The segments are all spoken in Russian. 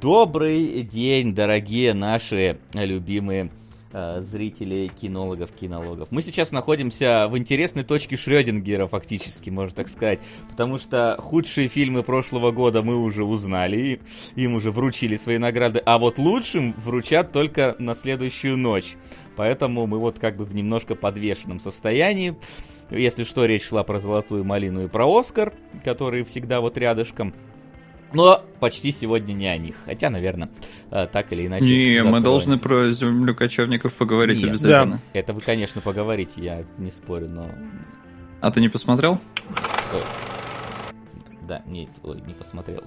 Добрый день, дорогие наши любимые э, зрители кинологов, кинологов. Мы сейчас находимся в интересной точке Шрёдингера, фактически, можно так сказать. Потому что худшие фильмы прошлого года мы уже узнали, и им уже вручили свои награды. А вот лучшим вручат только на следующую ночь. Поэтому мы вот как бы в немножко подвешенном состоянии. Если что, речь шла про «Золотую малину» и про «Оскар», которые всегда вот рядышком. Но почти сегодня не о них. Хотя, наверное, э, так или иначе. Не, мы должны про землю кочевников поговорить Нет, обязательно. Да. Это вы, конечно, поговорите, я не спорю, но. А ты не посмотрел? Ой. Да, нет, ой, не посмотрел.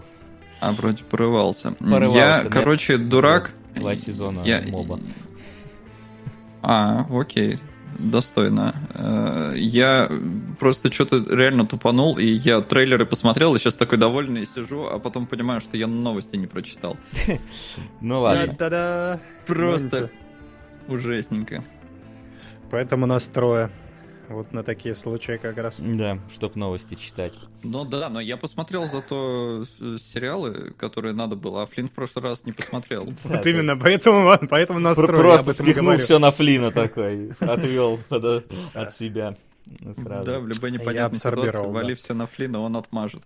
А вроде порывался. Порывался я, да? короче, дурак. Два сезона я... моба. А, окей достойно. Э, я просто что-то реально тупанул, и я трейлеры посмотрел, и сейчас такой довольный сижу, а потом понимаю, что я новости не прочитал. Ну ладно. Да-да-да. Просто ужасненько. Поэтому настроя. Вот на такие случаи как раз. Да, чтоб новости читать. Ну да, но я посмотрел зато э, сериалы, которые надо было, а Флинн в прошлый раз не посмотрел. Вот именно, поэтому, поэтому настрой. Просто спихнул все на Флина такой, отвел от себя. Да, в любой непонятной ситуации вали все на Флина, он отмажет.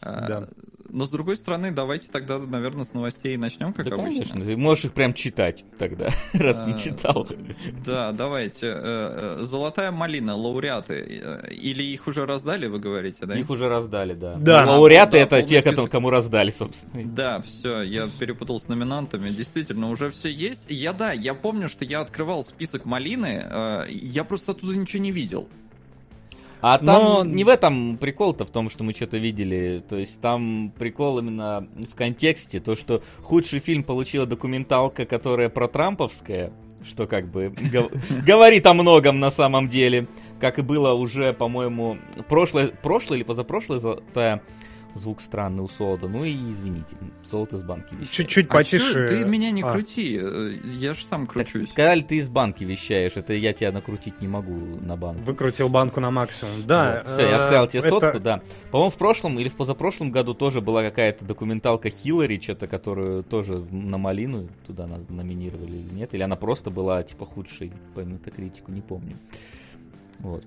Да. Но с другой стороны, давайте тогда, наверное, с новостей начнем, как да, обычно. Конечно, ты можешь их прям читать тогда, раз не читал. Да, давайте. Э, Золотая малина, лауреаты. Э, или их уже раздали, вы говорите, да? Их уже раздали, да. Да. Ну, лауреаты это те, кому раздали, собственно. Да, все, я перепутал с номинантами. Действительно, уже все есть. Я, да, я помню, что я открывал список малины, э, я просто оттуда ничего не видел. А там Но... не в этом прикол-то в том, что мы что-то видели. То есть там прикол именно в контексте, то, что худший фильм получила документалка, которая про Трамповская, что как бы говорит о многом на самом деле. Как и было уже, по-моему, прошлое, прошлое или позапрошлое звук странный у солода. Ну и извините, солод из банки вещает. Чуть-чуть а потише. Ты меня не а. крути, я же сам кручусь. Так, сказали, ты из банки вещаешь, это я тебя накрутить не могу на банку. Выкрутил банку на максимум, да. Вот. Все, я оставил тебе это... сотку, да. По-моему, в прошлом или в позапрошлом году тоже была какая-то документалка Хиллари, что-то, которую тоже на малину туда номинировали или нет, или она просто была типа худшей по метакритику, не помню. Вот.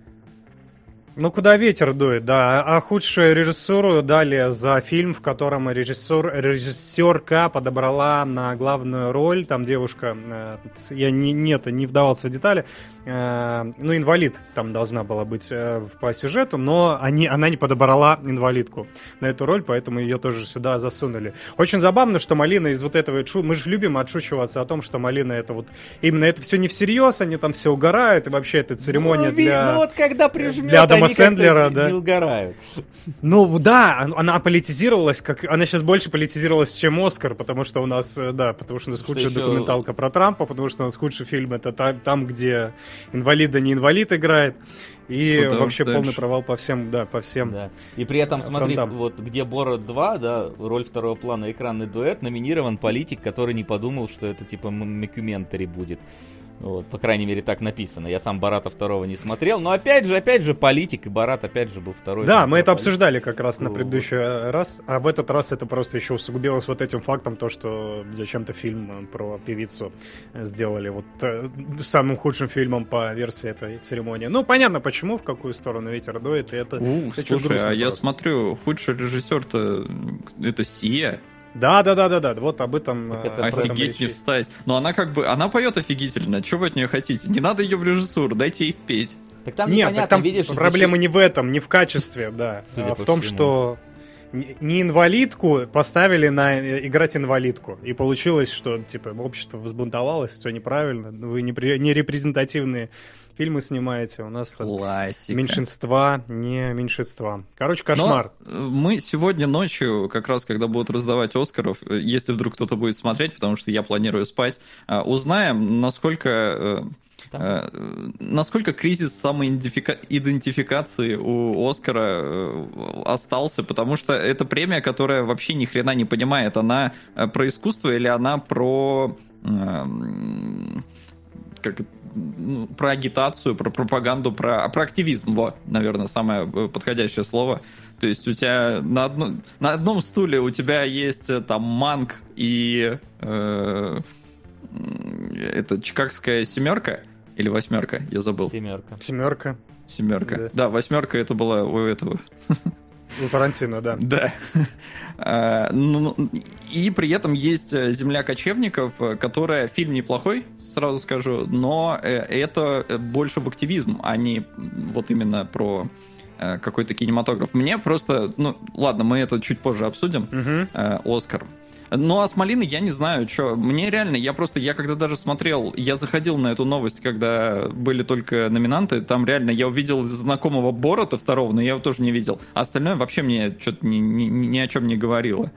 Ну, куда ветер дует, да. А худшую режиссуру дали за фильм, в котором режиссер, режиссерка подобрала на главную роль, там девушка, э, я не, нет, не вдавался в детали, э, ну, инвалид там должна была быть э, по сюжету, но они, она не подобрала инвалидку на эту роль, поэтому ее тоже сюда засунули. Очень забавно, что Малина из вот этого, мы же любим отшучиваться о том, что Малина это вот, именно это все не всерьез, они там все угорают, и вообще это церемония ну, для... Ну, вот когда прижмет, для Адама Сэндлера, да. Не угорают. Ну да, она политизировалась, как она сейчас больше политизировалась, чем Оскар, потому что у нас, э, да, потому что у нас худшая еще... документалка про Трампа, потому что у нас худший фильм это там, где инвалида не инвалид играет. И Куда вообще полный провал по всем, да, по всем. Да. И при этом, смотри, фронтам. вот где Борат 2, да, роль второго плана, экранный дуэт, номинирован политик, который не подумал, что это типа мокюментари будет. Вот, по крайней мере, так написано. Я сам Бората второго не смотрел, но опять же, опять же, политик, и Борат опять же был второй. Да, мы это политик. обсуждали как раз на предыдущий вот. раз, а в этот раз это просто еще усугубилось вот этим фактом, то, что зачем-то фильм про певицу сделали вот э, самым худшим фильмом по версии этой церемонии. Ну, понятно, почему, в какую сторону ветер дует, и это... У, слушай, а просто. я смотрю, худший режиссер-то это Сия. Да, да, да, да, да. Вот об этом. Так это офигеть не встать. Но она как бы, она поет офигительно. Что вы от нее хотите? Не надо ее в режиссуру, дайте ей спеть. Так там Нет, непонятно, так там видишь, проблема не в этом, не в качестве, да, а в том, всему. что не инвалидку поставили на э, играть инвалидку. И получилось, что типа общество взбунтовалось, все неправильно, вы не, не репрезентативные фильмы снимаете, у нас Классика. меньшинства, не меньшинства. Короче, кошмар. Но э, мы сегодня ночью, как раз когда будут раздавать Оскаров, э, если вдруг кто-то будет смотреть, потому что я планирую спать, узнаем, насколько там. Насколько кризис самоидентификации у Оскара остался? Потому что это премия, которая вообще ни хрена не понимает, она про искусство или она про как ну, про агитацию, про пропаганду, про, про активизм, вот, наверное, самое э, подходящее слово. То есть у тебя на, одно, на одном стуле у тебя есть э, там манг и э, это чикагская семерка или восьмерка, я забыл. Семерка. Семерка. Семерка. Да, да восьмерка это была у этого. У Тарантино, да. Да. А, ну, ну, и при этом есть э, «Земля кочевников», которая фильм неплохой, сразу скажу, но э, это больше в активизм, а не вот именно про э, какой-то кинематограф. Мне просто, ну, ладно, мы это чуть позже обсудим. Угу. Оскар. Ну, а с малины я не знаю, что. Мне реально, я просто, я когда даже смотрел, я заходил на эту новость, когда были только номинанты, там реально я увидел знакомого Борота второго, но я его тоже не видел. А остальное вообще мне что-то ни, ни, ни о чем не говорило.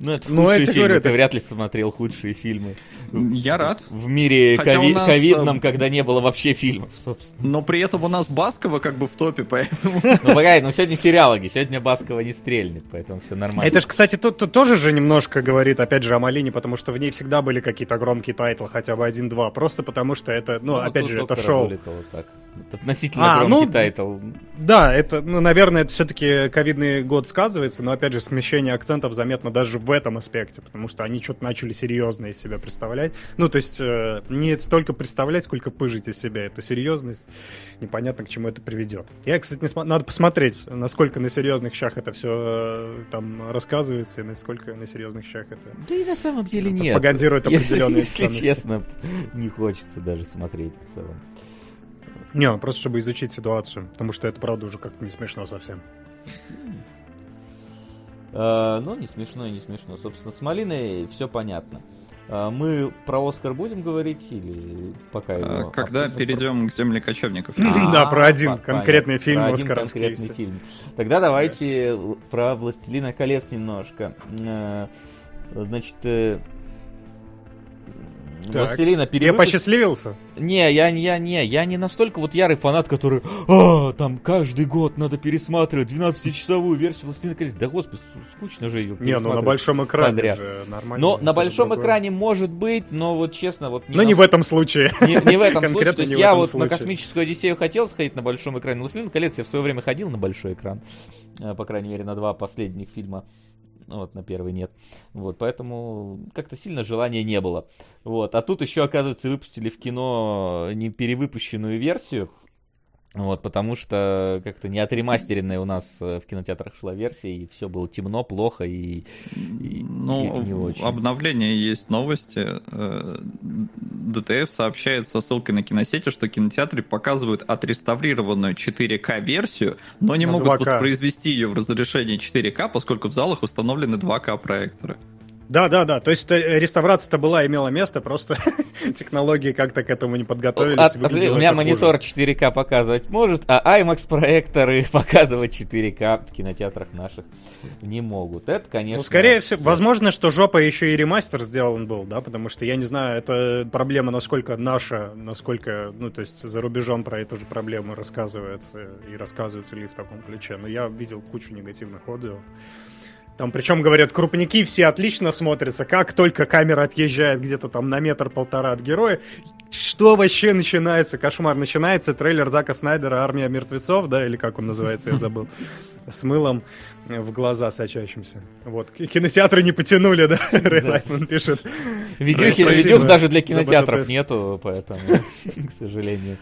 Ну, это ну, худшие фильмы, говорю, это... ты вряд ли смотрел худшие фильмы. Я рад. В мире кови... нас... ковидном, э, когда не было вообще фильмов, собственно. Но при этом у нас Баскова как бы в топе, поэтому... Ну, погоди, ну сегодня сериалоги, сегодня Баскова не стрельнет, поэтому все нормально. Это же, кстати, тут, тут тоже же немножко говорит, опять же, о Малине, потому что в ней всегда были какие-то громкие title ы, хотя бы один-два, просто потому что это, ну, ну опять же, это шоу. Так. Относительно а, громкий ну, title. Да, это, ну, наверное, это все-таки ковидный год сказывается, но, опять же, смещение акцентов заметно даже в этом аспекте, потому что они что-то начали серьезно из себя представлять. Ну, то есть, э, не столько представлять, сколько пыжить из себя эту серьезность. Непонятно, к чему это приведет. Я, кстати, не см... надо посмотреть, насколько на серьезных щах это все э, там рассказывается, и насколько на серьезных щах это... Да и на самом деле нет. Пропагандирует определенные Если, если честно, не хочется даже смотреть в целом. Не, ну, просто чтобы изучить ситуацию, потому что это, правда, уже как-то не смешно совсем. А, ну, не смешно и не смешно. Собственно, с Малиной все понятно. А, мы про Оскар будем говорить или пока его Когда перейдем к земле кочевников. Да, про один конкретный фильм Оскаровский. конкретный фильм. Тогда давайте про «Властелина колец» немножко. А, значит, э, так. Властелина перевыпуск... Я посчастливился? Не, я, я, не, я не настолько вот ярый фанат, который, а, там каждый год надо пересматривать 12-часовую версию Властелина колец. Да господи, скучно же ее Не, ну на большом экране подряд. же нормально. Но на большом другое. экране может быть, но вот честно, вот... Не но на... не в этом случае. Не, не в этом случае. То есть я вот случае. на космическую Одиссею хотел сходить на большом экране. Властелин колец я в свое время ходил на большой экран. Э, по крайней мере, на два последних фильма вот, на первый нет. Вот, поэтому как-то сильно желания не было. Вот, а тут еще, оказывается, выпустили в кино не перевыпущенную версию, вот, потому что как-то не отремастеренная у нас э, в кинотеатрах шла версия, и все было темно, плохо и, и, ну, и не очень. Обновление есть новости. Э, ДТФ сообщает со ссылкой на киносети, что кинотеатры показывают отреставрированную 4К-версию, но не на могут 2К. воспроизвести ее в разрешении 4К, поскольку в залах установлены 2К-проекторы. Да, да, да. То есть э, реставрация-то была, имела место, просто технологии как-то к этому не подготовились. От, у меня монитор хуже. 4К показывать может, а IMAX проекторы показывать 4К в кинотеатрах наших не могут. Это, конечно. Ну, скорее всего, возможно, что жопа еще и ремастер сделан был, да, потому что я не знаю, это проблема насколько наша, насколько, ну, то есть за рубежом про эту же проблему рассказывают и рассказывают ли в таком ключе. Но я видел кучу негативных отзывов. Там, причем, говорят, крупники все отлично смотрятся. Как только камера отъезжает где-то там на метр-полтора от героя, что вообще начинается? Кошмар. Начинается трейлер Зака Снайдера «Армия мертвецов», да, или как он называется, я забыл, с мылом в глаза сочащимся. Вот. Кинотеатры не потянули, да? Рэй Лайтман пишет. Видюх даже для кинотеатров нету, поэтому, к сожалению.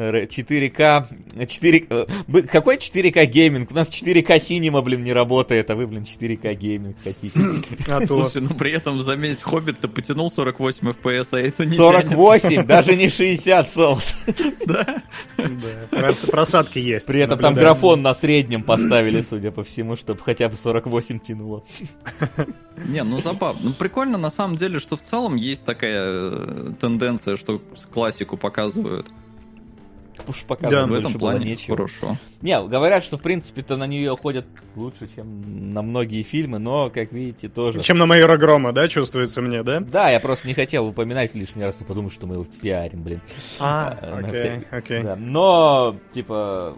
4К, 4, э, какой 4К gaming? У нас 4К cinema, блин, не работает, а вы, блин, 4К gaming хотите. А Слушай, ну при этом, заметь, Хоббит-то потянул 48 FPS, а это не 48, даже не 60 solid. Да? Да, просадки есть. При этом там графон на среднем поставили, судя по всему, чтобы хотя бы 48 тянуло. Не, ну забавно. Ну прикольно на самом деле, что в целом есть такая э, тенденция, что классику показывают уж пока да, в этом плане нечего. Хорошо. Не, говорят, что в принципе-то на нее ходят лучше, чем на многие фильмы, но, как видите, тоже... Чем на Майора Грома, да, чувствуется мне, да? Да, я просто не хотел упоминать лишний раз, но подумал, что мы его пиарим, блин. А, э, окей, окей. Да. Но, типа,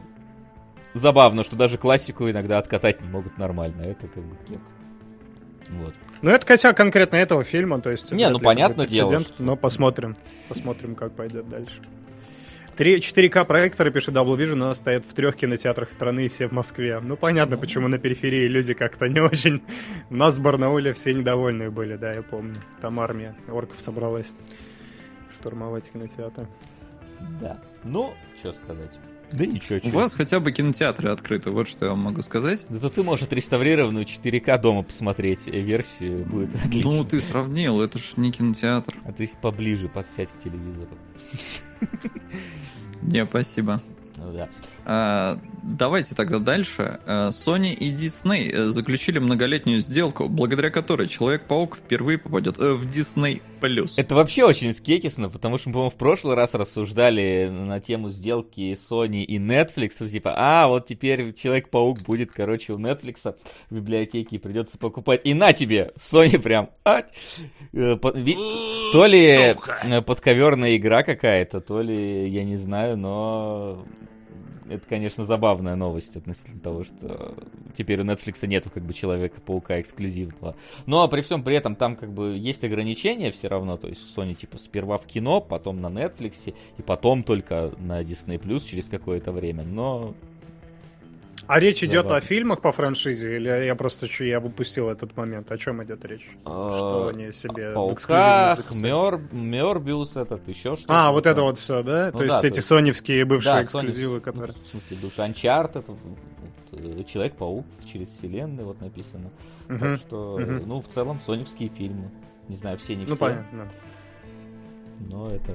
забавно, что даже классику иногда откатать не могут нормально. Это как бы кек. Вот. Ну, это косяк конкретно этого фильма, то есть... Не, ну, понятное дело. Но посмотрим, посмотрим, как пойдет дальше. 3, 4К проекторы, пишет Double Vision, у нас стоят в трех кинотеатрах страны и все в Москве. Ну, понятно, почему на периферии люди как-то не очень... У нас в Барнауле все недовольные были, да, я помню. Там армия орков собралась штурмовать кинотеатр. Да. Ну, что сказать. Да ничего. У вас хотя бы кинотеатры открыты, вот что я вам могу сказать. Зато ты можешь отреставрированную 4К дома посмотреть э, версию, будет ну, отлично. Ну, ты сравнил, это ж не кинотеатр. А ты поближе подсядь к телевизору. Не, спасибо. Ну да. А, давайте тогда дальше. А, Sony и Disney э, заключили многолетнюю сделку, благодаря которой Человек-паук впервые попадет э, в Disney+. Это вообще очень скекисно, потому что мы, по-моему, в прошлый раз рассуждали на тему сделки Sony и Netflix, типа, а, вот теперь Человек-паук будет, короче, у Netflix в библиотеке, и придется покупать. И на тебе, Sony прям, а, то ли подковерная игра какая-то, то ли, я не знаю, но это, конечно, забавная новость относительно того, что теперь у Netflix нету как бы Человека-паука эксклюзивного. Но при всем при этом там как бы есть ограничения все равно, то есть Sony типа сперва в кино, потом на Netflix и потом только на Disney Plus через какое-то время. Но а речь идет о фильмах по франшизе, или я просто что я упустил этот момент? О чем идет речь? Что а, они себе Пауках, Мер, Мербиус этот, еще что-то. А, вот это вот все, да? Ну, то есть эти соневские бывшие да, эксклюзивы, Sony, которые... В смысле, бывший Uncharted, Человек-паук через вселенную, вот написано. Uh-huh. Так что, uh-huh. ну, в целом, соневские фильмы. Не знаю, все не ну, все. Ну, понятно. Но это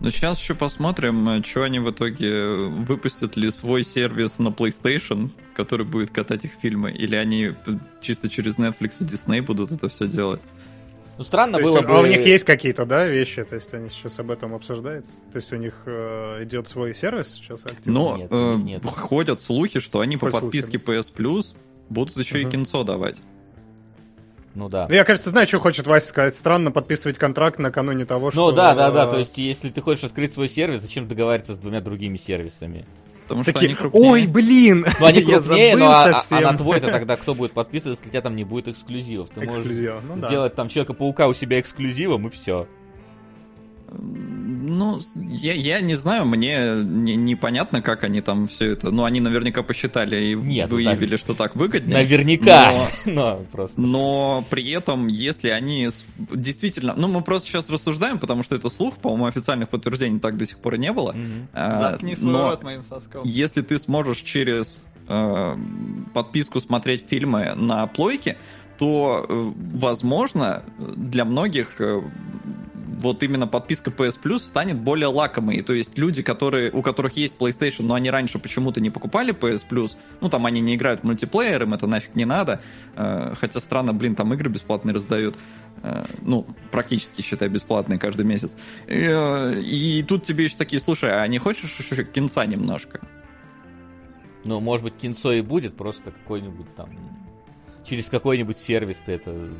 ну, сейчас еще посмотрим, э, что они в итоге э, выпустят ли свой сервис на PlayStation, который будет катать их фильмы, или они чисто через Netflix и Disney будут это все делать. Ну, странно то было есть, бы... А у них есть какие-то, да, вещи? То есть они сейчас об этом обсуждаются? То есть у них э, идет свой сервис сейчас активно? Но нет, э, нет. ходят слухи, что они Какой по подписке слухи? PS Plus будут еще uh-huh. и кинцо давать. Ну да. Ну, я, кажется, знаю, что хочет Вася сказать. Странно подписывать контракт накануне того, ну что... Ну да, да, да. То есть, если ты хочешь открыть свой сервис, зачем договариваться с двумя другими сервисами? Потому что Такие, они крупнее. Ой, блин! Ну, они крупнее, но а, а, а на твой-то тогда кто будет подписываться, если у тебя там не будет эксклюзивов? Ты Эксклюзив. можешь ну, сделать да. там Человека-паука у себя эксклюзивом, и все. Ну, я, я не знаю, мне не, непонятно, как они там все это. Ну, они наверняка посчитали и Нет, ну выявили, так... что так выгоднее. Наверняка. Но, но, просто. но при этом, если они действительно. Ну, мы просто сейчас рассуждаем, потому что это слух, по-моему, официальных подтверждений так до сих пор не было. Mm-hmm. А, Заткни свой но рот моим соском. Если ты сможешь через э, подписку смотреть фильмы на плойке, то, э, возможно, для многих э, вот именно подписка PS Plus станет более лакомой. То есть люди, которые, у которых есть PlayStation, но они раньше почему-то не покупали PS Plus, ну там они не играют в мультиплеер, им это нафиг не надо. Э, хотя странно, блин, там игры бесплатные раздают. Э, ну, практически, считай, бесплатные каждый месяц. И, э, и тут тебе еще такие, слушай, а не хочешь еще кинца немножко? Ну, может быть, кинцо и будет, просто какой-нибудь там через какой-нибудь сервис ты это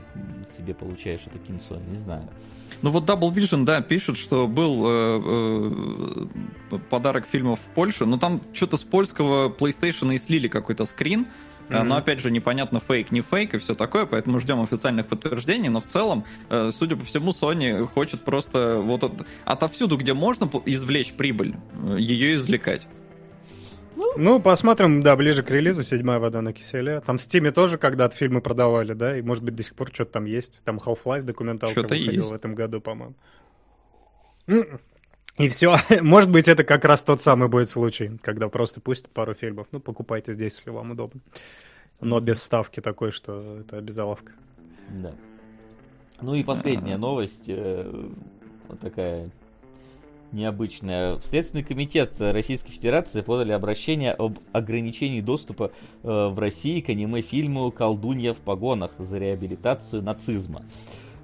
себе получаешь это кинцо, не знаю. Ну вот Double Vision, да, пишет, что был э, э, подарок фильмов в Польше, но там что-то с польского PlayStation и слили какой-то скрин. Mm-hmm. Но опять же, непонятно, фейк, не фейк и все такое, поэтому ждем официальных подтверждений. Но в целом, судя по всему, Sony хочет просто вот от, отовсюду, где можно извлечь прибыль, ее извлекать. Ну, посмотрим, да, ближе к релизу, седьмая вода на киселе. Там в Стиме тоже когда-то фильмы продавали, да, и может быть до сих пор что-то там есть. Там Half-Life документалка что-то выходил есть. в этом году, по-моему. И все. Может быть, это как раз тот самый будет случай, когда просто пустят пару фильмов. Ну, покупайте здесь, если вам удобно. Но без ставки такой, что это обязаловка. Да. Ну и последняя новость. Э, вот такая необычное. В Следственный комитет Российской Федерации подали обращение об ограничении доступа э, в России к аниме-фильму «Колдунья в погонах» за реабилитацию нацизма.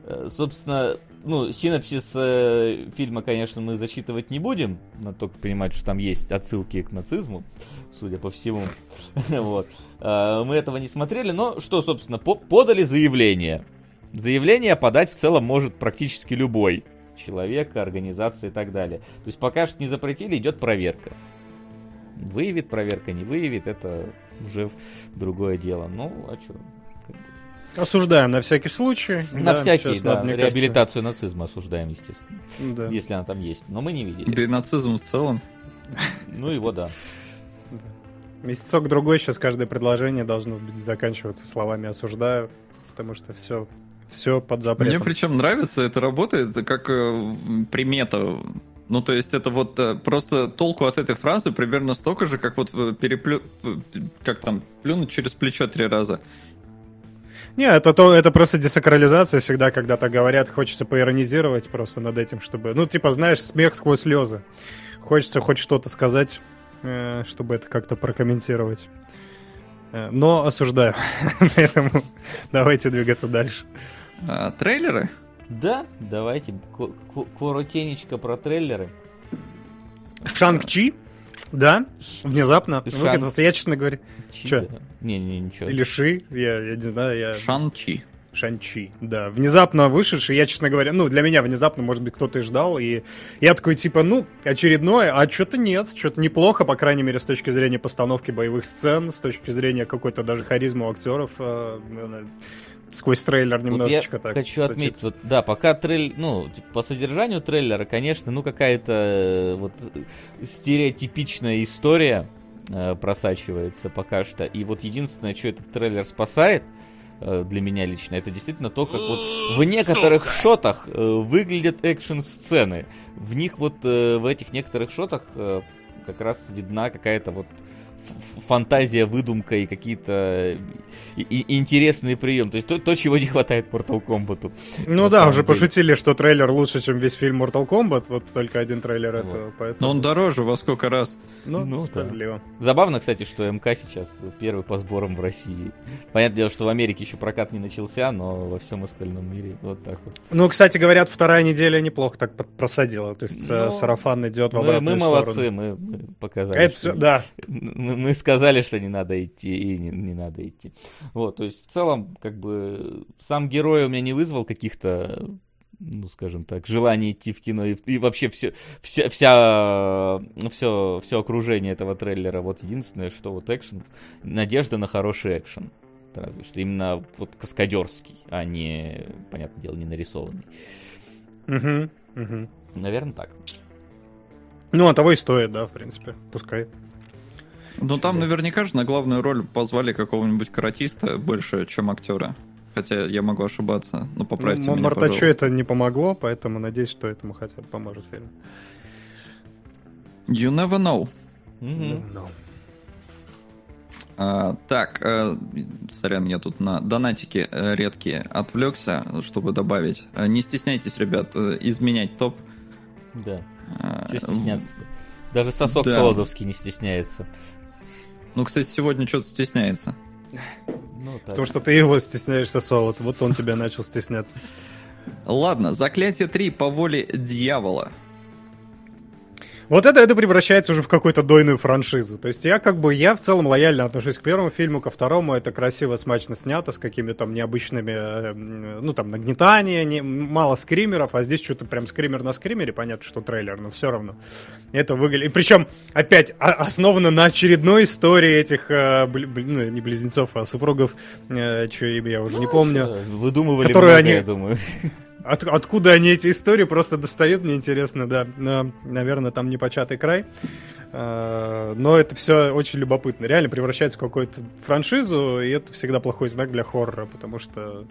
Э, собственно, ну, синопсис э, фильма, конечно, мы зачитывать не будем, надо только понимать, что там есть отсылки к нацизму, судя по всему. вот. Э, мы этого не смотрели, но что, собственно, по подали заявление. Заявление подать в целом может практически любой человека, организации и так далее. То есть пока что не запретили, идет проверка. Выявит проверка, не выявит, это уже другое дело. Ну, а что? Осуждаем на всякий случай. На да, всякий, да, надо, реабилитацию кажется... нацизма осуждаем, естественно. Да. Если она там есть. Но мы не видели. Да и нацизм в целом. Ну его, да. Месяцок-другой сейчас каждое предложение должно быть заканчиваться словами «осуждаю», потому что все все под запретом. Мне причем нравится, это работает как э, примета. Ну, то есть это вот э, просто толку от этой фразы примерно столько же, как вот э, переплю... Как там, плюнуть через плечо три раза. Не, это, то, это просто десакрализация всегда, когда то говорят, хочется поиронизировать просто над этим, чтобы... Ну, типа, знаешь, смех сквозь слезы. Хочется хоть что-то сказать, чтобы это как-то прокомментировать. Э, но осуждаю. Поэтому давайте двигаться дальше. А, трейлеры? Да, давайте. Коротенечко про трейлеры. Шанг-Чи? Да, внезапно. Шан... Выкатился, я, честно говоря... Че? Не, не, ничего. Или Ши, я, я не знаю, я... Шан-Чи. Шанчи, да. Внезапно вышедший, я, честно говоря, ну, для меня внезапно, может быть, кто-то и ждал, и я такой, типа, ну, очередное, а что-то нет, что-то неплохо, по крайней мере, с точки зрения постановки боевых сцен, с точки зрения какой-то даже харизмы у актеров. Э, сквозь трейлер немножечко вот я так. Хочу сочиться. отметить, вот, да, пока трейлер, ну, по содержанию трейлера, конечно, ну, какая-то э, вот стереотипичная история э, просачивается пока что. И вот единственное, что этот трейлер спасает, э, для меня лично, это действительно то, как вот в некоторых Сука. шотах э, выглядят экшн-сцены. В них вот, э, в этих некоторых шотах э, как раз видна какая-то вот фантазия, выдумка и какие-то интересные приемы. То есть то, то, чего не хватает Mortal Kombat. Ну да, уже деле. пошутили, что трейлер лучше, чем весь фильм Mortal Kombat. Вот только один трейлер вот. этого. Поэтому... Но он дороже во сколько раз. Ну, ну справедливо. Да. Забавно, кстати, что МК сейчас первый по сборам в России. Понятное дело, что в Америке еще прокат не начался, но во всем остальном мире вот так вот. Ну, кстати, говорят, вторая неделя неплохо так просадила. То есть но... Ну, сарафан идет в обратную мы, мы сторону. молодцы, мы, мы показали. Это все, да. Мы, мы сказали, что не надо идти, и не, не надо идти. Вот, то есть в целом, как бы, сам герой у меня не вызвал каких-то ну, скажем так, желание идти в кино и, и вообще все, вся, вся, все, все окружение этого трейлера. Вот единственное, что вот экшен, надежда на хороший экшен. Разве что именно вот каскадерский, а не, понятное дело, не нарисованный. Угу, угу. Наверное, так. Ну, а того и стоит, да, в принципе. Пускай. Ну там наверняка же на главную роль позвали какого-нибудь каратиста больше, чем актера. Хотя я могу ошибаться. Ну, поправьте ну, меня, Мартачу это не помогло, поэтому надеюсь, что этому хотя бы поможет фильм. You never know. Mm-hmm. Never know. А, так, э, сорян, я тут на донатики э, редкие отвлекся, чтобы добавить. Э, не стесняйтесь, ребят, э, изменять топ. Да. А, Че стесняться-то? Даже сосок да. Солодовский не стесняется. Ну, кстати, сегодня что-то стесняется. Ну, так. Потому что ты его стесняешься, Солод. Вот он тебя начал стесняться. Ладно, заклятие 3 по воле дьявола. Вот это, это превращается уже в какую-то дойную франшизу. То есть я как бы, я в целом лояльно отношусь к первому фильму, ко второму это красиво, смачно снято, с какими-то там необычными, э, ну там нагнетания, не, мало скримеров, а здесь что-то прям скример на скримере, понятно, что трейлер, но все равно. Это выглядит... И причем, опять, основано на очередной истории этих, э, бл, ну не близнецов, а супругов, э, что имя я уже ну, не помню. Выдумывали которые много, они... я думаю. От, откуда они эти истории просто достают, мне интересно, да. Но, наверное, там не початый край. А, но это все очень любопытно. Реально превращается в какую-то франшизу, и это всегда плохой знак для хоррора, потому что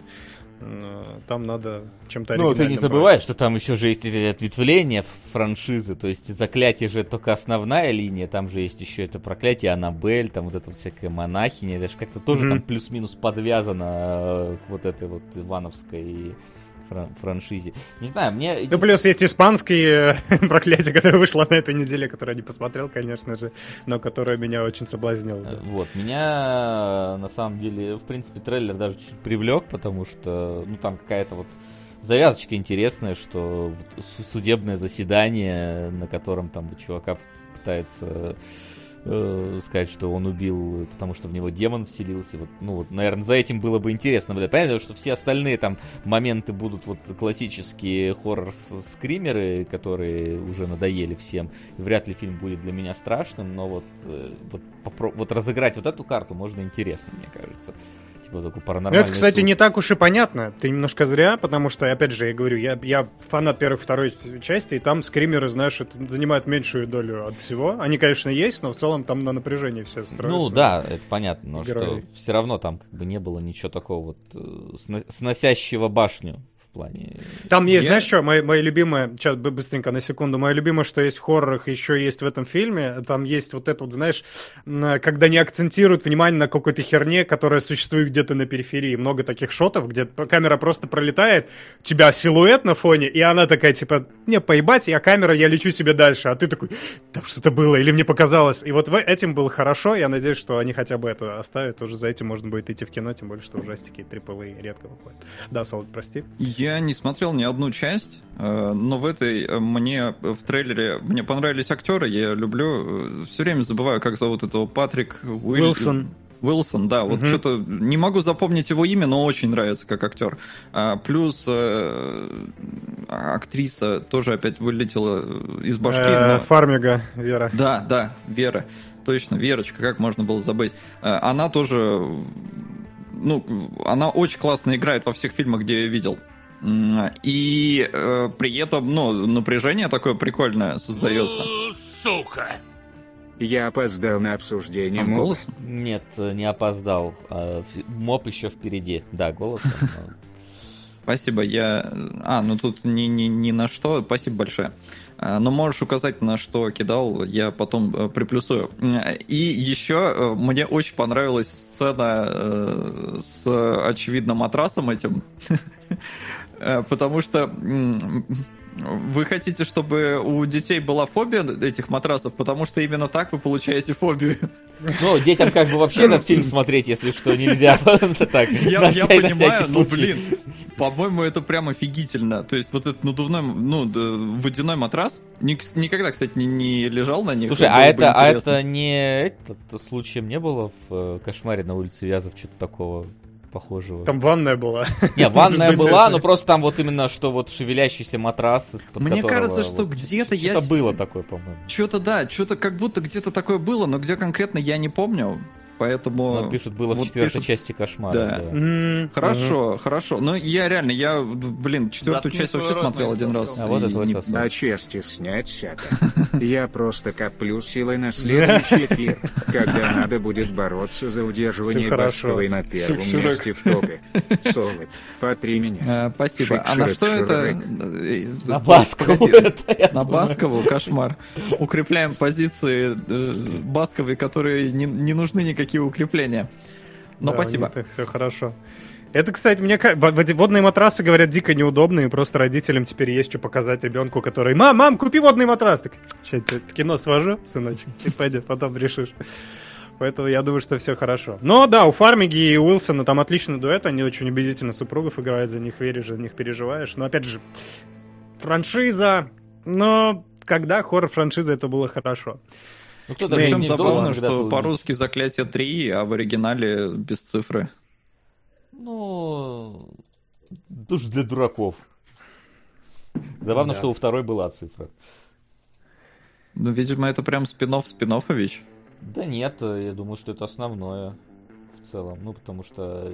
там надо чем-то Ну, ты не забывай, что там еще же есть эти ответвления франшизы, то есть заклятие же только основная линия, там же есть еще это проклятие Аннабель, там вот это вот всякая монахиня, это же как-то тоже mm-hmm. там плюс-минус подвязано э, к вот этой вот Ивановской фран- франшизе. Не знаю, мне... Ну, плюс есть испанские э, проклятия, которое вышло на этой неделе, которое я не посмотрел, конечно же, но которое меня очень соблазнило. Да. Вот, меня, на самом деле, в принципе, трейлер даже чуть-чуть привлек, потому что, ну, там какая-то вот завязочка интересная, что судебное заседание, на котором там чувака пытается э, сказать, что он убил, потому что в него демон вселился. Вот, ну, вот, наверное, за этим было бы интересно. Блядь. Понятно, что все остальные там моменты будут вот классические хоррор-скримеры, которые уже надоели всем. Вряд ли фильм будет для меня страшным, но вот, э, вот вот разыграть вот эту карту можно интересно, мне кажется типа такой паранормальный Это, кстати, суд. не так уж и понятно. Ты немножко зря, потому что, опять же, я говорю, я, я фанат первой второй части, и там скримеры, знаешь, это занимают меньшую долю от всего. Они, конечно, есть, но в целом там на напряжении все строится. Ну да, это понятно, но Герои. что все равно там как бы не было ничего такого вот э, сно- сносящего башню плане... Там есть, Я- знаешь что, моя, моя любимая, сейчас бы- быстренько на секунду, моя любимая, что есть в хоррорах, еще есть в этом фильме, там есть вот это вот, знаешь, м, когда не акцентируют внимание на какой-то херне, которая существует где-то на периферии. Много таких шотов, где камера просто пролетает, у тебя силуэт на фоне, и она такая, типа, не, поебать, я камера, я лечу себе дальше, а ты такой, там что-то было, или мне показалось. И вот этим было хорошо, я надеюсь, что они хотя бы это оставят, уже за этим можно будет идти в кино, тем более, что ужастики AAA редко выходят. Да, Солод, прости. Я не смотрел ни одну часть, э, но в этой э, мне в трейлере мне понравились актеры, я люблю, все время забываю, как зовут этого Патрик Уиль- Уилсон. Уилсон, да, вот Мгм. что-то не могу запомнить его имя, но очень нравится как актер. А, плюс э, актриса тоже опять вылетела из башки. Э, но- Фармига, Вера. Да, да, Вера. Точно, Верочка, как можно было забыть. Э, Она тоже, ну, она очень классно играет во всех фильмах, где я видел. И э, при этом, ну, напряжение такое прикольное создается. Сука! Я опоздал на обсуждение А, моб. голос? Нет, э, не опоздал. А, Моб еще впереди. Да, голос. но- Спасибо, я... А, ну тут ни, ни, ни на что, спасибо большое. Но можешь указать, на что кидал, я потом э, приплюсую. И еще э, мне очень понравилась сцена э, с очевидным матрасом этим. Э, Потому что вы хотите, чтобы у детей была фобия этих матрасов, потому что именно так вы получаете фобию. Ну, детям как бы вообще этот фильм смотреть, если что, нельзя. Так, Я, я понимаю, но, случай. блин, по-моему, это прям офигительно. То есть вот этот надувной, ну, водяной матрас, ник- никогда, кстати, не, не лежал на них. Слушай, а это, а интересно. это не этот случаем не было в э, кошмаре на улице Вязов что-то такого похожего? Там ванная была. Не, ванная была, но просто там вот именно что вот шевелящийся матрас, Мне кажется, что вот где-то я Что-то с- было такое, по-моему. Что-то, да, что-то как будто где-то такое было, но где конкретно я не помню. Поэтому... Ну, пишут, было в вот четвертой пишут- части кошмара. Да. да. Хорошо, хорошо. Ну, я реально, я, блин, четвертую Заткни часть вообще рот, смотрел один раз. А вот это твой не- сосок. На чести снять сяка. Я просто коплю силой на следующий эфир, когда надо будет бороться за удерживание. Басковой на первом месте в топе. Солод, потри меня. А, спасибо. А на что это? Э, На э, Баскову На. Баскову кошмар. Укрепляем позиции э, Басковой, которые не, не нужны никакие укрепления. Но да, спасибо. Все хорошо. Это, кстати, мне водные матрасы, говорят, дико неудобные, просто родителям теперь есть что показать ребенку, который, мам, мам, купи водный матрас. Так, сейчас тебя в кино свожу, сыночек, и пойдет, потом решишь. Поэтому я думаю, что все хорошо. Но да, у Фармиги и Уилсона там отличный дуэт, они очень убедительно супругов играют, за них веришь, за них переживаешь. Но опять же, франшиза, но когда хоррор-франшиза, это было хорошо. Ну, кто Да, даже Причем не забавно, что по-русски заклятие 3, а в оригинале без цифры. Ну, тоже для дураков. Забавно, Да. что у второй была цифра. Ну, видимо, это прям спин-офф Спинофович. Да нет, я думаю, что это основное в целом. Ну, потому что...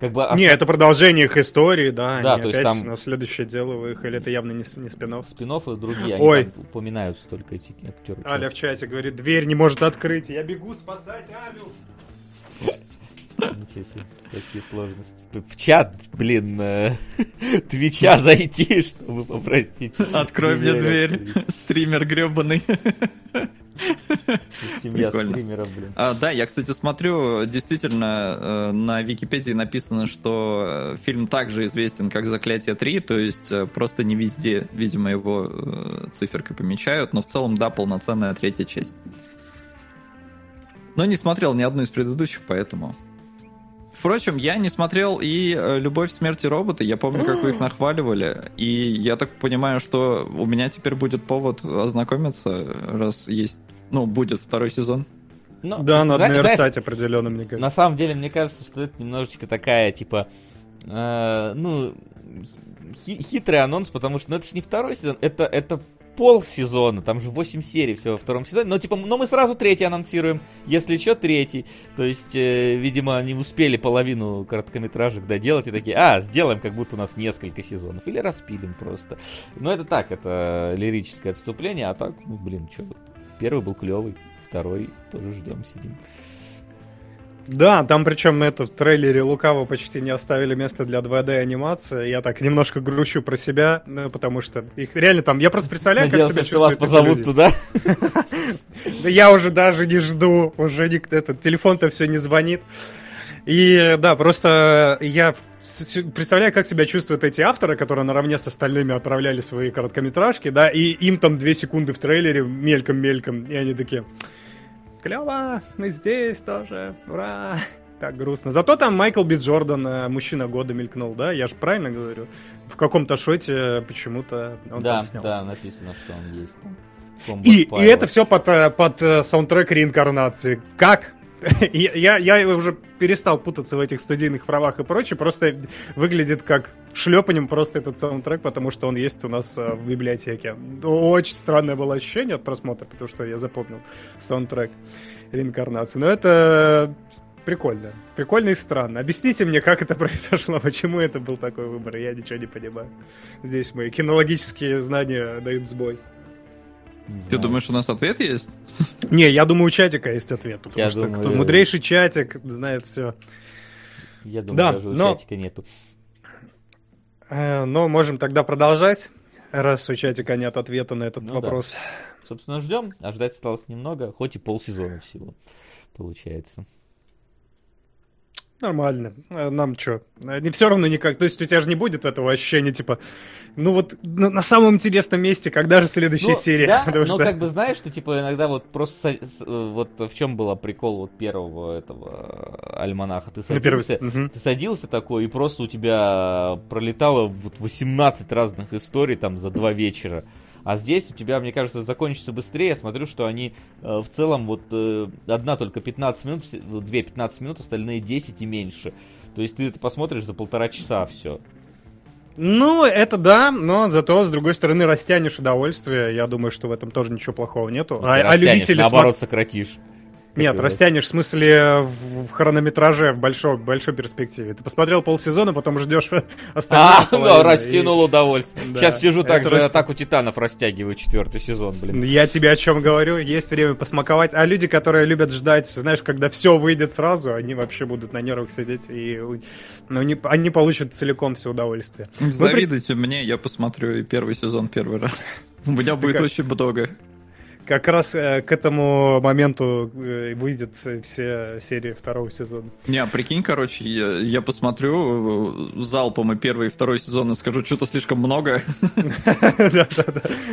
Как бы... Не, это продолжение их истории, да. Да, они то есть опять там- на следующее дело выехали. Это явно не, не спин спин и другие, они Ой. там упоминаются только эти актеры. Аля в чате говорит, дверь не может открыть. Я бегу спасать Алю. Ничего себе, какие сложности. В чат, блин, э, Твича зайти, чтобы попросить. Открой мне дверь, стример гребаный. Семья Прикольно. стримеров, блин. А, да, я, кстати, смотрю, действительно, э, на Википедии написано, что э, фильм также известен как «Заклятие 3», то есть э, просто не везде, видимо, его циферкой помечают, но в целом, да, полноценная третья часть. Но не смотрел ни одну из предыдущих, поэтому... Впрочем, я не смотрел и э, «Любовь, смерть и роботы», я помню, как вы их нахваливали, и я так понимаю, что у меня теперь будет повод ознакомиться, раз есть, ну, будет второй сезон. Ну, Да, надо зна- знаешь, наверстать определенно, мне кажется. На самом деле, мне кажется, что это немножечко такая, типа, э, ну, хи- хитрый анонс, потому что ну, это же не второй сезон, это, это пол сезона, там же 8 серий всего во втором сезоне, но типа, но мы сразу третий анонсируем, если что, третий. То есть, э, видимо, они успели половину короткометражек доделать и такие, а, сделаем, как будто у нас несколько сезонов, или распилим просто. Но это так, это лирическое отступление, а так, ну, блин, что, первый был клевый, второй тоже ждем, сидим. Да, там причем это в трейлере Лукаво почти не оставили места для 2D анимации. Я так немножко грущу про себя, ну, потому что их реально там... Я просто представляю, Надеялся, как себя что вас позовут туда. Да я уже даже не жду, уже этот телефон-то все не звонит. И да, просто я представляю, как себя чувствуют эти авторы, которые наравне с остальными отправляли свои короткометражки, да, и им там две секунды в трейлере мельком-мельком, и они такие клево, мы здесь тоже, ура. Так грустно. Зато там Майкл Би Джордан, э, мужчина года мелькнул, да? Я же правильно говорю? В каком-то шоте почему-то он да, там снялся. Да, написано, что он есть там. И, и это все под, э, под э, саундтрек реинкарнации. Как? я, я уже перестал путаться в этих студийных правах и прочее, просто выглядит как шлепанием просто этот саундтрек, потому что он есть у нас э, в библиотеке. Очень странное было ощущение от просмотра, потому что я запомнил саундтрек реинкарнации. Но это прикольно. Прикольно и странно. Объясните мне, как это произошло, почему это был такой выбор, я ничего не понимаю. Здесь мои кинологические знания дают сбой. Ты думаешь, у нас ответ есть? Не, я думаю, у чатика есть ответ, потому я что думаю, кто, мудрейший чатик знает все. Я думаю, да, даже у но... чатика нету. Э, но можем тогда продолжать, раз у чатика нет ответа на этот ну, вопрос. Да. Собственно, ждем, а ждать осталось немного, хоть и полсезона всего, получается. Нормально. Э, нам что? Э, не все равно никак. То есть у тебя же не будет этого ощущения, типа, ну вот на, на самом интересном месте, когда же следующая ну, серия? Да, но что... как бы знаешь, что типа иногда вот просто э, вот в чем был прикол вот первого этого альманаха? Ты садился, первый... ты садился такой, и просто у тебя пролетало вот 18 разных историй там за два вечера. А здесь у тебя, мне кажется, закончится быстрее. Я смотрю, что они э, в целом вот э, одна только 15 минут, две 15 минут, остальные 10 и меньше. То есть ты это посмотришь за полтора часа все. Ну, это да, но зато, с другой стороны, растянешь удовольствие. Я думаю, что в этом тоже ничего плохого нету. А, а любители... Наоборот, см... сократишь. Нет, растянешь в смысле в хронометраже в большой, большой перспективе. Ты посмотрел полсезона, потом ждешь остальные. А, ну, растянул и... удовольствие. Да, Сейчас сижу так же, раст... атаку титанов растягиваю четвертый сезон, блин. Я тебе о чем говорю, есть время посмаковать. А люди, которые любят ждать, знаешь, когда все выйдет сразу, они вообще будут на нервах сидеть и ну, не, они получат целиком все удовольствие. Завидуйте Мы... мне, я посмотрю и первый сезон первый раз. У меня будет очень много как раз э, к этому моменту э, выйдет все серии второго сезона. Не, а прикинь, короче, я, я посмотрю э, залпом и первый и второй сезон и скажу, что-то слишком много.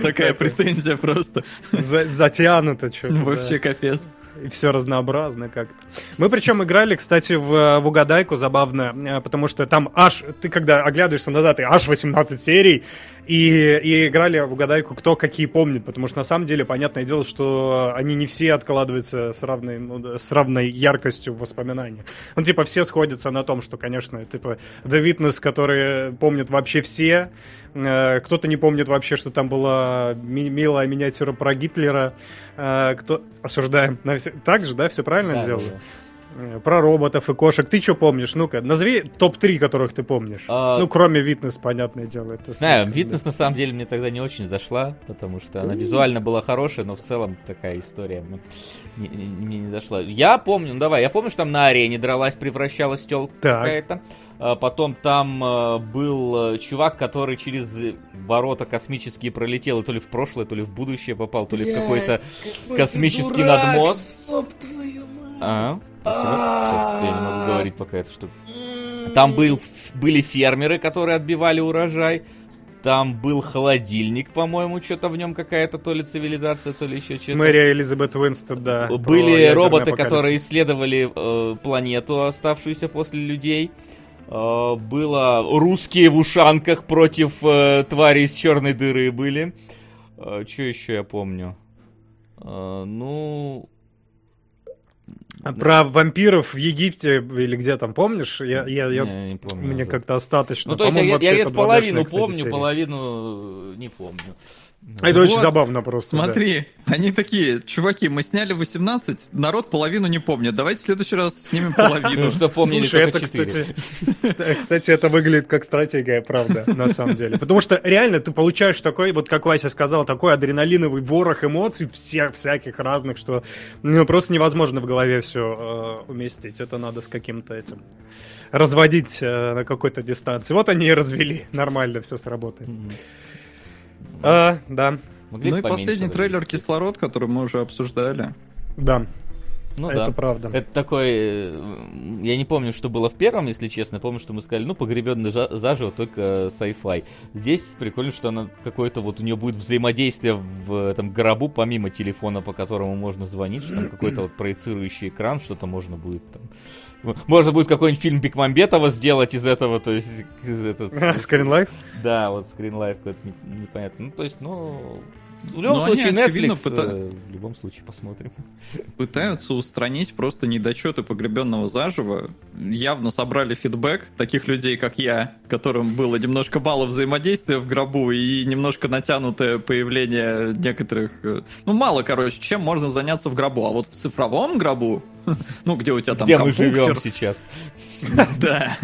Такая претензия просто. Затянуто что-то. Вообще капец и все разнообразно как-то. Мы причем играли, кстати, в, в угадайку забавно, потому что там аж, ты когда оглядываешься на даты, аж 18 серий, и, и играли в угадайку, кто какие помнит, потому что на самом деле, понятное дело, что они не все откладываются с равной, ну, с равной яркостью в воспоминаниях. Ну, типа, все сходятся на том, что, конечно, типа, The Witness, который помнит вообще все, э, кто-то не помнит вообще, что там была ми- милая миниатюра про Гитлера, э, кто... Осуждаем. Так же, да, все правильно да, делаю? Да, про роботов и кошек. Ты что помнишь? Ну-ка, назови топ-3, которых ты помнишь. А... Ну, кроме Витнес, понятное дело. Это Знаю, Витнес да. на самом деле мне тогда не очень зашла, потому что она визуально была хорошая, но в целом такая история мне не, не, не зашла. Я помню, ну давай, я помню, что там на арене дралась, превращалась телка какая-то. А потом там э, был э, чувак, который через ворота космические пролетел, и то ли в прошлое, то ли в будущее попал, то ли в какой-то космический надмоз. Ага. Спасибо. Сейчас я не могу говорить пока это что. Там был, были фермеры, которые отбивали урожай. Там был холодильник, по-моему, что-то в нем какая-то то ли цивилизация, то ли еще что-то. Мэрия Элизабет Уинстед, да. Были роботы, которые исследовали э, планету, оставшуюся после людей. Э, было русские в ушанках против э, тварей из черной дыры были. Э, что еще я помню? Э, ну, А Про вампиров в Египте или где там, помнишь? Я, я, я, Не, не помню мне как-то остаточно. Ну, то есть я, По-моему, я это половину кстати, помню, серия. половину не помню. А Это очень Вот. забавно просто. да. Смотри, они такие, чуваки, мы сняли 18, народ половину не помнит, давайте в следующий раз снимем половину. Ну, что помнили Слушай, это, четыре. кстати, кстати, это выглядит как стратегия, правда, на самом деле. Потому что реально ты получаешь такой, вот как Вася сказал, такой адреналиновый ворох эмоций, всех всяких разных, что ну, просто невозможно в голове все уместить. Это надо с каким-то этим разводить э, на какой-то дистанции. Вот они и развели. Нормально все сработает. Мгм. А, да, Могли Ну и последний трейлер развести. «Кислород», который мы уже обсуждали. да, Ну это да. правда. Это такой... э, Я не помню, что было в первом, если честно. Помню, что мы сказали, ну, погребенный заживо, только sci-fi. Здесь прикольно, что она какое-то вот у нее будет взаимодействие в этом гробу, помимо телефона, по которому можно звонить, что там какой-то вот проецирующий экран, что-то можно будет там... Можно будет какой-нибудь фильм Бекмамбетова сделать из этого, то есть... Из этот, Скринлайф? Да, вот скринлайф какой-то не- непонятно. Ну, то есть, ну... В любом Ну, они, случае, очевидно, Netflix, пыта- э, в любом случае, посмотрим. Пытаются устранить просто недочеты погребенного заживо. Явно собрали фидбэк таких людей, как я, которым было немножко мало взаимодействия в гробу и немножко натянутое появление некоторых... э, Ну, мало, короче, чем можно заняться в гробу. А вот в цифровом гробу, ну, где у тебя там Где мы живем сейчас? Да.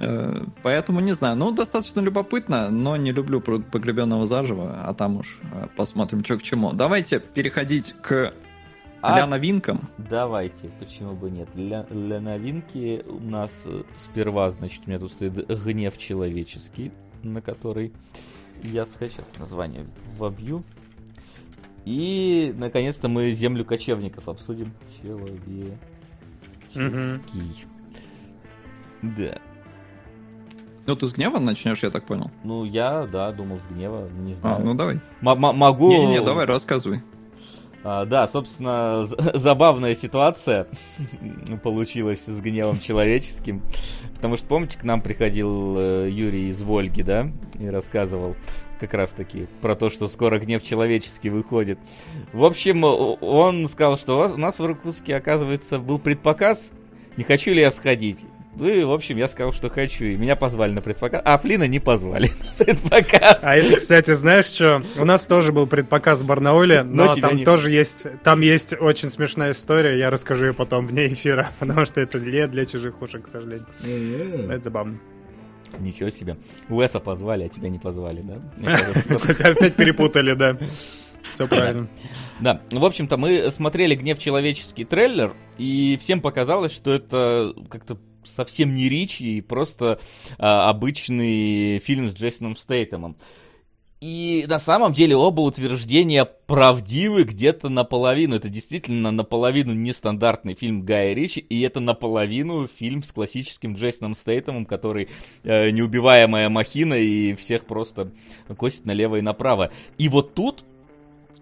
Э, Поэтому не знаю. Ну, достаточно любопытно, но не люблю погребенного заживо, а там уж э, посмотрим, что к чему. Давайте переходить к А- ля новинкам. Давайте, почему бы нет. Для, для новинки у нас э, сперва, значит, у меня тут стоит гнев человеческий, на который я сейчас название вобью. И, наконец-то, мы землю кочевников обсудим. Человеческий. Да. Ну, ты с гнева начнешь, я так понял. Ну, я, да, думал с гнева, не А, знаю. ну давай. М- могу... Не-не-не, давай, рассказывай. А, да, собственно, забавная ситуация получилась с гневом человеческим. Потому что, помните, к нам приходил э, Юрий из Вольги, да, и рассказывал как раз таки про то, что скоро гнев человеческий выходит. В общем, он сказал, что у нас в Иркутске, оказывается, был предпоказ. Не хочу ли я сходить? Ну и, в общем, я сказал, что хочу. И меня позвали на предпоказ. А Флина не позвали на предпоказ. А это, кстати, знаешь что? У нас тоже был предпоказ в Барнауле, Но но, там не- тоже есть, там есть очень смешная история, я расскажу ее потом вне эфира, потому что это для, для чужих ушек, к сожалению. Но Это забавно. Ничего себе. Уэса позвали, а тебя не позвали, да? Опять перепутали, да. Все правильно. Да, в общем-то, мы смотрели «Гнев человеческий» трейлер, и всем показалось, что это как-то совсем не Ричи, и просто а, обычный фильм с Джейсоном Стейтемом. И на самом деле оба утверждения правдивы где-то наполовину. Это действительно наполовину нестандартный фильм Гая Ричи, и это наполовину фильм с классическим Джейсоном Стейтемом, который э, неубиваемая махина и всех просто косит налево и направо. И вот тут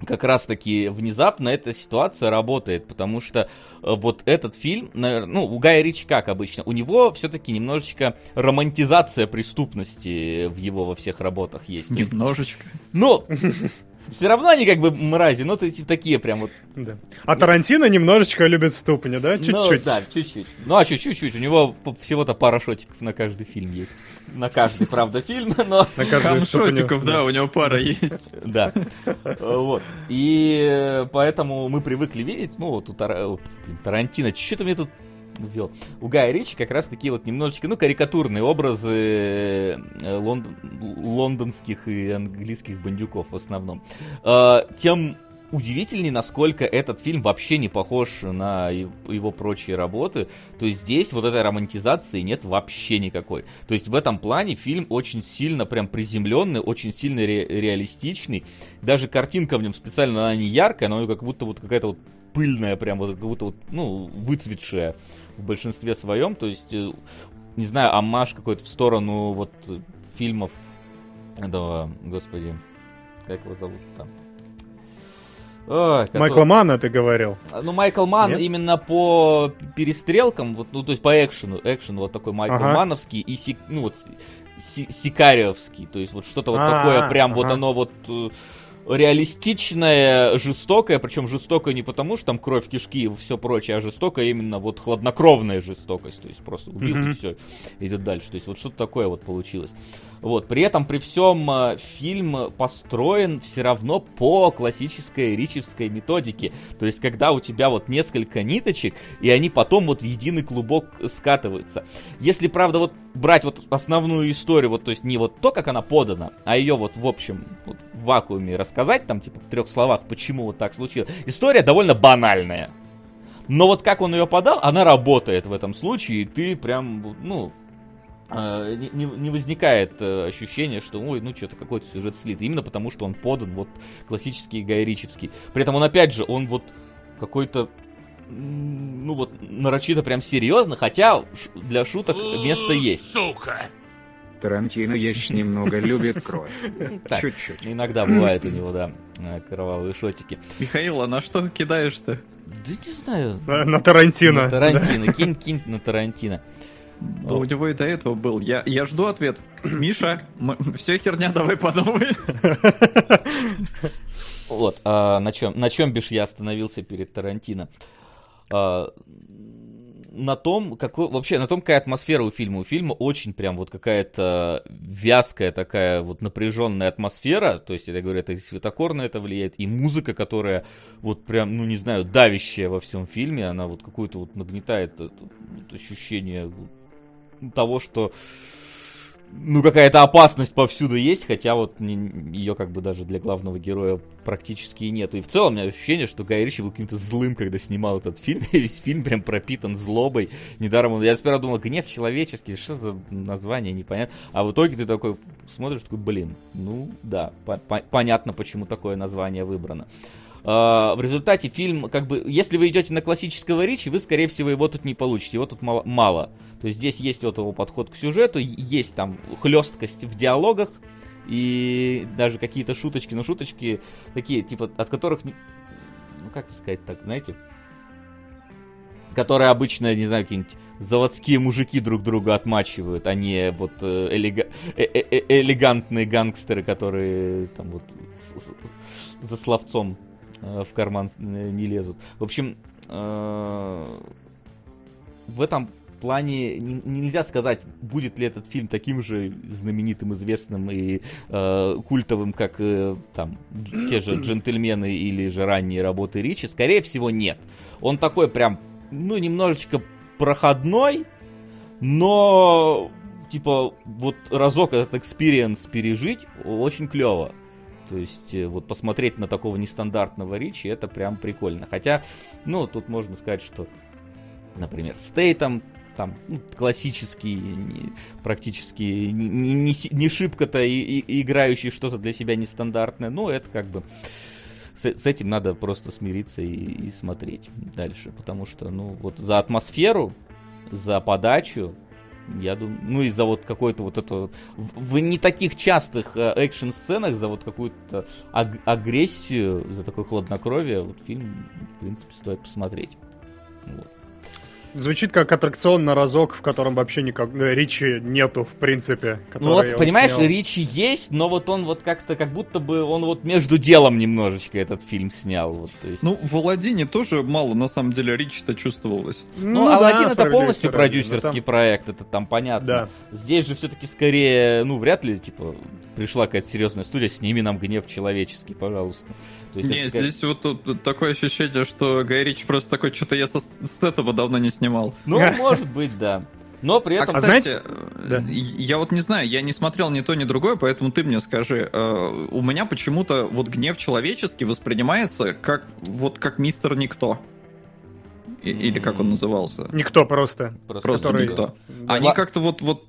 как раз-таки внезапно эта ситуация работает, потому что э, вот этот фильм, наверное, ну, у Гая Ричи как обычно, у него все-таки немножечко романтизация преступности в его во всех работах есть. Немножечко. ну, все равно они как бы мрази, но эти такие прям вот Да. А Тарантино немножечко любит ступни, да? ну, Чуть-чуть. да, чуть-чуть. Ну, а чуть-чуть? У него всего-то пара шотиков на каждый фильм есть. На каждый, правда, фильм, но... На каждую ступню. Хамшотиков, да, у него пара есть. Да. Вот. И поэтому мы привыкли видеть, ну, вот у Тарантино, что-то мне тут ввел. У Гая Ричи как раз такие вот немножечко, ну, карикатурные образы э, лондон- лондонских и английских бандюков в основном. Э, Тем удивительнее, насколько этот фильм вообще не похож на его прочие работы. То есть здесь вот этой романтизации нет вообще никакой. То есть в этом плане фильм очень сильно прям приземленный, очень сильно ре- реалистичный. Даже картинка в нем специально, она не яркая, но как будто вот какая-то вот пыльная, прям вот как будто вот, ну, выцветшая в большинстве своем. То есть, э, не знаю, амаш какой-то в сторону вот э, фильмов этого, господи, как его зовут там? Ой, который- Майкла Мана ты говорил. ну, Майкл Ман Нет? именно по перестрелкам, вот, ну, то есть по экшену, экшен вот такой Майкл Ага. Мановский и Си- ну, вот, Си- Сикариовский, то есть вот что-то вот А, такое, прям вот ага. оно вот, реалистичная, жестокая, причем жестокая не потому, что там кровь, кишки и все прочее, а жестокая именно вот хладнокровная жестокость, то есть просто убил mm-hmm. и все, идет дальше, то есть вот что-то такое вот получилось. Вот, при этом, при всем, э, фильм построен все равно по классической ричевской методике. То есть, когда у тебя вот несколько ниточек, и они потом вот в единый клубок скатываются. Если, правда, вот брать вот основную историю, вот, то есть не вот то, как она подана, а ее вот в общем вот, в вакууме рассказать, там, типа, в трех словах, почему вот так случилось. История довольно банальная. Но вот как он ее подал, она работает в этом случае, и ты прям, ну, а, не, не возникает э, ощущение, что ой, ну что-то какой-то сюжет слит. Именно потому, что он подан вот классический гайричевский. При этом он опять же, он вот какой-то ну вот нарочито прям серьезно, хотя для шуток место есть. Сука! Тарантино есть немного любит кровь. Чуть-чуть. Иногда бывает у него, да, э, кровавые шотики. Михаил, а на что кидаешь-то? Да не знаю. На, на Тарантино. На Тарантино. Кинь, кинь на Тарантино. Да у него и до этого был. Я, я жду ответ. Миша, мы, все херня, давай по новой. Вот, а на чем, на чем бишь я остановился перед Тарантино? А, на том, какой, вообще, на том, какая атмосфера у фильма. У фильма очень прям вот какая-то вязкая такая вот напряженная атмосфера. То есть, я говорю, это и светокор на это влияет, и музыка, которая вот прям, ну не знаю, давящая во всем фильме. Она вот какую-то вот нагнетает вот, ощущение того, что ну, какая-то опасность повсюду есть, хотя вот ее как бы даже для главного героя практически и нету. И в целом у меня ощущение, что Гай Ричи был каким-то злым, когда снимал этот фильм. И весь фильм прям пропитан злобой. Недаром он... Я сперва думал, гнев человеческий, что за название, непонятно. А в итоге ты такой смотришь, такой, блин, ну да, по понятно, почему такое название выбрано. А, в результате фильм, как бы, если вы идете на классического Ричи, вы, скорее всего, его тут не получите, его тут мало. мало. То есть здесь есть вот его подход к сюжету, есть там хлесткость в диалогах, и даже какие-то шуточки, но шуточки такие, типа, от которых, ну, как сказать так, знаете, которые обычно, не знаю, какие-нибудь заводские мужики друг друга отмачивают, а не вот э, элега... э -э -э элегантные гангстеры, которые там вот за словцом в карман не лезут. В общем, э, в этом плане нельзя сказать, будет ли этот фильм таким же знаменитым, известным и э, культовым, как э, там те же джентльмены или же ранние работы Ричи. Скорее всего, нет. Он такой прям, ну, немножечко проходной, но типа вот разок этот experience пережить очень клево. То есть, э, вот посмотреть на такого нестандартного Ричи, это прям прикольно. Хотя, ну, тут можно сказать, что, например, Стейтом, там, ну, классический, не, практически не, не, не шибко-то и, и, играющий что-то для себя нестандартное, но это как бы с, с этим надо просто смириться и, и смотреть дальше, потому что, ну, вот за атмосферу, за подачу, я думаю, ну из-за вот какой-то вот этого, в, не таких частых э, экшн-сценах, за вот какую-то аг- агрессию, за такое хладнокровие, вот фильм, в принципе, стоит посмотреть. Вот. Звучит как аттракцион на разок, в котором вообще никак э, Ричи нету, в принципе. Ну вот, понимаешь, снял. Ричи есть, но вот он вот как-то, как будто бы он вот между делом немножечко этот фильм снял. Вот, то есть... Ну, в Аладдине тоже мало, на самом деле, Ричи-то чувствовалось. Ну, ну Аладдин это полностью продюсерский там... проект, это там понятно. Да. Здесь же все-таки скорее, ну, вряд ли, типа, пришла какая-то серьезная студия, сними нам гнев человеческий, пожалуйста. То есть, не, здесь вот тут такое ощущение, что Гай Ричи просто такой, что-то я со Стэтома давно не снимал. Ну, может быть, да. Но при а, этом... А, кстати, знаете, да. я вот не знаю, я не смотрел ни то, ни другое, поэтому ты мне скажи. Э, у меня почему-то вот гнев человеческий воспринимается как вот как мистер Никто. Или как он назывался? Никто просто. Просто, просто который... никто. Они как-то вот, вот...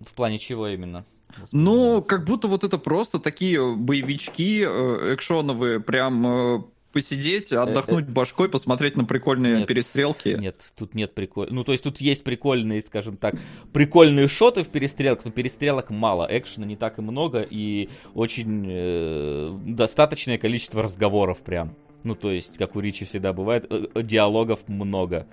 В плане чего именно? Ну, как будто вот это просто такие боевички э, экшоновые, прям э, посидеть, отдохнуть это... башкой, посмотреть на прикольные нет, перестрелки. Нет, тут нет прикольных. Ну, то есть тут есть прикольные, скажем так, прикольные шоты в перестрелках, но перестрелок мало, экшена не так и много, и очень э, достаточное количество разговоров прям. Ну, то есть, как у Ричи всегда бывает, э, диалогов много.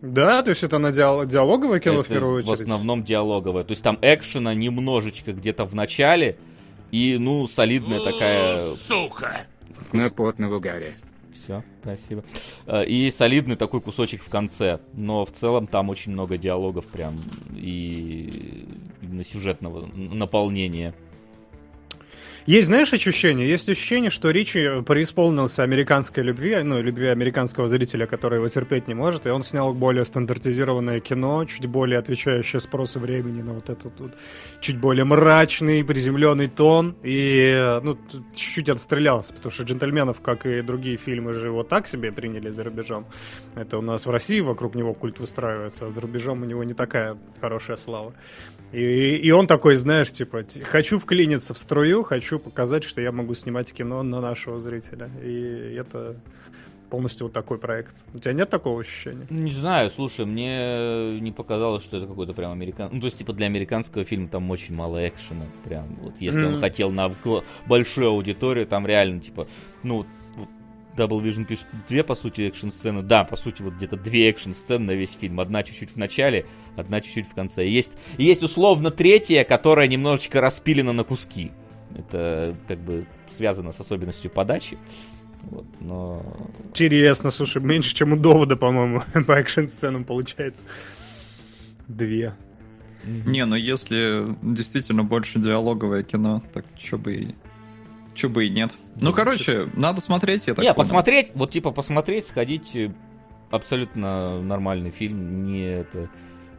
Да, то есть это на диал- диалоговое кино это в первую очередь? в основном диалоговое. То есть там экшена немножечко где-то в начале, И, ну, солидная такая... Сука! На потного Гарри. Все, спасибо. Э, и солидный такой кусочек в конце. Но в целом там очень много диалогов прям и именно сюжетного наполнения. Есть, знаешь, ощущение? Есть ощущение, что Ричи преисполнился американской любви, ну, любви американского зрителя, который его терпеть не может, и он снял более стандартизированное кино, чуть более отвечающее спросу времени на вот этот вот чуть более мрачный, приземленный тон, и, ну, чуть-чуть отстрелялся, потому что «Джентльменов», как и другие фильмы же вот так себе приняли за рубежом. Это у нас в России вокруг него культ выстраивается, а за рубежом у него не такая хорошая слава. И, и он такой, знаешь, типа, хочу вклиниться в струю, хочу показать, что я могу снимать кино на нашего зрителя. И это полностью вот такой проект. У тебя нет такого ощущения? Не знаю, слушай, мне не показалось, что это какой-то прям американ... Ну, то есть, типа, для американского фильма там очень мало экшена. Прям, вот, если mm. он хотел на большую аудиторию, там реально, типа, ну, Double Vision пишет две, по сути, экшн-сцены. Да, по сути, вот где-то две экшн-сцены на весь фильм. Одна чуть-чуть в начале, одна чуть-чуть в конце. Есть, есть условно третья, которая немножечко распилена на куски. Это как бы связано с особенностью подачи. Вот, но... Интересно, слушай, меньше, чем у довода, по-моему, по экшн-сценам получается. Две. Не, ну если действительно больше диалоговое кино, так что бы и Че бы и нет. Ну, ну короче, надо смотреть, я так Не, понял. посмотреть, вот типа посмотреть, сходить, э, абсолютно нормальный фильм, не это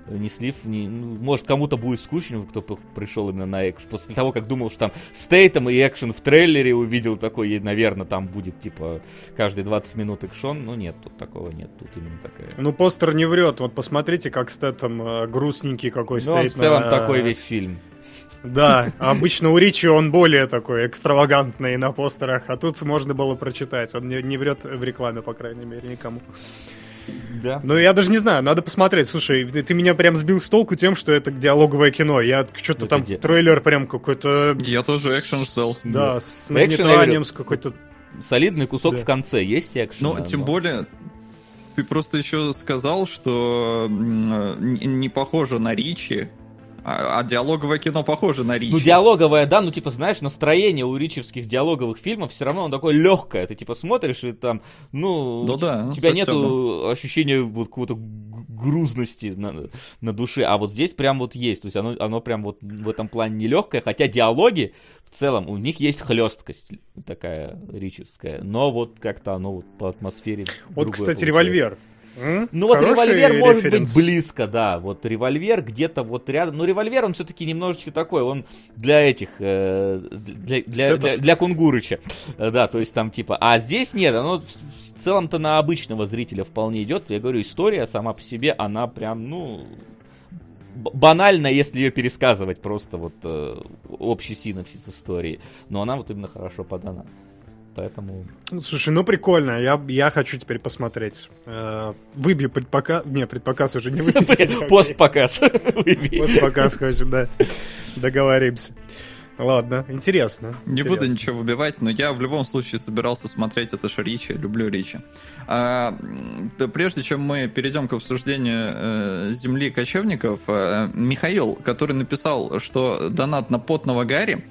не слив, не, ну, может кому-то будет скучно, кто пришел именно на экшен. После того, как думал, что там стейтом и экшен в трейлере увидел такой, и, наверное, там будет типа каждые 20 минут экшон. Ну нет, тут такого нет, тут именно такая. Ну постер не врет, вот посмотрите, как стейтом э, грустненький какой ну, стоит. в целом на... такой весь фильм. Да, обычно у Ричи он более такой экстравагантный на постерах, а тут можно было прочитать. Он не, не врет в рекламе, по крайней мере, никому. Да. Ну, я даже не знаю, надо посмотреть. Слушай, ты, меня прям сбил с толку тем, что это диалоговое кино. Я что-то там где? трейлер прям какой-то... Я тоже экшен ждал. Да, с нагнетанием, с какой-то... Солидный кусок да. в конце, есть экшен? Ну, тем но... более, ты просто еще сказал, что не похоже на Ричи, а, а диалоговое кино похоже на Ричи. Ну, диалоговое, да, ну, типа, знаешь, настроение у ричевских диалоговых фильмов все равно он такое легкое. Ты, типа, смотришь, и там, ну, ну да, у тебя нету ощущения вот какого-то грузности на, на душе, а вот здесь прям вот есть. То есть оно, оно прям вот в этом плане нелегкое, хотя диалоги в целом у них есть хлесткость такая ричевская, но вот как-то оно вот по атмосфере. Вот, кстати, получается. револьвер. Ну вот револьвер референс. может быть близко, да. Вот револьвер где-то вот рядом. Но револьвер он все-таки немножечко такой, он для этих, э, для, для, для, для Кунгурыча. Э, да, то есть там типа. А здесь нет, оно в целом-то на обычного зрителя вполне идет. Я говорю, история сама по себе, она прям, ну, банально, если ее пересказывать просто вот э, общий синопсис истории. Но она вот именно хорошо подана. Поэтому... Ну, слушай, ну прикольно, я, я хочу теперь посмотреть. Э, выбью предпоказ... Не, предпоказ уже не выбью. Постпоказ. Постпоказ хочу, да. Договоримся. Ладно, интересно. Не интересно. буду ничего выбивать, но я в любом случае собирался смотреть это же Ричи, люблю Ричи. А, прежде чем мы перейдем к обсуждению э, земли кочевников, э, Михаил, который написал, что донат на потного Гарри,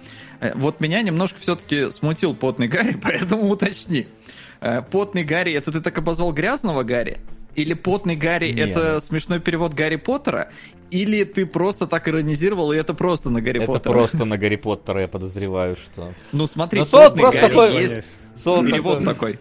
вот меня немножко все-таки смутил потный Гарри, поэтому уточни. Э, потный Гарри, это ты так обозвал грязного Гарри? Или потный Гарри Нет. это смешной перевод Гарри Поттера? Или ты просто так иронизировал, и это просто на Гарри это Поттера? Это просто на Гарри Поттера, я подозреваю, что... Ну смотри, Но солод просто Гарри такой... есть. Солод перевод такой.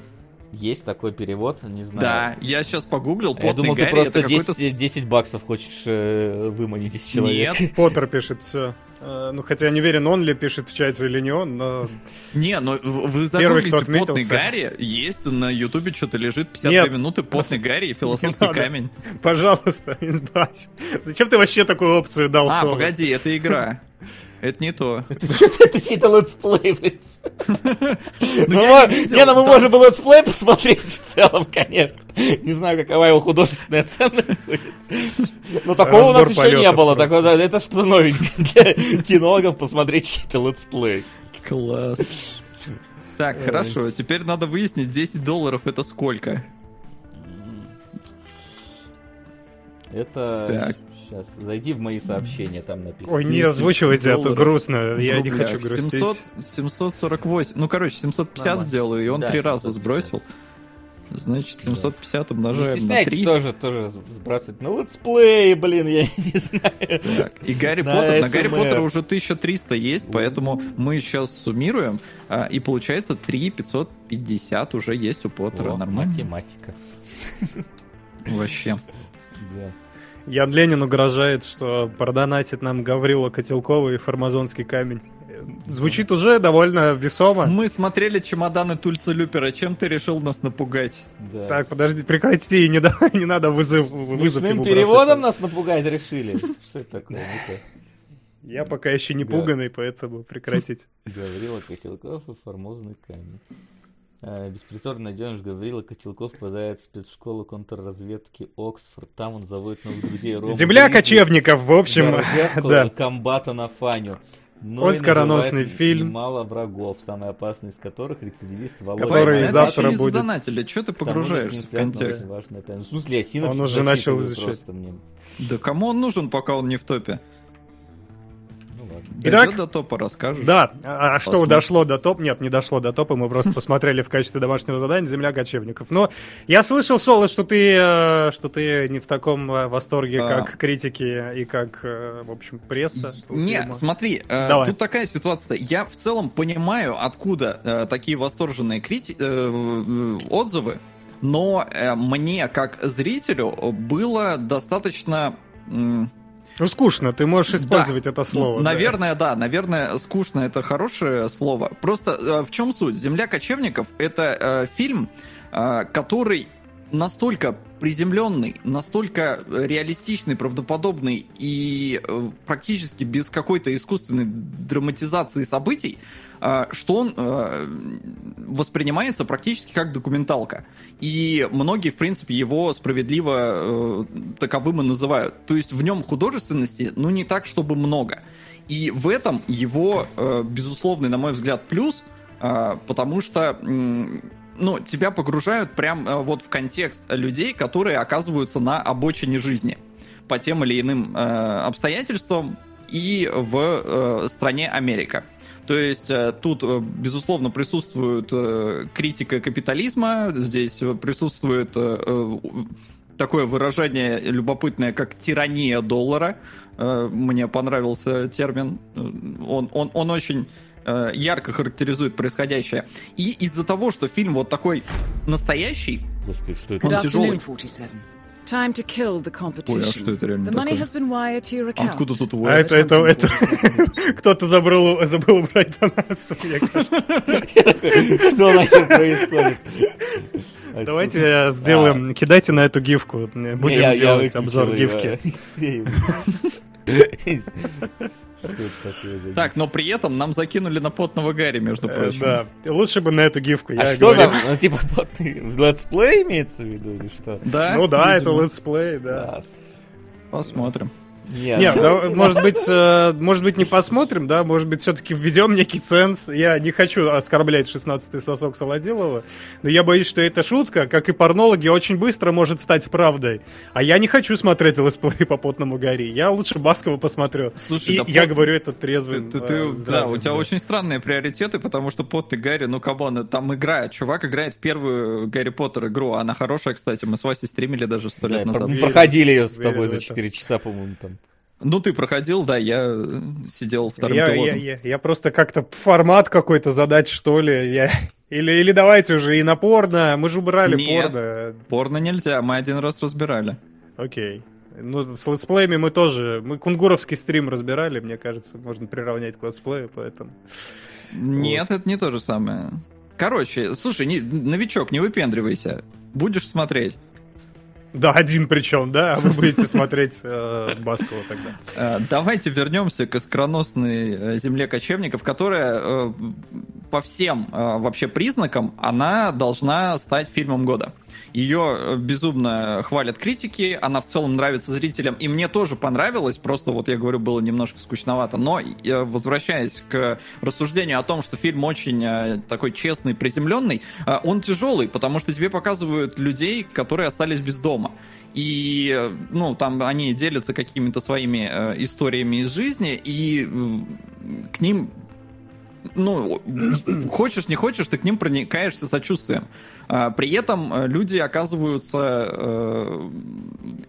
Есть такой перевод, не знаю. Да, я сейчас погуглил. Я думал, Гарри, ты просто 10, 10 баксов хочешь э, выманить из человека. Нет. Поттер пишет все. Э, ну, хотя я не уверен, он ли пишет в чате или не он, но... Не, но вы загуглите «Потный Гарри», есть на ютубе что-то лежит 52 Нет. минуты «Потный Гарри» и «Философский камень». Пожалуйста, избавь. Зачем ты вообще такую опцию дал? А, погоди, это игра. Это не то. Это чей-то летсплей, ну, Не, ну мы можем и летсплей посмотреть в целом, конечно. Не знаю, какова его художественная ценность будет. Но такого у нас еще не было. Это что новенькое для кинологов посмотреть чей-то летсплей. Класс. Так, хорошо. Теперь надо выяснить, 10 долларов это сколько? Это... Сейчас зайди в мои сообщения, там написано. Ой, не озвучивайте, а то грустно. Я не хочу грустить. 700, 748. Ну, короче, 750 Нормально. сделаю, и он да, три раза сбросил. Значит, 750 да. умножаем не на 3. тоже, тоже сбрасывать. Ну, летсплей, блин, я не знаю. Так, и Гарри на Поттер, на Гарри Поттера уже 1300 есть, поэтому мы сейчас суммируем, а, и получается 3550 уже есть у Поттера. О, Нормально. Математика. Вообще. Да. Ян Ленин угрожает, что продонатит нам Гаврила Котелкова и Формазонский камень. Звучит уже довольно весомо. Мы смотрели чемоданы Тульца Люпера. Чем ты решил нас напугать? Да. Так, подожди, прекрати, не, да, не надо вызов, вызов ему переводом нас напугать решили? Что это такое? Я пока еще не пуганный, поэтому прекратить. Гаврила Котелков и формозный камень. А, Беспризорный найденыш Гаврила Котелков попадает в спецшколу контрразведки Оксфорд. Там он заводит новых друзей Рома Земля Гризли, кочевников, в общем. Да. комбата на Фаню. Но Оскароносный фильм. Мало врагов, самый опасный из которых рецидивист Володя. Который завтра не будет. Задонатили. Что ты погружаешься в контекст? Важная тайна. В смысле, я Он уже начал изучать. Мне. Да кому он нужен, пока он не в топе? Итак, до топа расскажешь? Да, а, а что дошло до топа? Нет, не дошло до топа, мы просто посмотрели в качестве домашнего задания «Земля кочевников». Но я слышал, Соло, что ты, э, что ты не в таком э, восторге, а... как критики и как, э, в общем, пресса. Не, смотри, Давай. тут такая ситуация. Я в целом понимаю, откуда такие восторженные крити... отзывы, но мне, как зрителю, было достаточно ну, скучно, ты можешь использовать да. это слово. Наверное, да. да, наверное, скучно это хорошее слово. Просто э, в чем суть? Земля кочевников это э, фильм, э, который настолько приземленный, настолько реалистичный, правдоподобный и э, практически без какой-то искусственной драматизации событий, что он э, воспринимается практически как документалка. И многие, в принципе, его справедливо таковым и называют. То есть в нем художественности, ну, не так, чтобы много. И в этом его, безусловный, на мой взгляд, плюс, потому что ну, тебя погружают прям э, вот в контекст людей, которые оказываются на обочине жизни по тем или иным э, обстоятельствам и в э, стране Америка. То есть э, тут, э, безусловно, присутствует э, критика капитализма, здесь присутствует такое выражение любопытное, как тирания доллара. Мне понравился термин. Он, он, он очень ярко характеризует происходящее. И из-за того, что фильм вот такой настоящий, Господи, что это? он тяжелый. Time to kill the competition. Ой, а что это реально the money has been wired to your account. Откуда тут А это, это, это... Кто-то забыл, забыл убрать донацию, мне кажется. Что нахер происходит? Давайте сделаем, кидайте на эту гифку. Будем делать обзор гифки. Так, но при этом нам закинули на потного Гарри, между э, прочим. Да, лучше бы на эту гифку. А что там? Ну, типа, потный летсплей имеется в виду или что? Да. Ну да, это летсплей, да. Посмотрим. Нет, Нет да, может быть, э, может быть, не посмотрим, да, может быть, все-таки введем некий ценз. Я не хочу оскорблять 16-й сосок Солодилова, но я боюсь, что эта шутка, как и порнологи, очень быстро может стать правдой. А я не хочу смотреть летсплей по потному Гарри. Я лучше Баскова посмотрю. Слушай, и да я пот... говорю это трезвым. Ты, ты, э, да, у тебя да. очень странные приоритеты, потому что потный Гарри, ну, кабан, там играет. Чувак играет в первую Гарри Поттер игру. Она хорошая, кстати. Мы с Васей стримили даже сто лет да, назад. Мы проходили ее с тобой за 4 часа, по-моему, там. Ну, ты проходил, да, я сидел вторым я, пилотом. Я, я, я просто как-то формат какой-то задать, что ли. Я... Или, или давайте уже и на порно. Мы же убрали Нет, порно. порно нельзя, мы один раз разбирали. Окей. Ну, с летсплеями мы тоже... Мы кунгуровский стрим разбирали, мне кажется, можно приравнять к летсплею, поэтому... Нет, вот. это не то же самое. Короче, слушай, не, новичок, не выпендривайся. Будешь смотреть. Да, один причем, да, а вы будете смотреть э, Баскова тогда. Э, давайте вернемся к искроносной э, земле кочевников, которая э, по всем вообще признакам, она должна стать фильмом года. Ее э, безумно хвалят критики, она в целом нравится зрителям, и мне тоже понравилось, просто вот я говорю, было немножко скучновато, но возвращаясь к рассуждению о том, что фильм очень э, такой честный, приземленный, э, он тяжелый, потому что тебе показывают людей, которые остались без дома. и, ну, там они делятся какими-то своими э, историями из жизни, и э, к ним ну, хочешь, не хочешь, ты к ним проникаешься сочувствием. А, при этом э, люди оказываются э,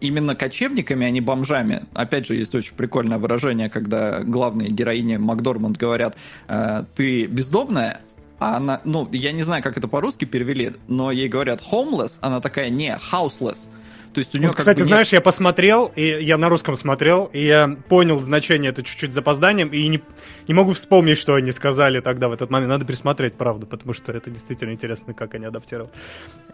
именно кочевниками, а не бомжами. Опять же, есть очень прикольное выражение, когда главные героини Макдорманд говорят, э, ты бездомная, а она, ну, я не знаю, как это по-русски перевели, но ей говорят homeless, она такая, не, houseless. То есть у него вот, кстати, бы знаешь, нет... я посмотрел, и я на русском смотрел, и я понял значение это чуть-чуть запозданием, и не, не могу вспомнить, что они сказали тогда в этот момент. Надо пересмотреть, правда, потому что это действительно интересно, как они адаптировали.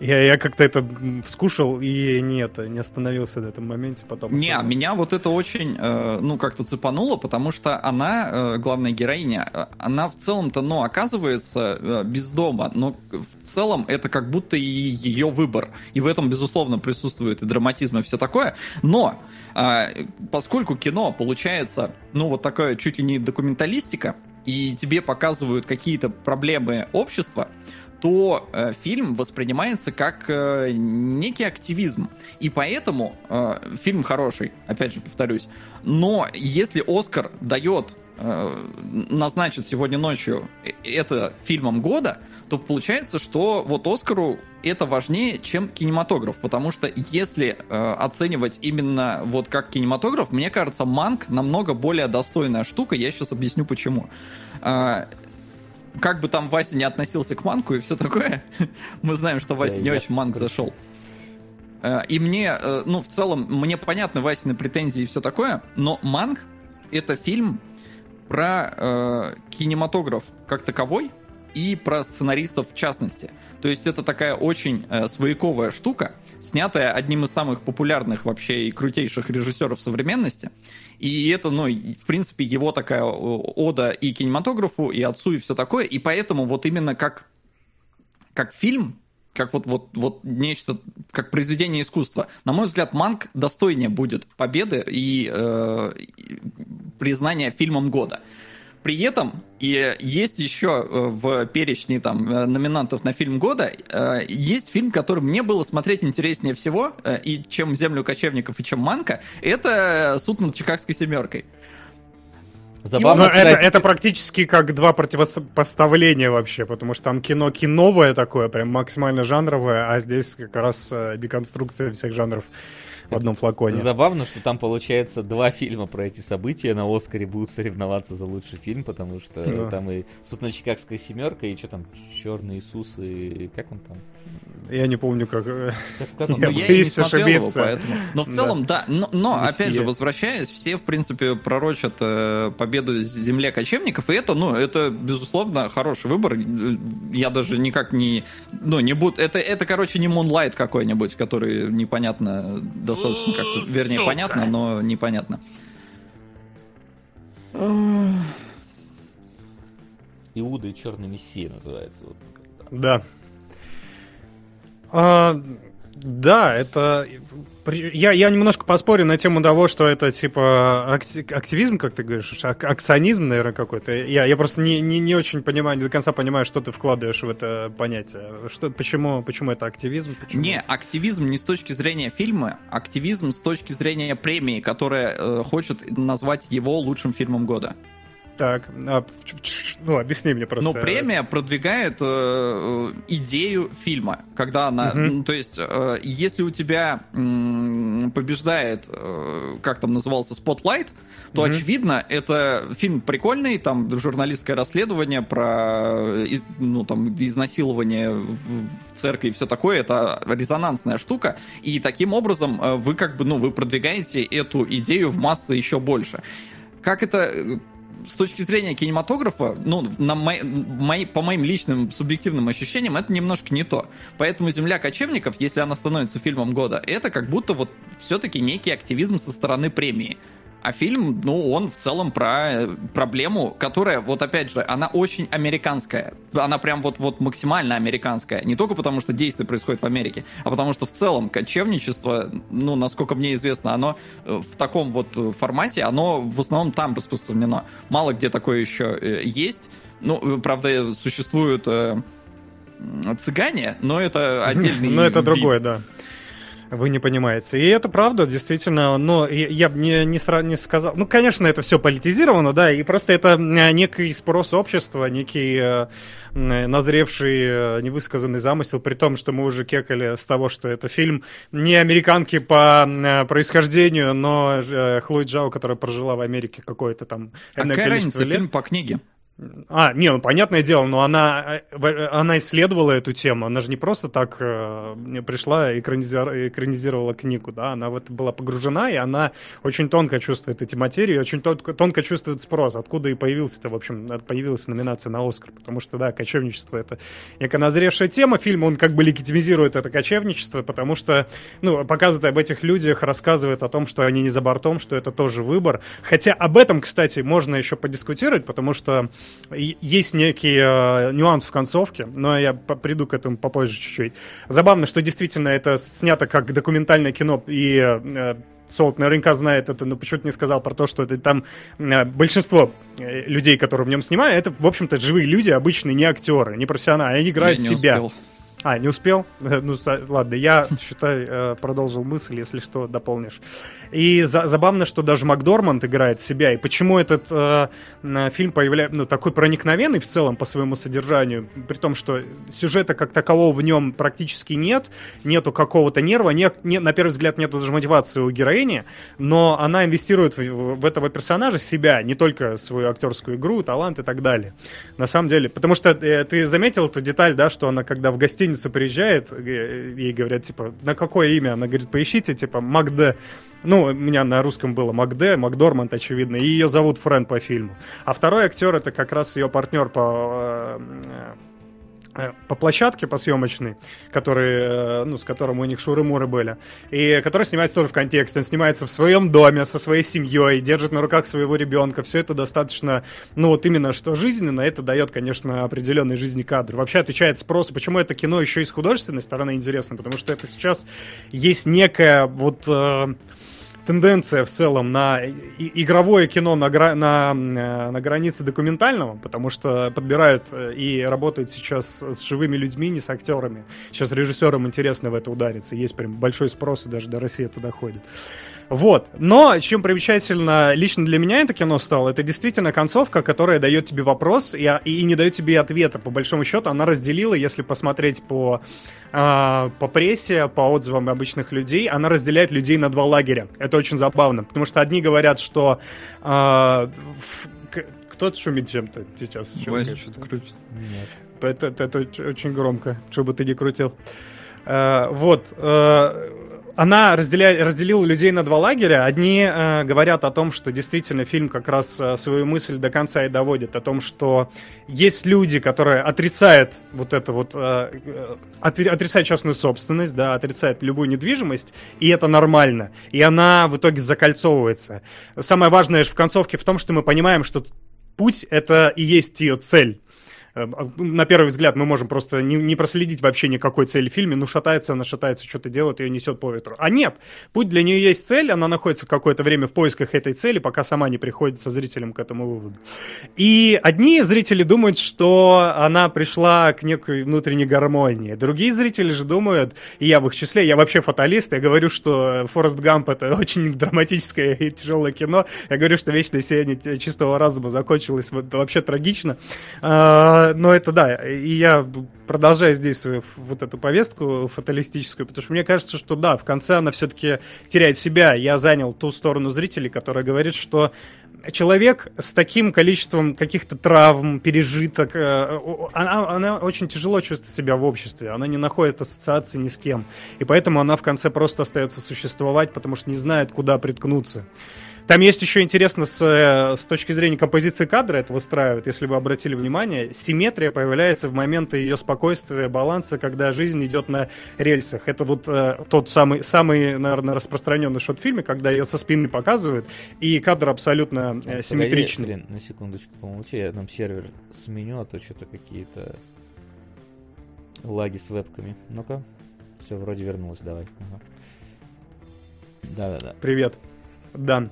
Я, я как-то это скушал, и нет, не остановился на этом моменте потом. Не, особенно. меня вот это очень, э, ну, как-то цепануло, потому что она, э, главная героиня, э, она в целом-то, ну, оказывается э, без дома, но в целом это как будто и ее выбор. И в этом, безусловно, присутствует драматизм и все такое. Но а, поскольку кино получается, ну, вот такое чуть ли не документалистика, и тебе показывают какие-то проблемы общества, то э, фильм воспринимается как э, некий активизм. И поэтому э, фильм хороший, опять же повторюсь. Но если Оскар дает Э, назначат сегодня ночью это фильмом года, то получается, что вот Оскару это важнее, чем кинематограф, потому что если э, оценивать именно вот как кинематограф, мне кажется, Манк намного более достойная штука, я сейчас объясню почему. Э, как бы там Вася не относился к Манку и все такое, мы знаем, что Вася не очень Манк зашел. Э, и мне, э, ну, в целом, мне понятны Васины претензии и все такое, но Манк это фильм, про э, кинематограф как таковой и про сценаристов в частности. То есть это такая очень э, свояковая штука, снятая одним из самых популярных вообще и крутейших режиссеров современности. И это, ну, в принципе, его такая ода и кинематографу, и отцу, и все такое. И поэтому вот именно как, как фильм как вот, вот, вот нечто, как произведение искусства. На мой взгляд, Манк достойнее будет победы и, э, признания фильмом года. При этом и есть еще э, в перечне там э, номинантов на фильм года э, есть фильм, который мне было смотреть интереснее всего, и чем «Землю кочевников», и чем «Манка», это «Суд над Чикагской семеркой». Забавно, ну, кстати... это, это практически как два противопоставления вообще, потому что там кино киновое такое, прям максимально жанровое, а здесь как раз деконструкция всех жанров в одном флаконе. Забавно, что там получается два фильма про эти события на Оскаре будут соревноваться за лучший фильм, потому что да. там и Суд на Чикагская семерка, и что там, Черный Иисус, и как он там? Я не помню, как... Э, как, как он? Я, ну, я не смотрел ошибиться. его, поэтому... Но в целом, да. да. Но, но опять же, возвращаясь, все, в принципе, пророчат э, победу земле кочевников, и это, ну, это, безусловно, хороший выбор. Я даже никак не... Ну, не буду... Это, это короче, не Moonlight какой-нибудь, который непонятно достаточно как-то... Вернее, понятно, но непонятно. Иуда и Черный Мессия называется. Да. А, да, это... Я, я немножко поспорю на тему того, что это типа активизм, как ты говоришь, ак акционизм, наверное, какой-то. Я, я просто не, не, не очень понимаю, не до конца понимаю, что ты вкладываешь в это понятие. Что, почему, почему это активизм? Почему? Не, активизм не с точки зрения фильма, активизм с точки зрения премии, которая э, хочет назвать его лучшим фильмом года. Так, а, ну объясни мне просто. Но премия продвигает э, идею фильма, когда она, угу. ну, то есть, э, если у тебя э, побеждает, э, как там назывался, Spotlight, то угу. очевидно это фильм прикольный, там журналистское расследование про, ну там изнасилование в церкви и все такое, это резонансная штука, и таким образом э, вы как бы, ну вы продвигаете эту идею в массы еще больше. Как это с точки зрения кинематографа, ну, на мои, мои, по моим личным субъективным ощущениям, это немножко не то. Поэтому «Земля кочевников», если она становится фильмом года, это как будто вот все-таки некий активизм со стороны премии. А фильм, ну, он в целом про э, проблему, которая, вот опять же, она очень американская. Она прям вот, вот максимально американская. Не только потому, что действие происходит в Америке, а потому что в целом кочевничество, ну, насколько мне известно, оно э, в таком вот э, формате, оно в основном там распространено. Мало где такое еще есть. Ну, правда, существуют цыгане, но это отдельный Но это другое, да. Вы не понимаете. И это правда, действительно, но я бы не, не, сра- не сказал... Ну, конечно, это все политизировано, да, и просто это некий спрос общества, некий э, назревший э, невысказанный замысел, при том, что мы уже кекали с того, что это фильм не американки по э, происхождению, но э, Джао, которая прожила в Америке какое-то там а какая разница, лет. фильм по книге? А, не, ну понятное дело, но она, э, она исследовала эту тему, она же не просто так э, пришла и экранизировала, экранизировала книгу, да, она в это была погружена, и она очень тонко чувствует эти материи, очень тонко, тонко чувствует спрос, откуда и появился-то, в общем, появилась номинация на Оскар, потому что, да, кочевничество — это некая назревшая тема, фильм, он как бы легитимизирует это кочевничество, потому что, ну, показывает об этих людях, рассказывает о том, что они не за бортом, что это тоже выбор, хотя об этом, кстати, можно еще подискутировать, потому что есть некий э, нюанс в концовке, но я приду к этому попозже чуть-чуть. Забавно, что действительно это снято как документальное кино, и э, Солт наверняка знает это, но почему-то не сказал про то, что это там э, большинство э, людей, которые в нем снимают, это, в общем-то, живые люди, обычные, не актеры, не профессионалы, они играют я себя. Успел. А, не успел? Ну, ладно, я, считай, э, продолжил мысль, если что, дополнишь. И за, забавно, что даже Макдорманд играет себя. И почему этот э, фильм появляется, ну, такой проникновенный в целом по своему содержанию, при том, что сюжета как такового в нем практически нет, нету какого-то нерва, нет, не, на первый взгляд нету даже мотивации у героини, но она инвестирует в, в этого персонажа себя, не только свою актерскую игру, талант и так далее. На самом деле, потому что э, ты заметил эту деталь, да, что она когда в гостиницу приезжает, э, ей говорят, типа, на какое имя? Она говорит, поищите, типа, Магде. Ну, у меня на русском было Макде, Макдорманд, очевидно, и ее зовут Френ по фильму. А второй актер это как раз ее партнер по э, э, по площадке, по съемочной, который, э, ну, с которым у них шуры-муры были, и который снимается тоже в контексте. Он снимается в своем доме, со своей семьей, держит на руках своего ребенка. Все это достаточно, ну, вот именно что жизненно, это дает, конечно, определенный жизни кадр. Вообще отвечает спросу, почему это кино еще и с художественной стороны интересно, потому что это сейчас есть некая вот тенденция в целом на игровое кино на, гра... на, э, на границе документального, потому что подбирают э, и работают сейчас с живыми людьми, не с актерами. Сейчас режиссерам интересно в это удариться. Есть прям большой спрос, и даже до России это доходит. Вот. Но чем примечательно лично для меня это кино стало, это действительно концовка, которая дает тебе вопрос и, и не дает тебе ответа. По большому счету, она разделила, если посмотреть по, э, по прессе, по отзывам обычных людей, она разделяет людей на два лагеря. Это очень забавно, потому что одни говорят, что э, кто-то шумит чем-то сейчас. Вася что-то крутит. Нет. Это, это, это очень громко, чтобы ты не крутил. Uh, вот. Uh, она разделя... разделила людей на два лагеря. Одни э, говорят о том, что действительно фильм как раз э, свою мысль до конца и доводит, о том, что есть люди, которые отрицают вот это вот, э, э отрицают частную собственность, да, отрицают любую недвижимость, и это нормально. И она в итоге закольцовывается. Самое важное же в концовке в том, что мы понимаем, что путь — это и есть ее цель. Э, на первый взгляд мы можем просто не, не проследить вообще никакой цели в фильме, ну шатается она, шатается, что-то делает, ее несет по ветру. А нет, путь для нее есть цель, она находится какое-то время в поисках этой цели, пока сама не приходит со зрителем к этому выводу. И одни зрители думают, что она пришла к некой внутренней гармонии, другие зрители же думают, и я в их числе, я вообще фаталист, я говорю, что Форест Гамп это очень драматическое и тяжелое кино, я говорю, что вечное сияние чистого разума закончилось вообще трагично, а, но это да, и я продолжаю здесь свою вот эту повестку фаталистическую, потому что мне кажется, что да, в конце она все-таки теряет себя. Я занял ту сторону зрителей, которая говорит, что человек с таким количеством каких-то травм, пережиток, э, она, она очень тяжело чувствует себя в обществе, она не находит ассоциации ни с кем, и поэтому она в конце просто остается существовать, потому что не знает, куда приткнуться. Там есть еще интересно с, э, с точки зрения композиции кадра это выстраивают, если вы обратили внимание, симметрия появляется в моменты ее спокойствия, баланса, когда жизнь идет на рельсах. Это вот э, тот самый, самый, наверное, распространенный шот в фильме, когда ее со спины показывают, и кадр абсолютно э, симметричный. Погоди, на секундочку помолчи, я там сервер сменю, а то что-то какие-то лаги с вебками. Ну-ка, все, вроде вернулось, давай. Да-да-да. Привет. Да.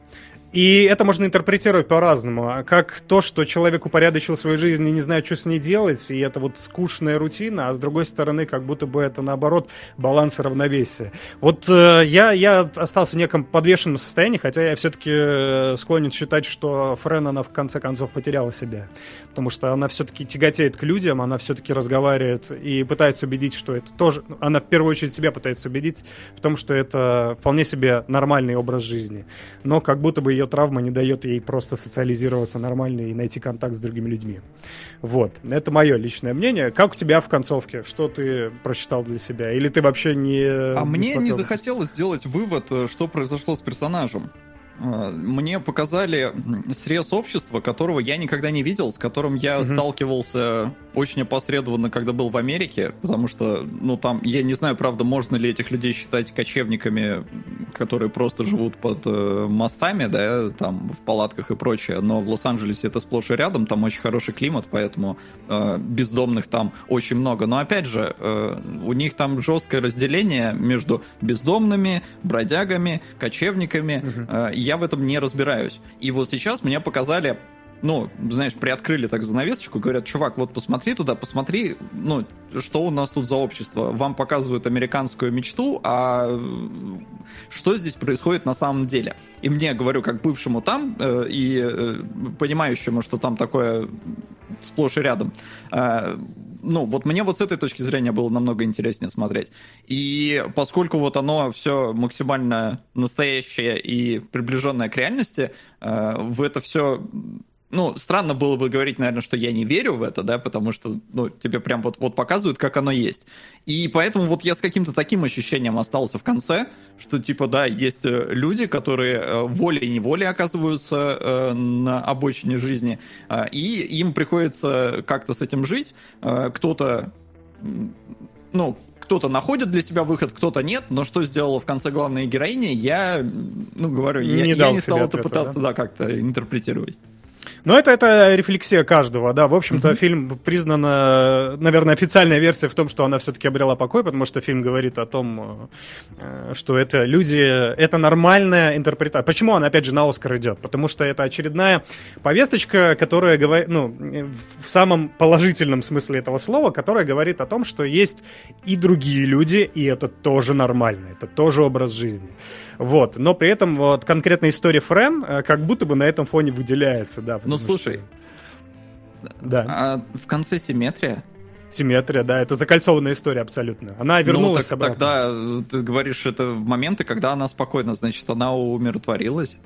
И это можно интерпретировать по-разному. А как то, что человек упорядочил свою жизнь и не знает, что с ней делать, и это вот скучная рутина, а с другой стороны, как будто бы это, наоборот, баланс и равновесие. Вот э, я, я остался в неком подвешенном состоянии, хотя я все-таки э, склонен считать, что Френ, она в конце концов потеряла себя. Потому что она все-таки тяготеет к людям, она все-таки разговаривает и пытается убедить, что это тоже... Она в первую очередь себя пытается убедить в том, что это вполне себе нормальный образ жизни. Но как будто бы ее травма не дает ей просто социализироваться нормально и найти контакт с другими людьми. Вот. Это мое личное мнение. Как у тебя в концовке? Что ты прочитал для себя? Или ты вообще не... А не мне не захотелось сделать вывод, э, что произошло с персонажем. А, мне показали срез общества, которого я никогда не видел, с которым я угу. сталкивался очень опосредованно, когда был в Америке, потому что, ну, там, я не знаю, правда, можно ли этих людей считать кочевниками, которые просто живут под э, мостами, да, там, в палатках и прочее, но в Лос-Анджелесе это сплошь и рядом, там очень хороший климат, поэтому э, бездомных там очень много. Но, опять же, э, у них там жесткое разделение между бездомными, бродягами, кочевниками, угу. э, я в этом не разбираюсь. И вот сейчас мне показали ну, знаешь, приоткрыли так занавесочку, говорят, чувак, вот посмотри туда, посмотри, ну, что у нас тут за общество. Вам показывают американскую мечту, а что здесь происходит на самом деле? И мне, говорю, как бывшему там э, и э, понимающему, что там такое сплошь и рядом, э, ну, вот мне вот с этой точки зрения было намного интереснее смотреть. И поскольку вот оно все максимально настоящее и приближенное к реальности, в это все ну, странно было бы говорить, наверное, что я не верю в это, да, потому что, ну, тебе прям вот, вот показывают, как оно есть. И поэтому вот я с каким-то таким ощущением остался в конце, что, типа, да, есть э, люди, которые э, волей-неволей оказываются э, на обочине жизни, э, и им приходится как-то с этим жить. Э, кто-то, ну, кто-то находит для себя выход, кто-то нет, но что сделала в конце главная героиня, я, ну, говорю, не я, я не стал это пытаться, да, да как-то интерпретировать. Но это, это рефлексия каждого, да. В общем-то, mm-hmm. фильм признан, наверное, официальная версия в том, что она все-таки обрела покой, потому что фильм говорит о том, э, что это люди, это нормальная интерпретация. Почему она, опять же, на Оскар идет? Потому что это очередная повесточка, которая говорит, ну, в самом положительном смысле этого слова, которая говорит о том, что есть и другие люди, и это тоже нормально, это тоже образ жизни. Вот. Но при этом вот конкретная история Френ э, как будто бы на этом фоне выделяется, да. Ну, слушай. Что... Да. А в конце симметрия? Симметрия, да, это закольцованная история абсолютно. Она ну, вернулась ну, так, обратно. Тогда э, ты говоришь, это моменты, когда она спокойна, значит, она умиротворилась.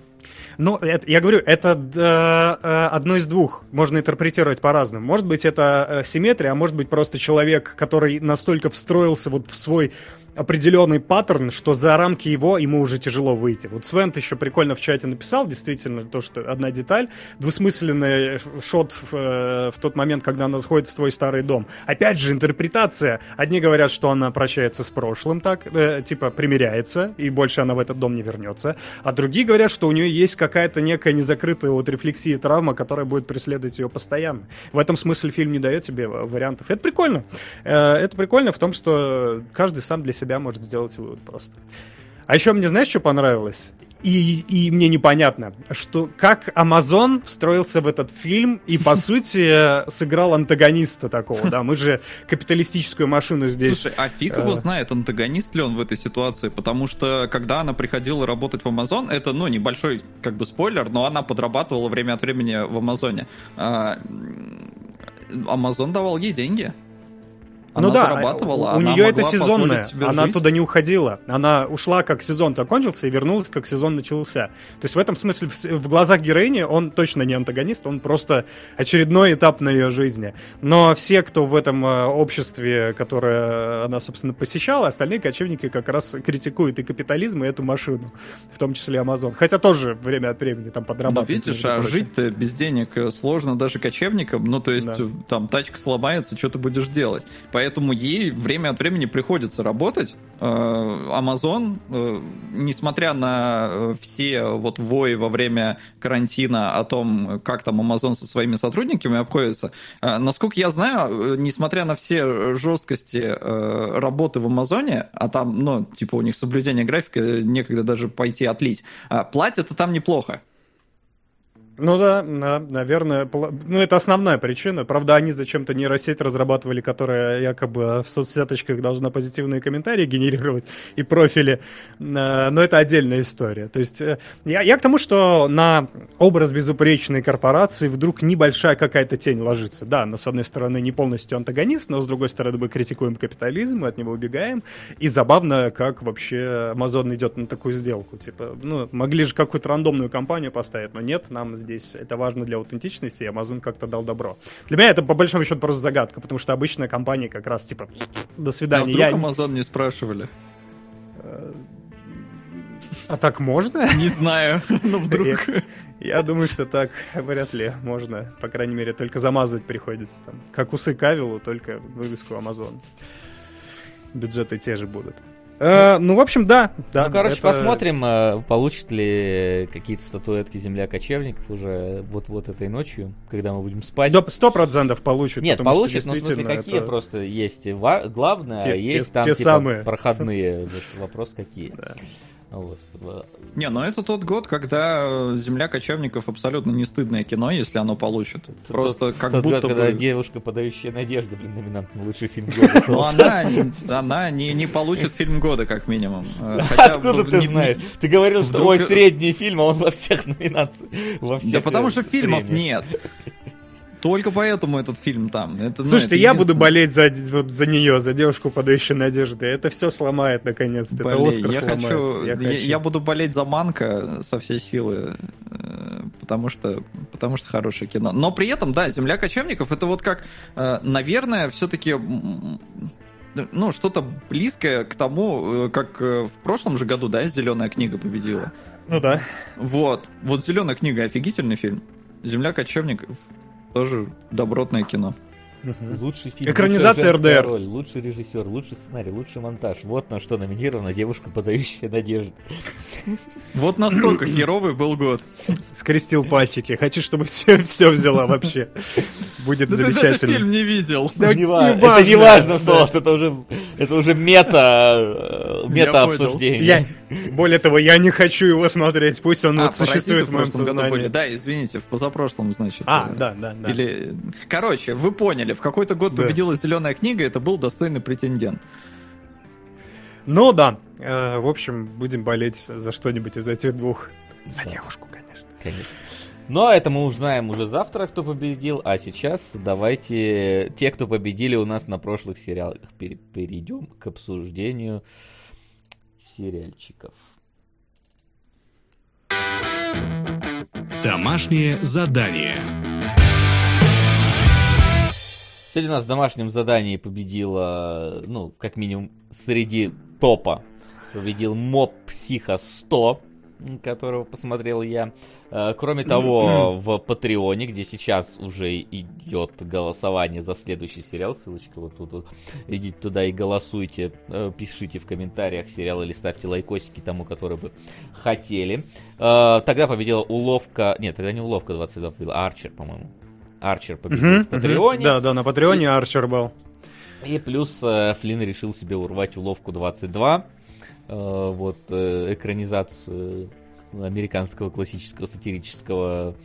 Ну, это, я говорю, это э, одно из двух. Можно интерпретировать по-разному. Может быть, это симметрия, а может быть, просто человек, который настолько встроился вот в свой определенный паттерн, что за рамки его ему уже тяжело выйти. Вот Свент еще прикольно в чате написал, действительно, то, что одна деталь, двусмысленный шот в, э, в тот момент, когда она заходит в твой старый дом. Опять же, интерпретация. Одни говорят, что она прощается с прошлым, так, э, типа, примиряется, и больше она в этот дом не вернется. А другие говорят, что у нее есть какая-то некая незакрытая вот рефлексия и травма, которая будет преследовать ее постоянно. В этом смысле фильм не дает тебе вариантов. Это прикольно. Э, это прикольно в том, что каждый сам для себя может сделать вывод просто. А еще мне знаешь, что понравилось? И, и мне непонятно, что как Amazon встроился в этот фильм и, по сути, сыграл антагониста такого, да, мы же капиталистическую машину здесь... Слушай, а фиг его э, знает, антагонист ли он в этой ситуации, потому что, когда она приходила работать в Amazon, это, ну, небольшой, как бы, спойлер, но она подрабатывала время от времени в Амазоне. Amazon давал ей деньги. Она ну да, зарабатывала, у, у нее это сезонное, она жить. туда не уходила. Она ушла, как сезон закончился, и вернулась, как сезон начался. То есть в этом смысле в, в глазах героини он точно не антагонист, он просто очередной этап на ее жизни. Но все, кто в этом э, обществе, которое она, собственно, посещала, остальные кочевники как раз критикуют и капитализм, и эту машину, в том числе Amazon. Хотя тоже время от времени там подрабатывают. Да, видишь, а жить-то без денег сложно даже кочевникам, ну то есть да. там тачка сломается, что ты будешь делать? Поэтому ей время от времени приходится работать. Э, Amazon, э, несмотря на э, все вот вои во время карантина о том, как там Amazon со своими сотрудниками обходится, насколько я знаю, несмотря на все жесткости работы в Амазоне, а там, ну, типа у них соблюдение графика, некогда даже пойти отлить, платят это там неплохо. Ну да, да, наверное, ну это основная причина. Правда, они зачем-то нейросеть разрабатывали, которая якобы в соцсеточках должна позитивные комментарии генерировать и профили, э, но это отдельная история. То есть э, я, я к тому, что на образ безупречной корпорации вдруг небольшая какая-то тень ложится. Да, но с одной стороны не полностью антагонист, но с другой стороны мы критикуем капитализм, мы от него убегаем. И забавно, как вообще Amazon идет на такую сделку. Типа, ну, могли же какую-то рандомную компанию поставить, но нет, нам здесь здесь это важно для аутентичности, и Amazon как-то дал добро. Для меня это по большому счету просто загадка, потому что обычная компания как раз типа до свидания. А вдруг Я... Amazon не спрашивали? А так можно? Не знаю, но вдруг. Я думаю, что так вряд ли можно. По крайней мере, только замазывать приходится. Там. Как усы Кавилу, только вывеску Amazon. Бюджеты те же будут. Э, ну, в общем, да. да ну, короче, это... посмотрим, э, получит ли какие-то статуэтки Земля кочевников уже вот-вот этой ночью, когда мы будем спать. Сто процентов получит. Нет, получит, но в смысле какие это... просто есть. Главное, те, есть те, там те типа, самые. проходные. Вопрос какие. Да. Вот. Не, но это тот год, когда «Земля кочевников» абсолютно не стыдное кино, если оно получит. Просто тот, как тот будто год, бы... когда девушка, подающая надежды, блин, номинант на лучший фильм года. Ну, она, она не, не получит фильм года, как минимум. Хотя Откуда ты знаешь? Ты говорил, что мой средний фильм, а он во всех номинациях. Во всех да потому что фильмов нет. Только поэтому этот фильм там. Это, ну, Слушайте, это я буду болеть за, вот, за нее, за девушку, подающую надежды. Это все сломает наконец-то. Это Оскар я сломает. Хочу, я, я, я буду болеть за Манка со всей силы, э, потому что, потому что хорошее кино. Но при этом, да, Земля кочевников это вот как, э, наверное, все-таки ну, что-то близкое к тому, э, как в прошлом же году, да, Зеленая книга победила. Ну да. Вот. Вот Зеленая книга офигительный фильм. Земля кочевников тоже добротное кино. Угу. Лучший фильм, Экранизация РДР. Роль, лучший режиссер, лучший сценарий, лучший монтаж. Вот на что номинирована девушка, подающая надежду. Вот настолько херовый был год. Скрестил пальчики. Хочу, чтобы все, все взяла вообще. Будет замечательно. Ты фильм не видел. Это не важно, Солод. Это уже, это уже мета, мета обсуждение. Более того, я не хочу его смотреть. Пусть он а, вот существует в моем сознании. Были. Да, извините, в позапрошлом, значит. А, э, да, да, да. Или, короче, вы поняли в какой-то год да. победила зеленая книга, это был достойный претендент. Ну да, э, в общем, будем болеть за что-нибудь из этих двух. За да. девушку, конечно. Конечно. Но это мы узнаем уже завтра, кто победил. А сейчас давайте те, кто победили у нас на прошлых сериалах, перейдем к обсуждению сериальчиков. Домашнее задание. Сегодня у нас в домашнем задании победила, ну, как минимум, среди топа победил моб Психа 100, которого посмотрел я. Э, кроме того, в Патреоне, где сейчас уже идет голосование за следующий сериал, ссылочка вот тут, вот, идите туда и голосуйте, э, пишите в комментариях сериал или ставьте лайкосики тому, который бы хотели. Э, тогда победила уловка, нет, тогда не уловка 22 победила, Арчер, по-моему. Арчер победил в Патреоне. Да, да, на Патреоне. Арчер был. И плюс Флинн решил себе урвать уловку 22. Э, вот э, экранизацию американского классического сатирического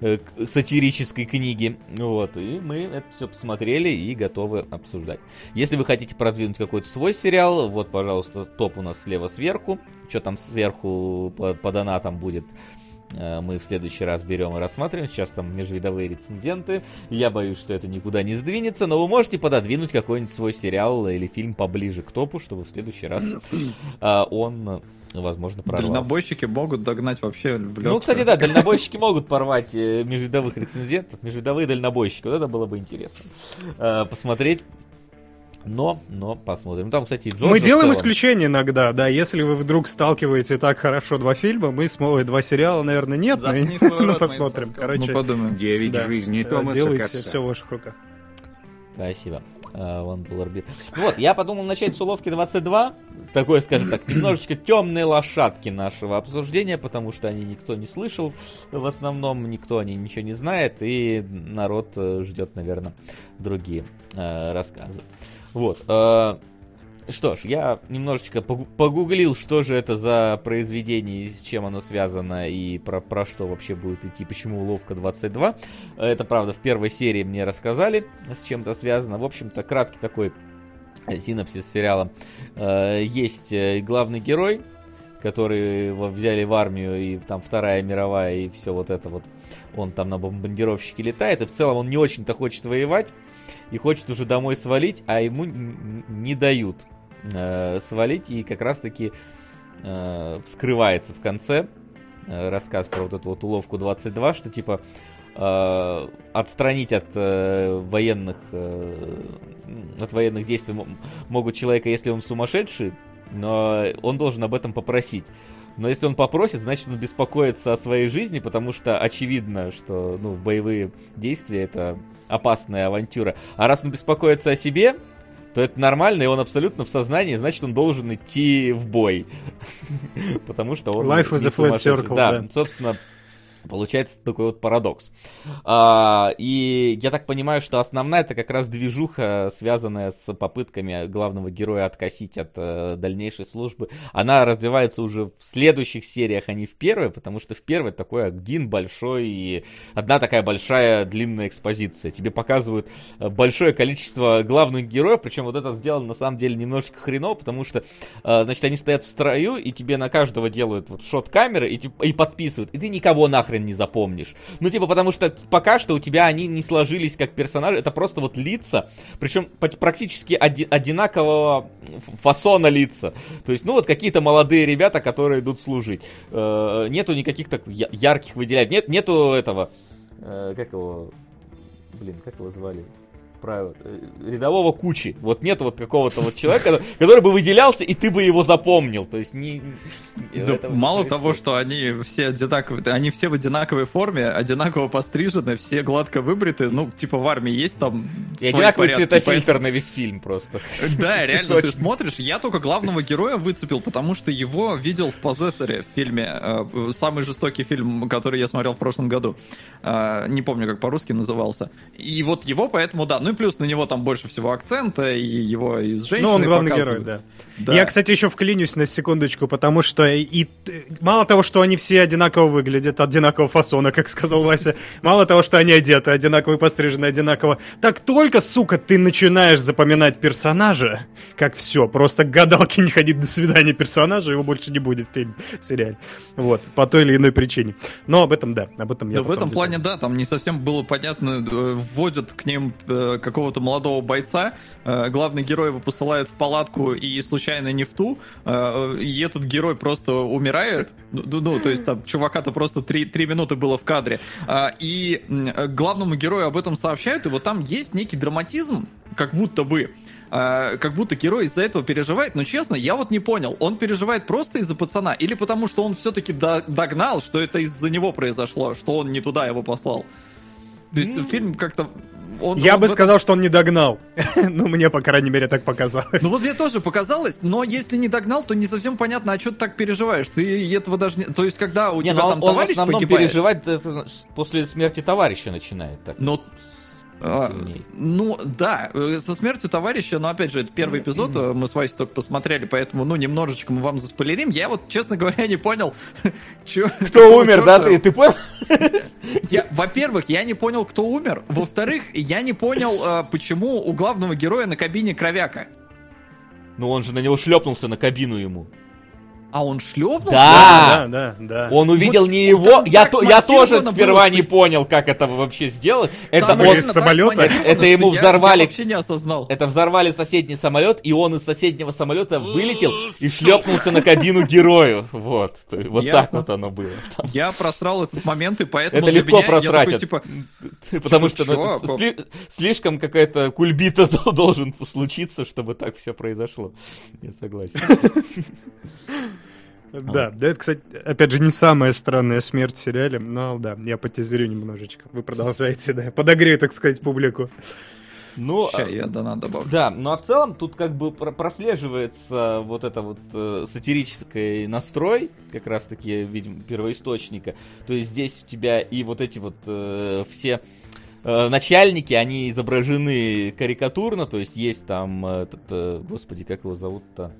э, сатирической книги. Вот, и мы это все посмотрели и готовы обсуждать. Если вы хотите продвинуть какой-то свой сериал, вот, пожалуйста, топ у нас слева сверху. Что там сверху по, по донатам будет? Э, мы в следующий раз берем и рассматриваем. Сейчас там межвидовые рецензенты. Я боюсь, что это никуда не сдвинется, но вы можете пододвинуть какой-нибудь свой сериал или фильм поближе к топу, чтобы в следующий раз э, он возможно, прорвался. Дальнобойщики могут догнать вообще в легкую. Ну, кстати, да, дальнобойщики могут порвать э, межвидовых рецензентов, межвидовые дальнобойщики. Вот это было бы интересно. Посмотреть но, но посмотрим. Там, кстати, Джорджа Мы делаем исключение иногда, да. Если вы вдруг сталкиваете так хорошо два фильма, мы с Мовой два сериала, наверное, нет, но, но посмотрим. Короче, ну, подумаем. Девять да. жизней Томаса Делайте все в ваших руках. Спасибо. А, Ван Буларбит. Вот, я подумал начать с уловки 22. Такой, скажем так, немножечко темные лошадки нашего обсуждения, потому что они никто не слышал в основном, никто о них ничего не знает, и народ э, ждет, наверное, другие э, рассказы. Вот. Э, что ж, я немножечко погуглил, что же это за произведение, с чем оно связано и про, про что вообще будет идти, почему уловка 22. Это, правда, в первой серии мне рассказали, с чем это связано. В общем-то, краткий такой синопсис сериала. Э, есть э, главный герой, который взяли в армию, и там Вторая мировая, и все вот это вот. Он там на бомбардировщике летает, и в целом он не очень-то хочет воевать, и хочет уже домой свалить, а ему не дают э, свалить, и как раз-таки э, вскрывается в конце э, рассказ про вот эту вот уловку 22, что типа э, отстранить от э, военных э, от военных действий могут человека, если он сумасшедший, но он должен об этом попросить. Но если он попросит, значит он беспокоится о своей жизни, потому что очевидно, что ну, в боевые действия это опасная авантюра. А раз он беспокоится о себе, то это нормально, и он абсолютно в сознании, значит, он должен идти в бой. Потому что он... Life is a flat circle, да. собственно, Получается такой вот парадокс. А, и я так понимаю, что основная это как раз движуха, связанная с попытками главного героя откосить от э, дальнейшей службы. Она развивается уже в следующих сериях, а не в первой, потому что в первой такой один большой и одна такая большая длинная экспозиция. Тебе показывают э, большое количество главных героев, причем вот это сделано на самом деле немножечко хреново, потому что, э, значит, они стоят в строю, и тебе на каждого делают вот шот камеры и, и подписывают, и ты никого нахрен нахрен не запомнишь. Ну, типа, потому что пока что у тебя они не сложились как персонажи, это просто вот лица, причем практически оди- одинакового фасона лица. То есть, ну, вот какие-то молодые ребята, которые идут служить. Э-э- нету никаких так ярких выделяет. Нет, нету этого, э- как его, блин, как его звали? Про э, рядового кучи. Вот нет вот какого-то вот человека, который бы выделялся, и ты бы его запомнил. То есть не... Да, мало того, что они все одинаковые, они все в одинаковой форме, одинаково пострижены, все гладко выбриты. Ну, типа в армии есть там И одинаковый цветофильтр на весь фильм просто. Да, реально, ты смотришь, я только главного героя выцепил, потому что его видел в «Позессоре» в фильме, э, самый жестокий фильм, который я смотрел в прошлом году. Э, не помню, как по-русски назывался. И вот его поэтому, да, ну и плюс на него там больше всего акцента, и его из женщины Ну, он главный показывают. герой, да. да. Я, кстати, еще вклинюсь на секундочку, потому что и мало того, что они все одинаково выглядят, одинакового фасона, как сказал Вася, мало того, что они одеты одинаково пострижены одинаково, так только, сука, ты начинаешь запоминать персонажа, как все, просто к гадалке не ходить до свидания персонажа, его больше не будет в фильме, в сериале. Вот, по той или иной причине. Но об этом, да, об этом я Да в этом плане, да, там не совсем было понятно, э, вводят к ним э, какого-то молодого бойца, э, главный герой его посылает в палатку и случайно не в ту, э, и этот герой просто умирает, ну, ну, ну то есть там чувака-то просто три, три минуты было в кадре, э, и главному герою об этом сообщают, и вот там есть некий драматизм, как будто бы, как будто герой из-за этого переживает, но честно, я вот не понял, он переживает просто из-за пацана или потому что он все-таки догнал, что это из-за него произошло, что он не туда его послал? То есть mm. фильм как-то он, я он бы сказал, что он не догнал. ну, мне, по крайней мере, так показалось. Ну, вот мне тоже показалось, но если не догнал, то не совсем понятно, а что ты так переживаешь? Ты этого даже не... То есть, когда у не, тебя там он товарищ в основном погибает... переживать после смерти товарища начинает так. Но а, ну, да, э, со смертью товарища, но опять же, это первый эпизод, э, мы с Васей только посмотрели, поэтому, ну, немножечко мы вам заспойлерим. Я вот, честно говоря, не понял, чё, Кто умер, да? Ты, ты понял? Я, во-первых, я не понял, кто умер. Во-вторых, я не понял, э, почему у главного героя на кабине кровяка. Ну, он же на него шлепнулся, на кабину ему. А он шлепнул? Да, да, да. да. Он увидел вот, не его. Я, то, я тоже сперва было, не понял, как это вообще сделать. Это он из самолета. Это, это ему взорвали. Я, вообще не осознал. Это взорвали соседний самолет, и он из соседнего самолета вылетел и шлепнулся на кабину герою. Вот. Вот Ясно. так вот оно было. Там. Я просрал этот момент, и поэтому. Это легко меня, просрать. Такой, типа, потому типа, что ну, это слишком какая-то кульбита должен случиться, чтобы так все произошло. Я согласен. Да, да, это, кстати, опять же, не самая странная смерть в сериале, но да, я потизерю немножечко. Вы продолжаете, да, подогрею, так сказать, публику. Ну, я донат добавлю. Да, ну а в целом тут как бы прослеживается вот это вот э, сатирический настрой, как раз таки, видимо, первоисточника. То есть здесь у тебя и вот эти вот э, все э, начальники, они изображены карикатурно, то есть есть там этот, э, господи, как его зовут-то?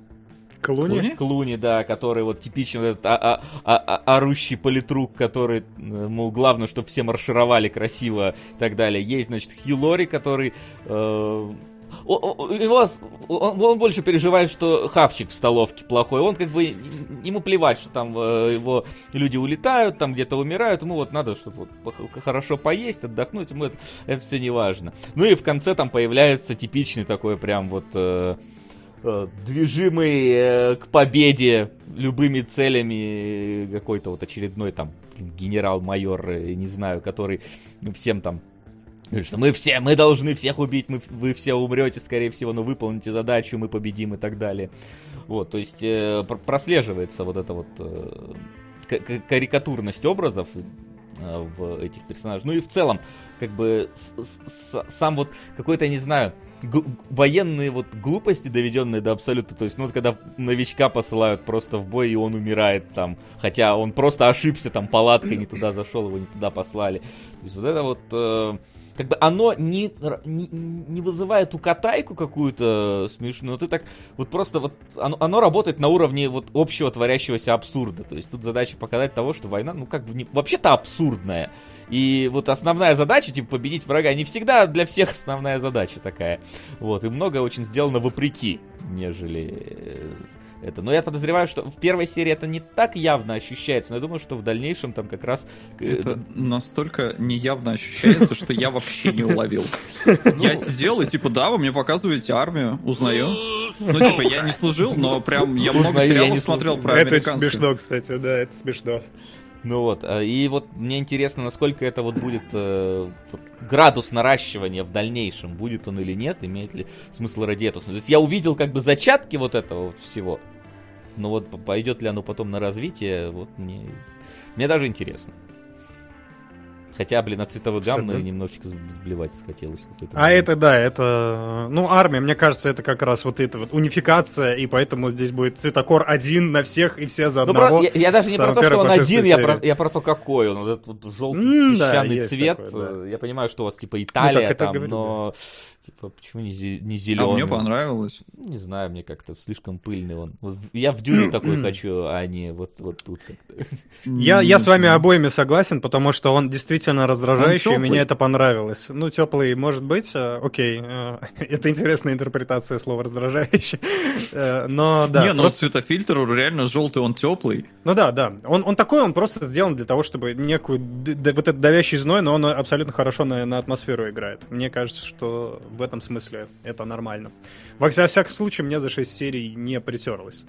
Клуни? Клуни? Да, который вот типичный вот этот а -а -а -а орущий политрук, который, э, мол, главное, чтобы все маршировали красиво и так далее. Есть, значит, Хью Лори, который... Э его, он, он больше переживает, что хавчик в столовке плохой. Он как бы ему плевать, что там э, его люди улетают, там где-то умирают. Ему вот надо, чтобы вот хорошо поесть, отдохнуть. Ему это, это все не важно. Ну и в конце там появляется типичный такой прям вот э, движимый э, к победе любыми целями какой-то вот очередной там генерал-майор, э, не знаю, который всем там Говорит, что мы все, мы должны всех убить, мы, вы все умрете, скорее всего, но выполните задачу, мы победим и так далее. Вот, то есть э, прослеживается вот эта вот э, карикатурность образов э, в этих персонажах. Ну и в целом, как бы с, с, сам вот какой-то, не знаю, военные вот глупости, доведенные до абсолюта. То есть, ну вот когда новичка посылают просто в бой, и он умирает там, хотя он просто ошибся, там палаткой не туда зашел, его не туда послали. То есть вот это вот... Э, как бы оно не, не, не вызывает укатайку какую-то смешную, но ты так вот просто вот оно, оно работает на уровне вот общего творящегося абсурда. То есть тут задача показать того, что война, ну как бы не, вообще-то абсурдная. И вот основная задача, типа, победить врага, не всегда для всех основная задача такая. Вот, и многое очень сделано вопреки, нежели э, это. Но я подозреваю, что в первой серии это не так явно ощущается, но я думаю, что в дальнейшем там как раз... Э, это настолько неявно ощущается, что я вообще не уловил. Я сидел и типа, да, вы мне показываете армию, узнаю. Ну, типа, я не служил, но прям я много сериалов смотрел про Это смешно, кстати, да, это смешно. Ну вот, э, и вот мне интересно, насколько это вот будет э, вот, градус наращивания в дальнейшем, будет он или нет, имеет ли смысл ради этого. То есть я увидел как бы зачатки вот этого вот всего, но вот пойдет ли оно потом на развитие, вот мне, мне даже интересно. Хотя, блин, от цветовой гаммы да? немножечко сблевать хотелось. А момент. это, да, это... Ну, армия, мне кажется, это как раз вот эта вот унификация, и поэтому здесь будет цветокор один на всех, и все за ну, одного. Ну, про... я, я даже не про то, что он один, я про, я про то, какой он. Вот этот вот желтый mm, песчаный да, цвет. Такой, да. Я понимаю, что у вас, типа, Италия ну, там, говорю, но... Да. Типа, почему не, не зеленый? А мне понравилось. Не знаю, мне как-то слишком пыльный он. Вот я в дюне такой хочу, а не вот, вот тут как-то. Я, я с вами обоими согласен, потому что он действительно раздражающий, и мне это понравилось. Ну, теплый, может быть, э, окей. Э, это интересная интерпретация слова раздражающий. Э, но да. Не, ну просто... цветофильтр реально желтый, он теплый. Ну да, да. Он, он такой, он просто сделан для того, чтобы некую вот этот давящий зной, но он абсолютно хорошо на, на атмосферу играет. Мне кажется, что в этом смысле это нормально. Во всяком случае, мне за 6 серий не притерлось.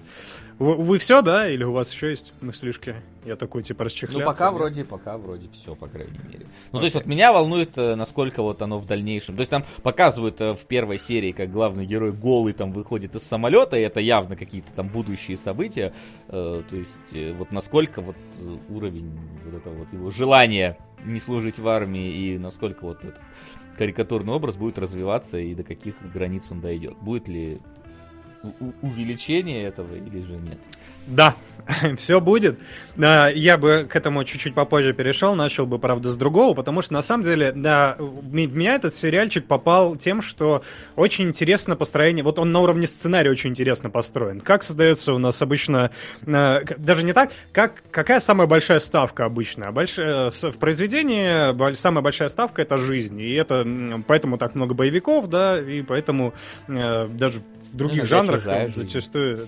Вы, вы все, да? Или у вас еще есть мыслишки? Я такой, типа, расчехляться. Ну, пока нет? вроде, пока вроде все, по крайней мере. Ну, okay. то есть, вот меня волнует, э, насколько вот оно в дальнейшем. То есть, там показывают э, в первой серии, как главный герой голый там выходит из самолета, и это явно какие-то там будущие события. Э, то есть, вот насколько вот уровень вот этого вот его желания не служить в армии и насколько вот этот карикатурный образ будет развиваться и до каких границ он дойдет. Будет ли увеличение этого или же нет? Да, все будет. Я бы к этому чуть-чуть попозже перешел, начал бы, правда, с другого, потому что, на самом деле, да, в меня этот сериальчик попал тем, что очень интересно построение, вот он на уровне сценария очень интересно построен. Как создается у нас обычно, э, даже не так, как, какая самая большая ставка обычно? Большая, в произведении самая большая ставка — это жизнь, и это поэтому так много боевиков, да, и поэтому э, даже других ну, жанрах зачастую...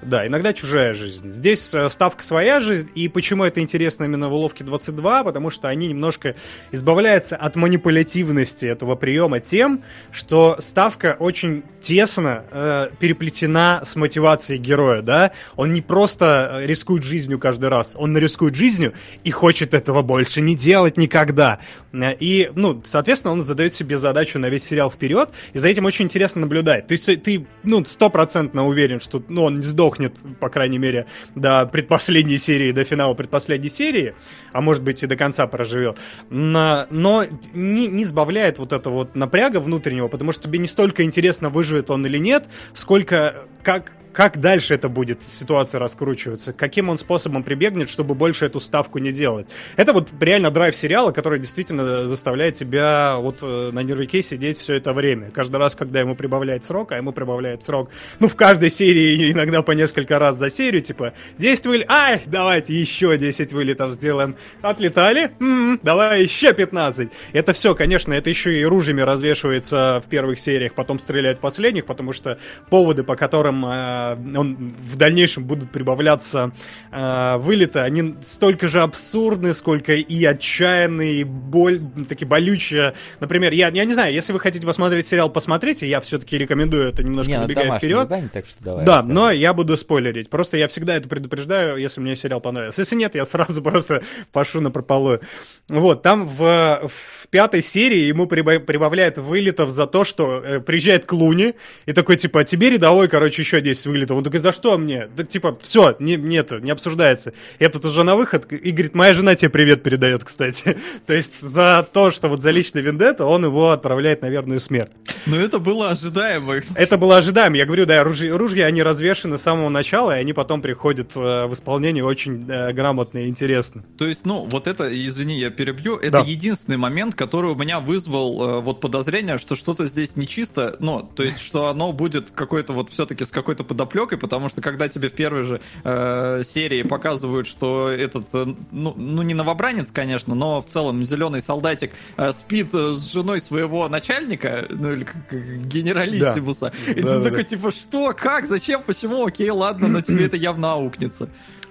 Да, иногда чужая жизнь. Здесь э, ставка своя жизнь, и почему это интересно именно в уловке 22? Потому что они немножко избавляются от манипулятивности этого приема тем, что ставка очень тесно э, переплетена с мотивацией героя, да? Он не просто рискует жизнью каждый раз, он рискует жизнью и хочет этого больше не делать никогда. Э, и, ну, соответственно, он задает себе задачу на весь сериал вперед, и за этим очень интересно наблюдать. То есть ты, ну, стопроцентно уверен, что ну, он не сдох сдохнет, по крайней мере, до предпоследней серии, до финала предпоследней серии, а может быть и до конца проживет, но, но не, не сбавляет вот это вот напряга внутреннего, потому что тебе не столько интересно, выживет он или нет, сколько как как дальше это будет ситуация раскручиваться, каким он способом прибегнет, чтобы больше эту ставку не делать. Это вот реально драйв сериала, который действительно заставляет тебя вот э, на нервике сидеть все это время. Каждый раз, когда ему прибавляет срок, а ему прибавляет срок, ну, в каждой серии иногда по несколько раз за серию, типа, 10 вылетов, ай, давайте еще 10 вылетов сделаем. Отлетали, м-м, давай еще 15. Это все, конечно, это еще и ружьями развешивается в первых сериях, потом стреляет в последних, потому что поводы, по которым э, он в дальнейшем будут прибавляться э, вылеты, они столько же абсурдны, сколько и отчаянные, и боль, такие болючие. Например, я, я не знаю, если вы хотите посмотреть сериал, посмотрите, я все-таки рекомендую это немножко не, ну, забегая вперед. Задание, так что давай да, расскажем. но я буду спойлерить. Просто я всегда это предупреждаю, если мне сериал понравился. Если нет, я сразу просто пошу на прополую. Вот, там в, в пятой серии ему прибавляют вылетов за то, что э, приезжает Клуни и такой, типа, тебе рядовой, короче, еще 10 вылетов. Он такой, за что мне? Да, типа, все, не, нет, не обсуждается. Я тут уже на выход, и говорит, моя жена тебе привет передает, кстати. то есть за то, что вот за личный вендетта, он его отправляет на верную смерть. Но это было ожидаемо. Это было ожидаемо. Я говорю, да, ружья, ружья они развешены с самого начала, и они потом приходят э, в исполнение очень э, грамотно и интересно. То есть, ну, вот это, извини, я перебью, это да. единственный момент, который у меня вызвал э, вот подозрение, что что-то здесь нечисто, ну, то есть, что оно будет какой-то вот все-таки с какой-то подоплекой, потому что когда тебе в первой же э, серии показывают, что этот, э, ну, ну, не новобранец, конечно, но в целом зеленый солдатик э, спит э, с женой своего начальника, ну, или как, генералиссимуса, да. и да, ты да, такой, да. типа, что, как, зачем, почему, окей, ладно, но тебе это явно аукнется.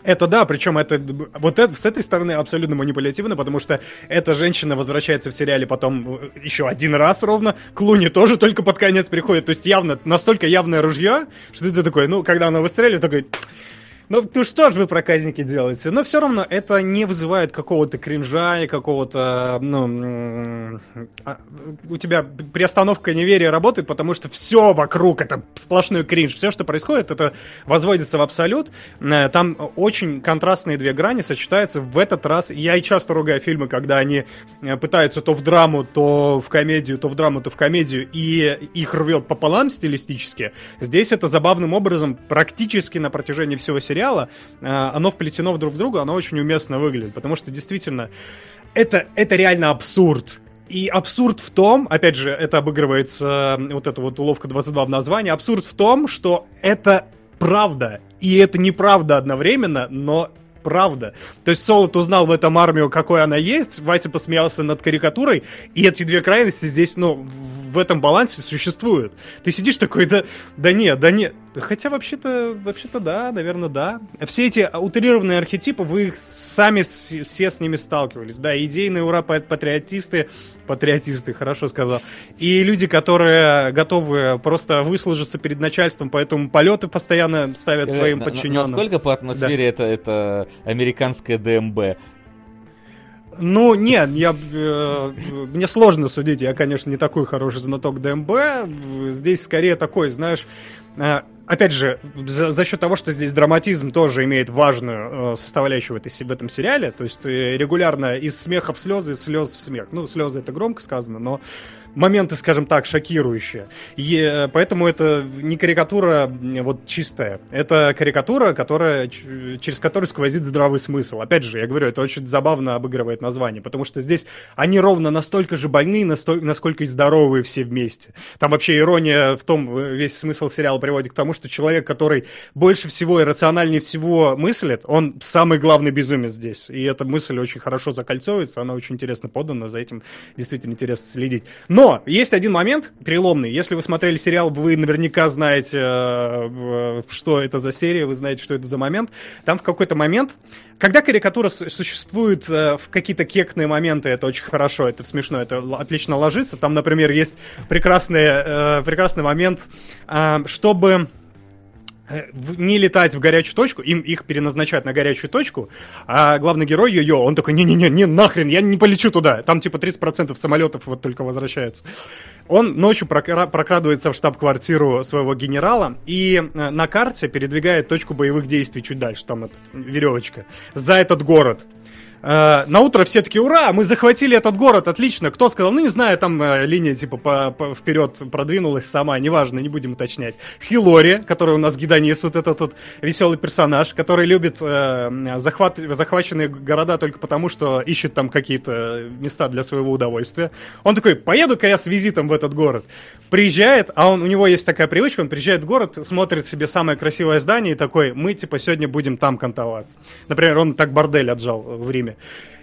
Это да, причем это вот это, с этой стороны абсолютно манипулятивно, потому что эта женщина возвращается в сериале потом э, еще один раз ровно, к Луне тоже только под конец приходит, то есть явно, настолько явное ружье, что ты такой, ну, когда она выстреливает, такой, ну, ну что ж вы проказники делаете? Но все равно это не вызывает какого-то кринжа и какого-то, ну, а, у тебя приостановка неверия работает, потому что все вокруг это сплошной кринж. Все, что происходит, это возводится в абсолют. Э, там очень контрастные две грани сочетаются. В этот раз я и часто ругаю фильмы, когда они э, пытаются то в драму, то в комедию, то в драму, то в комедию, и их рвет пополам стилистически. Здесь это забавным образом практически на протяжении всего сериала сериала, э, оно вплетено друг в друга, оно очень уместно выглядит, потому что действительно это, это реально абсурд. И абсурд в том, опять же, это обыгрывается, вот эта вот уловка 22 в названии, абсурд в том, что это правда. И это неправда одновременно, но правда. То есть Солод узнал в этом армию, какой она есть, Вася посмеялся над карикатурой, и эти две крайности здесь, ну, в этом балансе существуют. Ты сидишь такой, да, да нет, да нет. Хотя вообще-то, вообще-то да, наверное, да. Все эти утрированные архетипы, вы сами все с ними сталкивались. Да, идейные ура-патриотисты, патриотисты, хорошо сказал. И люди, которые готовы просто выслужиться перед начальством, поэтому полеты постоянно ставят э, своим подчиненным. Насколько по атмосфере да. это, это американская ДМБ? Ну, нет, я, э, мне сложно судить, я, конечно, не такой хороший знаток ДМБ, здесь скорее такой, знаешь, э, опять же, за, за счет того, что здесь драматизм тоже имеет важную э, составляющую в, этой, в этом сериале, то есть э, регулярно из смеха в слезы, из слез в смех. Ну, слезы это громко сказано, но моменты, скажем так, шокирующие. И э, поэтому это не карикатура вот чистая. Это карикатура, которая, через которую сквозит здравый смысл. Опять же, я говорю, это очень забавно обыгрывает название, потому что здесь они ровно настолько же больны, настолько, насколько и здоровые все вместе. Там вообще ирония в том, весь смысл сериала приводит к тому, что человек, который больше всего и рациональнее всего мыслит, он самый главный безумец здесь. И эта мысль очень хорошо закольцовывается, она очень интересно подана, за этим действительно интересно следить. Но есть один момент переломный. Если вы смотрели сериал, вы наверняка знаете, э, что это за серия, вы знаете, что это за момент. Там в какой-то момент, когда карикатура существует э, в какие-то кекные моменты, это очень хорошо, это смешно, это отлично ложится. Там, например, есть прекрасный, э, прекрасный момент, чтобы не летать в горячую точку, им их переназначают на горячую точку, а главный герой ее, он такой, не-не-не, не нахрен, я не полечу туда, там типа 30% самолетов вот только возвращаются. Он ночью прокра- прокрадывается в штаб-квартиру своего генерала и э, на карте передвигает точку боевых действий чуть дальше, там эта веревочка, за этот город. Э, на утро все таки ура, мы захватили этот город, отлично. Кто сказал? Ну, не знаю, там э, линия типа по, по, вперед продвинулась сама, неважно, не будем уточнять. Хилори, который у нас гидонис, вот этот вот веселый персонаж, который любит э, захват, захваченные города только потому, что ищет там какие-то места для своего удовольствия. Он такой, поеду-ка я с визитом в этот город. Приезжает, а он, у него есть такая привычка, он приезжает в город, смотрит себе самое красивое здание и такой, мы типа сегодня будем там кантоваться. Например, он так бордель отжал в Риме.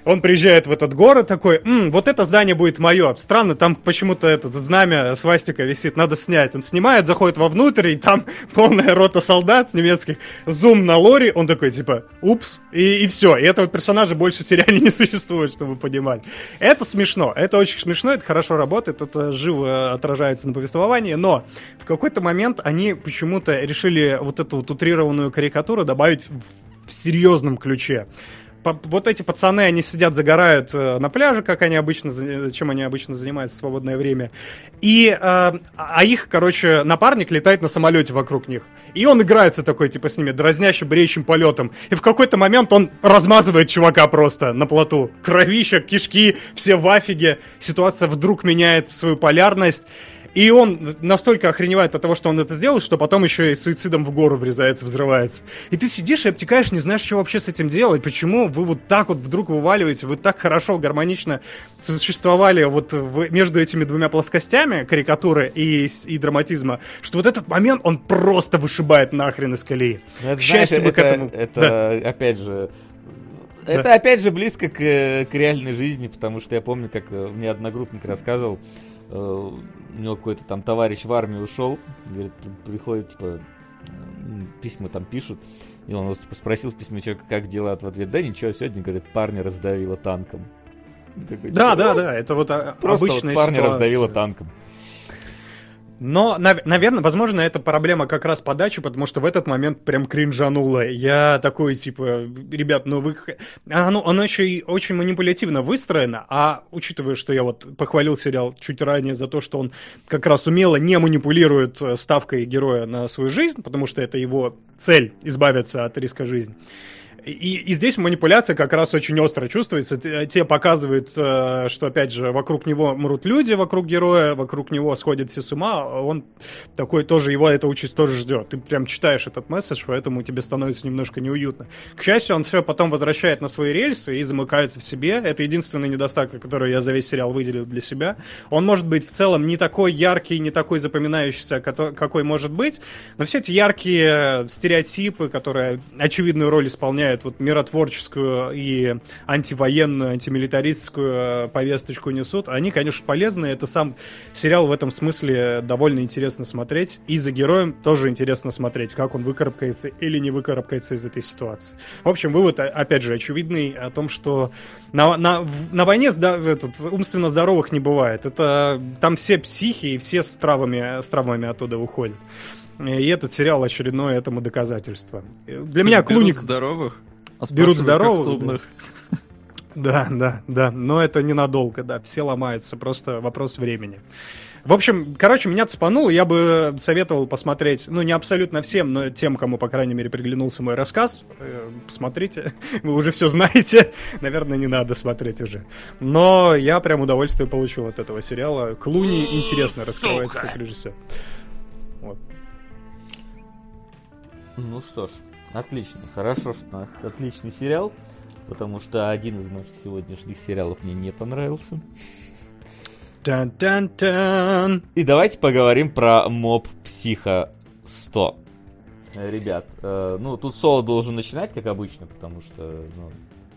Он приезжает в этот город такой, М, вот это здание будет мое. Странно, там почему-то этот знамя свастика висит, надо снять. Он снимает, заходит вовнутрь, и там полная рота солдат немецких. Зум на лори, он такой, типа, упс, и, и все. И этого персонажа больше в сериале не существует, чтобы вы понимали. Это смешно, это очень смешно, это хорошо работает, это живо отражается на повествовании, но в какой-то момент они почему-то решили вот эту вот утрированную карикатуру добавить в, в серьезном ключе вот эти пацаны, они сидят, загорают э, на пляже, как они обычно, чем они обычно занимаются в свободное время. И, э, а их, короче, напарник летает на самолете вокруг них. И он играется такой, типа, с ними, дразнящим, бреющим полетом. И в какой-то момент он размазывает чувака просто на плоту. Кровища, кишки, все в афиге. Ситуация вдруг меняет свою полярность. И он настолько охреневает от того, что он это сделал, что потом еще и суицидом в гору врезается, взрывается. И ты сидишь и обтекаешь, не знаешь, что вообще с этим делать. Почему вы вот так вот вдруг вываливаете, вы так хорошо, гармонично существовали вот в, между этими двумя плоскостями карикатуры и, и драматизма, что вот этот момент, он просто вышибает нахрен из колеи. Это, К счастью, знаешь, мы это, к этому... Это, да. опять же, это да. опять же близко к, к реальной жизни, потому что я помню, как э, мне одногруппник рассказывал, э, у него какой-то там товарищ в армию ушел, говорит, приходит, типа, письма там пишут, и он типа, спросил в письме человека, как дела, в ответ, да ничего, сегодня, говорит, парня раздавило танком. Такой, да, типа, да, да, это вот просто обычная вот парня ситуация. раздавило танком. Но, наверное, возможно, это проблема как раз подачи, потому что в этот момент прям кринжануло. Я такой, типа, ребят, ну вы... Оно, оно еще и очень манипулятивно выстроено, а учитывая, что я вот похвалил сериал чуть ранее за то, что он как раз умело не манипулирует э, ставкой героя на свою жизнь, потому что это его цель — избавиться от риска жизни. И, и здесь манипуляция как раз очень остро чувствуется. Те показывают, э, что, опять же, вокруг него мрут люди, вокруг героя, вокруг него сходят все с ума. Он такой тоже, его эта участь тоже ждет. Ты прям читаешь этот месседж, поэтому тебе становится немножко неуютно. К счастью, он все потом возвращает на свои рельсы и замыкается в себе. Это единственный недостаток, который я за весь сериал выделил для себя. Он может быть в целом не такой яркий, не такой запоминающийся, какой может быть, но все эти яркие стереотипы, которые очевидную роль исполняют представляет вот миротворческую и антивоенную, антимилитаристскую э, повесточку несут, они, конечно, полезны. Это сам сериал в этом смысле довольно интересно смотреть. И за героем тоже интересно смотреть, как он выкарабкается или не выкарабкается из этой ситуации. В общем, вывод, опять же, очевидный о том, что на, на, на войне этот, умственно здоровых не бывает. Это там все психи и все с травами, с травмами оттуда уходят. И этот сериал очередное этому доказательство. Для меня Клуник... здоровых? А берут здоровых? Да, да, да. Но это ненадолго, да. Все ломаются, просто вопрос времени. В общем, короче, меня цепануло, я бы советовал посмотреть, ну, не абсолютно всем, но тем, кому, по крайней мере, приглянулся мой рассказ. Э, посмотрите, вы уже все знаете, наверное, не надо смотреть уже. Но я прям удовольствие получил от этого сериала. Клуни интересно раскрывается как режиссер. Ну что ж, отлично. Хорошо, что у нас отличный сериал, потому что один из наших сегодняшних сериалов мне не понравился. Тан-тан-тан. И давайте поговорим про моб Психо 100. Ребят, э, ну тут Соло должен начинать, как обычно, потому что ну,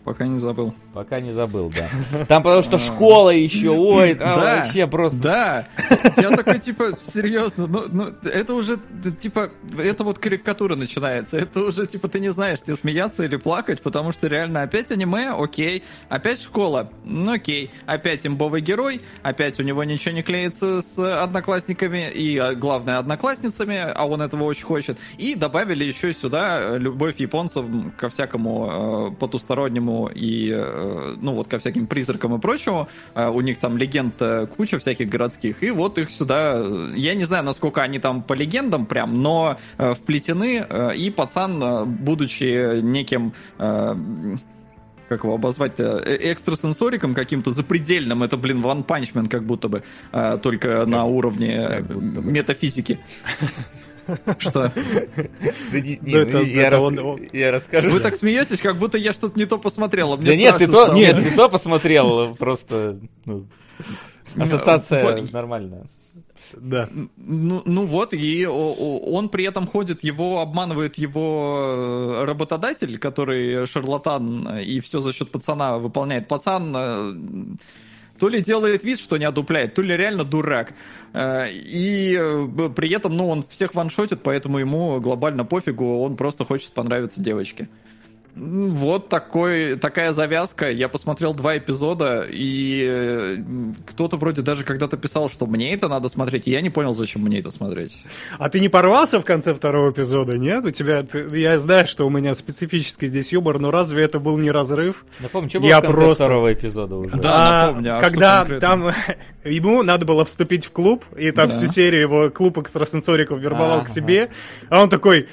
Пока не забыл. Пока не забыл, да. Там потому что школа еще, ой, да, вообще просто... Да, я такой, типа, серьезно, ну, ну, это уже, типа, это вот карикатура начинается, это уже, типа, ты не знаешь, тебе смеяться или плакать, потому что реально опять аниме, окей, опять школа, ну окей, опять имбовый герой, опять у него ничего не клеится с одноклассниками и, а, главное, одноклассницами, а он этого очень хочет, и добавили еще сюда любовь японцев ко всякому э, потустороннему и, э, ну, вот ко всяким призракам и прочему. Э, у них там легенд э, куча всяких городских, и вот их сюда... Я не знаю, насколько они там по легендам прям, но вплетены, и пацан, будучи неким как его обозвать-то, экстрасенсориком каким-то запредельным. Это, блин, One Punch Man как будто бы, а, только на уровне метафизики. Что? Я расскажу. Вы так смеетесь, как будто я что-то не то посмотрел. А да нет, ты то, нет, ты то посмотрел, просто ну, ассоциация нормальная. Да. Ну, ну вот, и он при этом ходит, его обманывает его э, работодатель, который шарлатан, и все за счет пацана выполняет. Пацан э, то ли делает вид, что не одупляет, то ли реально дурак. Э, и при этом, ну, он всех ваншотит, поэтому ему глобально пофигу, он просто хочет понравиться девочке. Вот такой, такая завязка. Я посмотрел два эпизода, и э, кто-то вроде даже когда-то писал, что мне это надо смотреть, и я не понял, зачем мне это смотреть. А ты не порвался в конце второго эпизода, нет? У тебя, ты, я знаю, что у меня специфический здесь юмор, но разве это был не разрыв? Напомню, что было я в конце просто... второго эпизода уже? Да, а, напомню. А когда там ему надо было вступить в клуб, и там да. всю серию его клуб экстрасенсориков вербовал а, к себе, а он такой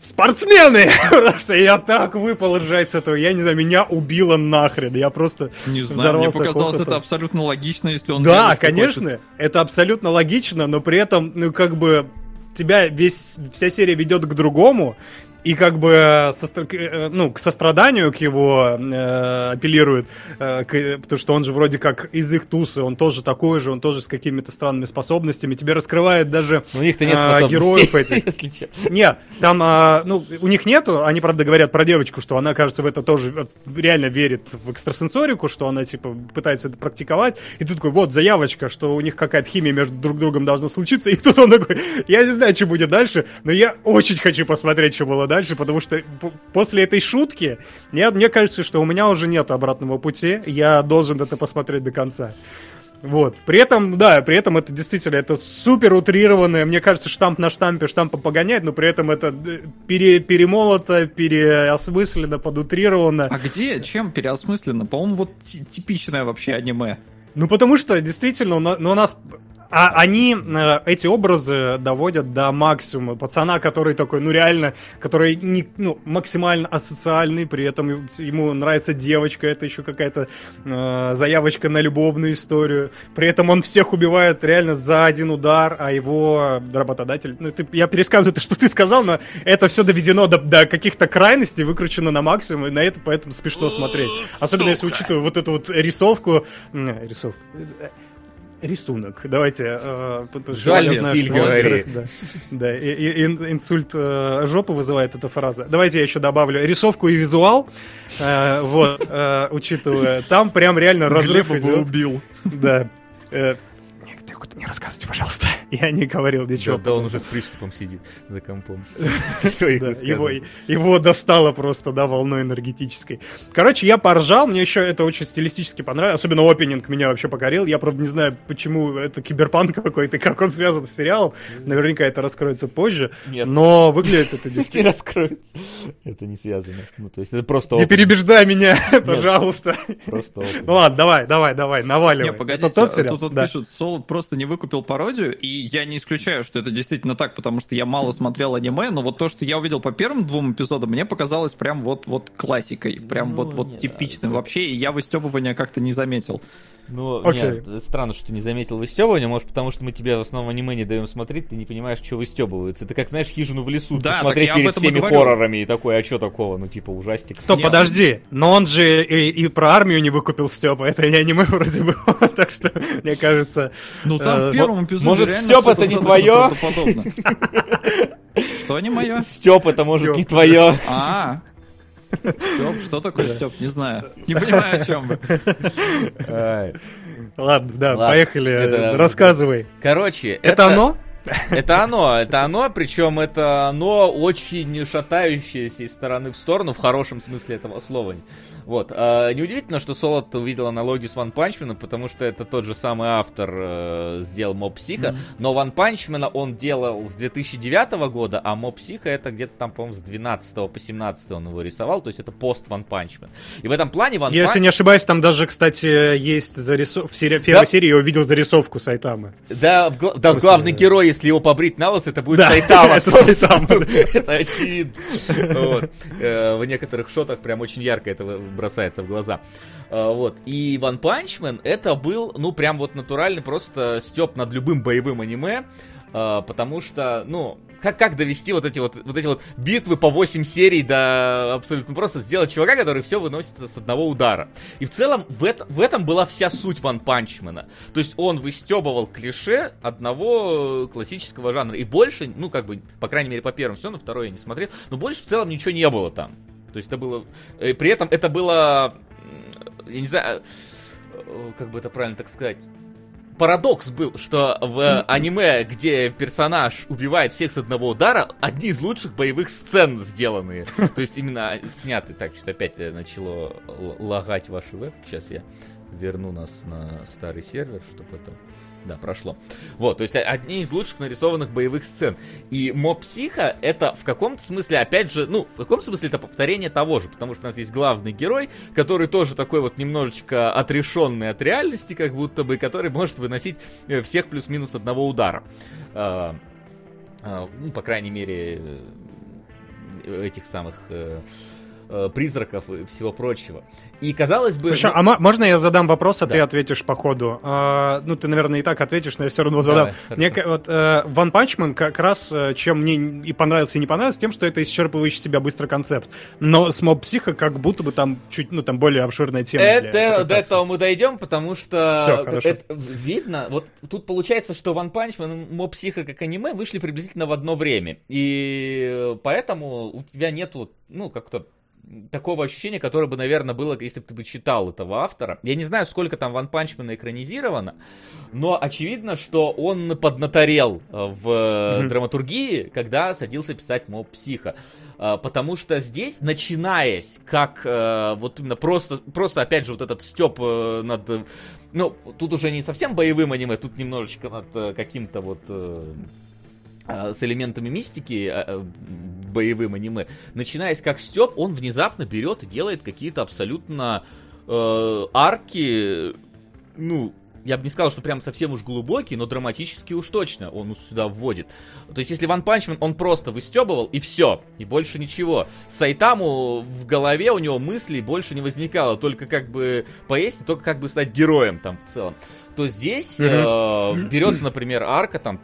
Спортсмены! Просто я так выпал ржать с этого. Я не знаю, меня убило нахрен. Я просто Не знаю, мне показалось хохотом. это абсолютно логично, если он... Да, конечно, хочет. это абсолютно логично, но при этом, ну, как бы, тебя весь, вся серия ведет к другому, и как бы э, со, э, ну, к состраданию к его э, апеллирует, э, к, потому что он же вроде как из их тусы, он тоже такой же, он тоже с какими-то странными способностями. Тебе раскрывает даже у них-то нет э, героев этих. Нет, там, э, ну, у них нету, они, правда, говорят про девочку, что она, кажется, в это тоже реально верит в экстрасенсорику, что она, типа, пытается это практиковать. И ты такой, вот, заявочка, что у них какая-то химия между друг другом должна случиться. И тут он такой, я не знаю, что будет дальше, но я очень хочу посмотреть, что было дальше, потому что после этой шутки мне, мне кажется, что у меня уже нет обратного пути, я должен это посмотреть до конца. Вот. При этом, да, при этом это действительно, это супер утрированное, мне кажется, штамп на штампе штампа погоняет, но при этом это э, пере, перемолото, переосмысленно, подутрировано. А где, чем переосмысленно? По-моему, вот типичное вообще аниме. Ну, потому что, действительно, ну, у нас а они э, эти образы доводят до максимума. Пацана, который такой, ну реально, который не, ну, максимально асоциальный, при этом ему нравится девочка, это еще какая-то э, заявочка на любовную историю. При этом он всех убивает реально за один удар, а его работодатель... Ну, ты, я пересказываю то, что ты сказал, но это все доведено до, до каких-то крайностей, выкручено на максимум, и на это поэтому смешно смотреть. Особенно если учитывая вот эту вот рисовку... Рисовку рисунок. Давайте. Э, Жаль, стиль говори. Да, да и, и, инсульт э, жопы вызывает эта фраза. Давайте я еще добавлю рисовку и визуал. Э, вот, э, учитывая. Там прям реально разрыв Глеба убил. Да. Э, не рассказывайте, пожалуйста. Я не говорил ничего. Да, да он уже с приступом сидит за компом. его, достало просто, да, волной энергетической. Короче, я поржал, мне еще это очень стилистически понравилось, особенно опенинг меня вообще покорил. Я, правда, не знаю, почему это киберпанк какой-то, как он связан с сериалом. Наверняка это раскроется позже. Нет. Но выглядит это действительно... Не раскроется. Это не связано. Ну, то есть это просто Не перебеждай меня, пожалуйста. Просто Ну ладно, давай, давай, давай, наваливай. Не, погодите, тут пишут, Солод просто не выкупил пародию, и я не исключаю, что это действительно так, потому что я мало смотрел аниме, но вот то, что я увидел по первым двум эпизодам, мне показалось прям вот, вот классикой, прям ну, вот, вот типичным вообще, и я выстебывания как-то не заметил. Ну, okay. нет, странно, что ты не заметил выстебывания, может, потому что мы тебе в основном аниме не даем смотреть, ты не понимаешь, что выстебывается. Это как, знаешь, хижину в лесу да, посмотреть перед всеми хоррорами и такой, а что такого? Ну, типа, ужастик. Стоп, нет. подожди, но он же и, и про армию не выкупил Степа, это не аниме вроде было, так что, мне кажется... Ну, там э, в первом эпизоде Может, Степ это не твое? Что не мое? Степ это может не твое. А, Степ, что такое Степ? Не знаю. Не понимаю, о чем вы. Ладно, да, поехали. Рассказывай. Короче, это оно? Это оно, это оно, причем это оно очень шатающееся из стороны в сторону, в хорошем смысле этого слова. Вот. А, неудивительно, что Солод увидел аналогию с Ван Панчменом, потому что это тот же самый автор э, сделал Моб Психа, mm-hmm. но Ван Панчмена он делал с 2009 года, а Моб Психа это где-то там, по-моему, с 12 по 17 он его рисовал, то есть это пост Ван Панчмен. И в этом плане Ван Если Панч... не ошибаюсь, там даже, кстати, есть зарисовка, в сери... первой да? серии я увидел зарисовку Сайтамы. Да, в, гла... да, главный герой, если его побрить на лос, это будет да, Сайтама. Это очевидно. Э, в некоторых шотах прям очень ярко это бросается в глаза. А, вот. И Punch Man это был, ну, прям вот натуральный просто степ над любым боевым аниме, а, потому что, ну, как, как довести вот эти вот, вот эти вот битвы по 8 серий до абсолютно просто сделать чувака, который все выносится с одного удара. И в целом в, это, в этом была вся суть Ван Панчмена. То есть он выстебывал клише одного классического жанра. И больше, ну как бы, по крайней мере по первому сезону, второй я не смотрел, но больше в целом ничего не было там. То есть это было... Э, при этом это было... Я не знаю, э, как бы это правильно так сказать парадокс был, что в аниме, где персонаж убивает всех с одного удара, одни из лучших боевых сцен сделанные. То есть именно сняты. Так, что опять начало лагать ваши веб. Сейчас я верну нас на старый сервер, чтобы это да, прошло. Вот, то есть одни из лучших нарисованных боевых сцен. И Моб Психа это в каком-то смысле, опять же, ну, в каком смысле это повторение того же, потому что у нас есть главный герой, который тоже такой вот немножечко отрешенный от реальности, как будто бы, который может выносить э, всех плюс-минус одного удара. А, а, ну, по крайней мере, э, этих самых э, призраков и всего прочего. И казалось бы... Причем, ну... А можно я задам вопрос, а да. ты ответишь по ходу? А, ну, ты, наверное, и так ответишь, но я все равно задам. Давай, мне, вот, э, One Punch Man как раз, э, чем мне и понравился, и не понравился, тем, что это исчерпывающий себя быстро концепт. Но с Mob Psycho как будто бы там чуть, ну, там более обширная тема. Это, до этого мы дойдем, потому что Все, это видно, вот тут получается, что One Punch Man и Mob Psycho как аниме вышли приблизительно в одно время. И поэтому у тебя нету, ну, как-то такого ощущения, которое бы, наверное, было, если бы ты бы читал этого автора. Я не знаю, сколько там Ван Панчмана экранизировано, но очевидно, что он поднаторел э, в mm-hmm. драматургии, когда садился писать Моб Психа. Э, потому что здесь, начинаясь как вот именно просто, просто опять же, вот этот степ над... Ну, тут уже не совсем боевым аниме, тут немножечко над каким-то вот с элементами мистики боевым аниме, начинаясь как Степ, он внезапно берет и делает какие-то абсолютно э, арки, ну, я бы не сказал, что прям совсем уж глубокий, но драматически уж точно он сюда вводит. То есть, если Ван Панчмен, он просто выстебывал, и все, и больше ничего. Сайтаму в голове у него мыслей больше не возникало, только как бы поесть, и только как бы стать героем там в целом. То здесь э, берется, например, арка там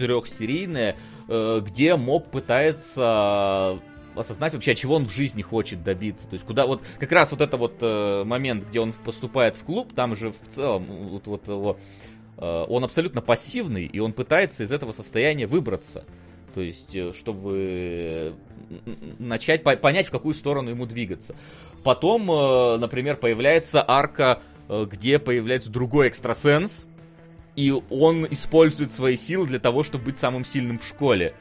трехсерийная, э, где моб пытается осознать вообще, чего он в жизни хочет добиться. То есть, куда вот как раз вот это вот э, момент, где он поступает в клуб, там же в целом вот, вот его, э, он абсолютно пассивный, и он пытается из этого состояния выбраться. То есть, чтобы начать по понять, в какую сторону ему двигаться. Потом, например, появляется арка, где появляется другой экстрасенс, и он использует свои силы для того, чтобы быть самым сильным в школе.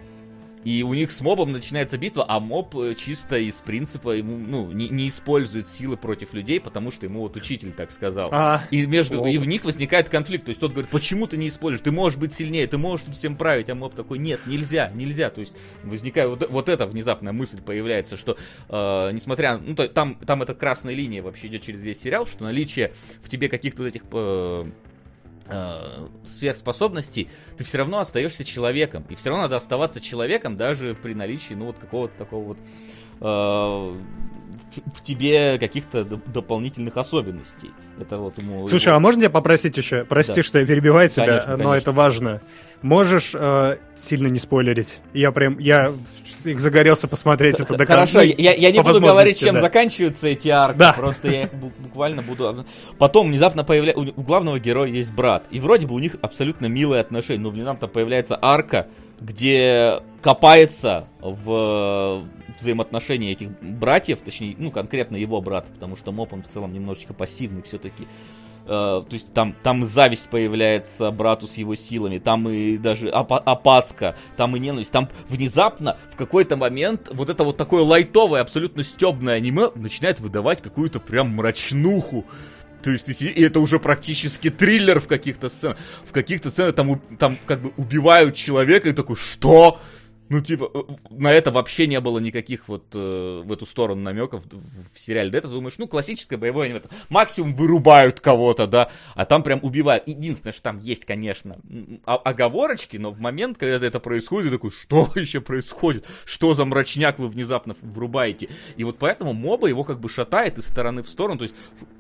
И у них с мобом начинается битва, а моб э, чисто из принципа ему, ну, не, не использует силы против людей, потому что ему вот учитель так сказал. А, и между и в них возникает конфликт. То есть тот говорит, почему ты не используешь? Ты можешь быть сильнее, ты можешь тут всем править, а моб такой, нет, нельзя, нельзя. То есть возникает вот, вот эта внезапная мысль появляется, что э, несмотря, ну то, там там эта красная линия вообще идет через весь сериал, что наличие в тебе каких-то вот этих э, э, сверхспособностей, ты все равно остаешься человеком. И все равно надо оставаться человеком даже при наличии, ну, вот какого-то такого вот э, в, в тебе каких-то дополнительных особенностей. Это вот ему. Слушай, его... а можно тебя попросить еще? Прости, да. что я перебиваю тебя, конечно, но конечно. это важно. Можешь э, сильно не спойлерить? Я прям, я загорелся посмотреть это до конца. Хорошо, я, я не буду говорить, чем да. заканчиваются эти арки, да. просто я их буквально буду... Потом внезапно появляется... У главного героя есть брат, и вроде бы у них абсолютно милые отношения, но внезапно появляется арка, где копается в взаимоотношения этих братьев, точнее, ну, конкретно его брата, потому что Моп, он в целом немножечко пассивный все-таки. Uh, то есть там, там зависть появляется брату с его силами, там и даже опа- опаска, там и ненависть, там внезапно в какой-то момент вот это вот такое лайтовое, абсолютно стебное аниме начинает выдавать какую-то прям мрачнуху. То есть, и это уже практически триллер в каких-то сценах. В каких-то сценах там, там как бы убивают человека и такой, что? Ну, типа, э, на это вообще не было никаких вот э, в эту сторону намеков в, сериале Дэта. Думаешь, ну, классическое боевое аниме. Максимум вырубают кого-то, да, а там прям убивают. Единственное, что там есть, конечно, оговорочки, но в момент, когда это происходит, такой, что еще происходит? Что за мрачняк вы внезапно врубаете? И вот поэтому моба его как бы шатает из стороны в сторону. То есть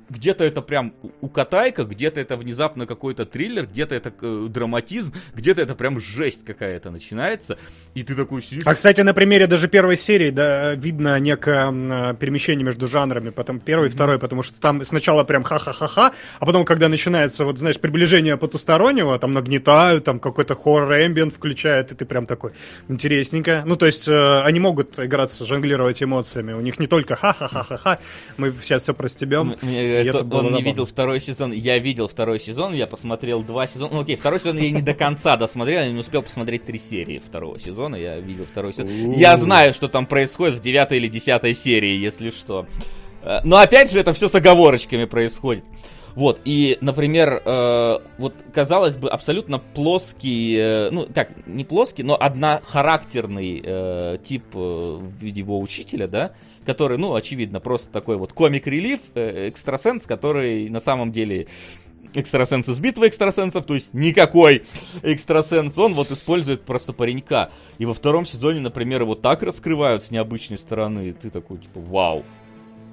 где-то это прям укатайка, где-то это внезапно какой-то триллер, где-то это э, драматизм, где-то это прям жесть какая-то начинается, и ты такой сидишь... А, кстати, на примере даже первой серии, да, видно некое э, перемещение между жанрами, потом первый и второй, потому что там сначала прям ха-ха-ха-ха, а потом, когда начинается, вот, знаешь, приближение потустороннего, там нагнетают, там какой-то хоррор-эмбиент включают, и ты прям такой, интересненько. Ну, то есть, э, они могут играться, жонглировать эмоциями, у них не только ха-ха-ха-ха-ха, мы сейчас все простебем. Мне это, он не видел второй сезон. Я видел второй сезон, я посмотрел два сезона. Ну окей, второй сезон я не до конца досмотрел, я не успел посмотреть три серии второго сезона. Я видел второй сезон. Я знаю, что там происходит в девятой или десятой серии, если что. Э, но опять же, это все с оговорочками происходит. Вот, и, например, э, вот, казалось бы, абсолютно плоский, э, ну, как, не плоский, но однохарактерный э, тип э, в виде его учителя, да, который, ну, очевидно, просто такой вот комик-релив, э, экстрасенс, который на самом деле экстрасенс из битвы экстрасенсов, то есть никакой экстрасенс, он вот использует просто паренька. И во втором сезоне, например, его так раскрывают с необычной стороны, и ты такой, типа, вау,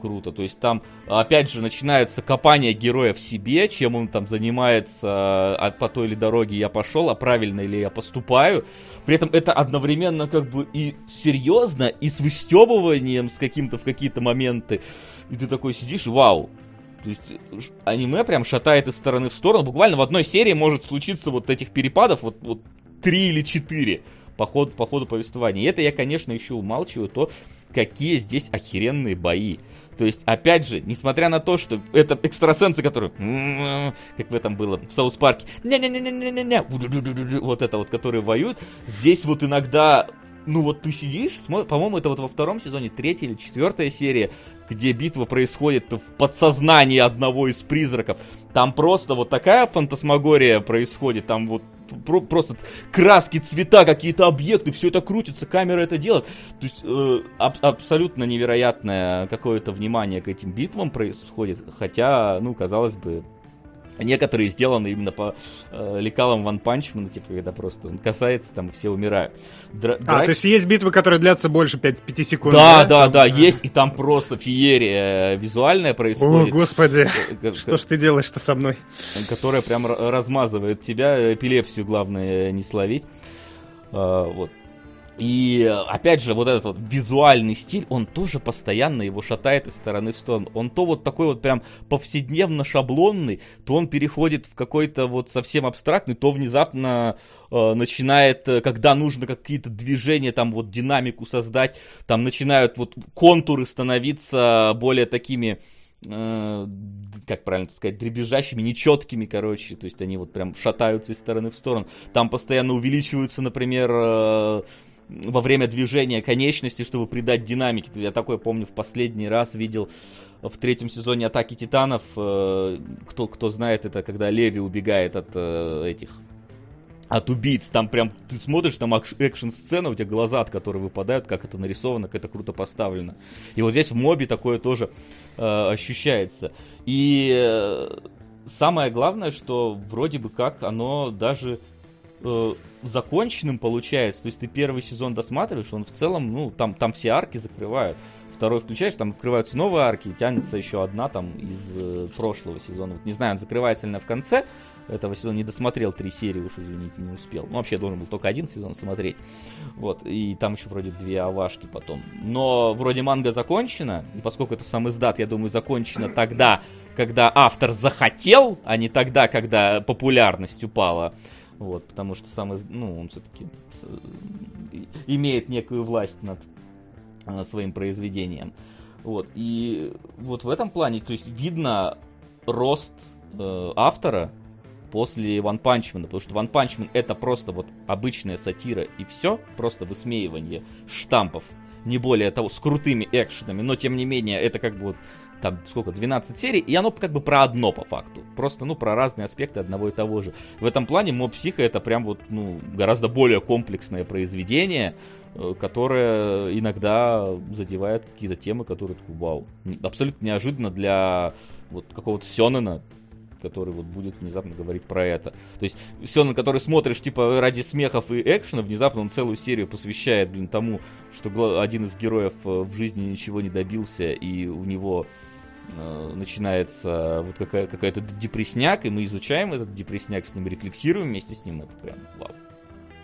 круто. То есть там, опять же, начинается копание героя в себе, чем он там занимается, а по той или дороге я пошел, а правильно ли я поступаю. При этом это одновременно как бы и серьезно, и с выстебыванием, с каким-то в какие-то моменты. И ты такой сидишь, вау, то есть аниме прям шатает из стороны в сторону. Буквально в одной серии может случиться вот этих перепадов, вот, вот три или четыре по ходу, по ходу повествования. И это я, конечно, еще умалчиваю то, какие здесь охеренные бои. То есть, опять же, несмотря на то, что это экстрасенсы, которые, как в этом было в Саус Парке, не-не-не-не-не-не, вот это вот, которые воюют, здесь вот иногда ну вот ты сидишь, по-моему, это вот во втором сезоне, третья или четвертая серия, где битва происходит в подсознании одного из призраков. Там просто вот такая фантасмагория происходит, там вот про просто краски, цвета, какие-то объекты, все это крутится, камера это делает. То есть э, аб- абсолютно невероятное какое-то внимание к этим битвам происходит, хотя, ну, казалось бы, Некоторые сделаны именно по э, лекалам Ван Панчмана, типа, когда просто он касается, там все умирают. Дра- а, то есть есть битвы, которые длятся больше 5, 5 секунд? Да, да, да, да, есть, и там просто феерия визуальная происходит. О, господи, э, что ж ты делаешь-то со мной? Которая прям размазывает тебя, эпилепсию главное не словить. Вот. И опять же, вот этот вот визуальный стиль, он тоже постоянно его шатает из стороны в сторону. Он то вот такой вот прям повседневно шаблонный, то он переходит в какой-то вот совсем абстрактный, то внезапно э, начинает, э, когда нужно какие-то движения, там вот динамику создать, там начинают вот контуры становиться более такими э, как правильно сказать, дребезжащими, нечеткими, короче, то есть они вот прям шатаются из стороны в сторону. Там постоянно увеличиваются, например, э, во время движения конечности, чтобы придать динамики. Я такое помню в последний раз видел в третьем сезоне Атаки Титанов. Э, кто, кто знает, это когда Леви убегает от э, этих от убийц, там прям ты смотришь, там экшн-сцена, у тебя глаза от которой выпадают, как это нарисовано, как это круто поставлено. И вот здесь в мобе такое тоже э, ощущается. И э, самое главное, что вроде бы как оно даже э, законченным получается. То есть ты первый сезон досматриваешь, он в целом, ну, там, там все арки закрывают. Второй включаешь, там открываются новые арки, и тянется еще одна там из э, прошлого сезона. Вот не знаю, он закрывается ли в конце этого сезона, не досмотрел три серии, уж извините, не успел. Ну, вообще, должен был только один сезон смотреть. Вот, и там еще вроде две авашки потом. Но вроде манга закончена, и поскольку это сам издат, я думаю, закончена тогда, когда автор захотел, а не тогда, когда популярность упала. Вот, потому что сам, ну, он все-таки имеет некую власть над а, своим произведением. Вот, и вот в этом плане, то есть видно рост э, автора после Ван Панчмана, потому что Ван Панчман это просто вот обычная сатира и все, просто высмеивание штампов, не более того, с крутыми экшенами, но тем не менее это как бы вот там сколько, 12 серий, и оно как бы про одно по факту. Просто, ну, про разные аспекты одного и того же. В этом плане Моб Психо это прям вот, ну, гораздо более комплексное произведение, э, которая иногда задевает какие-то темы, которые такой, вау, абсолютно неожиданно для вот какого-то Сёнена, который вот будет внезапно говорить про это. То есть Сёнэн, который смотришь типа ради смехов и экшена, внезапно он целую серию посвящает, блин, тому, что один из героев э, в жизни ничего не добился, и у него начинается вот какая- какая-то депресняк, и мы изучаем этот депресняк с ним, рефлексируем вместе с ним, это прям вау.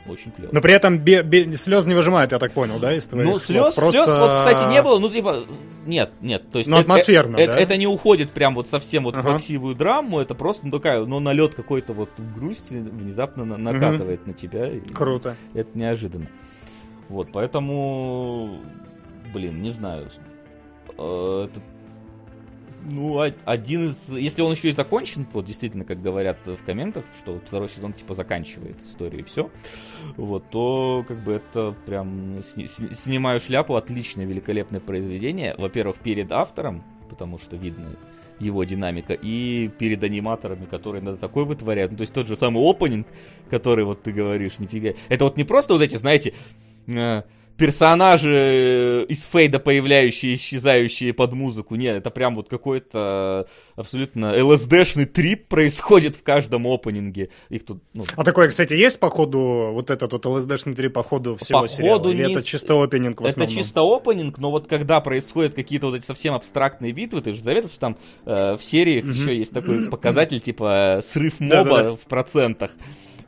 Очень клево. Но при этом бе- бе- слез не выжимают, я так понял, да, из твоих Ну, слез, Просто- слез, вот, кстати, не было, ну, типа, нет, нет, то есть... Ну, э- атмосферно, э- да? Это не уходит прям вот совсем вот в Ага. плаксивую драму, это просто, ну, такая, ну, налет какой-то вот грусти внезапно на- накатывает на тебя. Круто. Это неожиданно. Вот, поэтому, блин, не знаю. Э, Это ну, о- один из... Если он еще и закончен, вот действительно, как говорят в комментах, что второй сезон типа заканчивает историю и все, вот, то как бы это прям сни- снимаю шляпу, отличное, великолепное произведение. Во-первых, перед автором, потому что видно его динамика, и перед аниматорами, которые надо такой вытворяют. Ну, то есть тот же самый опенинг, который вот ты говоришь, нифига. Это вот не просто вот эти, знаете, э, персонажи э, из фейда появляющие, исчезающие под музыку. Нет, это прям вот какой-то абсолютно ЛСДшный трип происходит в каждом опенинге. Их тут, ну, А такое, кстати, есть по ходу, вот этот вот ЛСДшный 3 по ходу всего По сериала? ходу Или не это чисто опенинг в это чисто опенинг, но вот когда происходят какие-то вот эти совсем абстрактные битвы, ты же заметил, что там э, в сериях еще есть такой показатель, типа э, срыв моба Да-да-да. в процентах.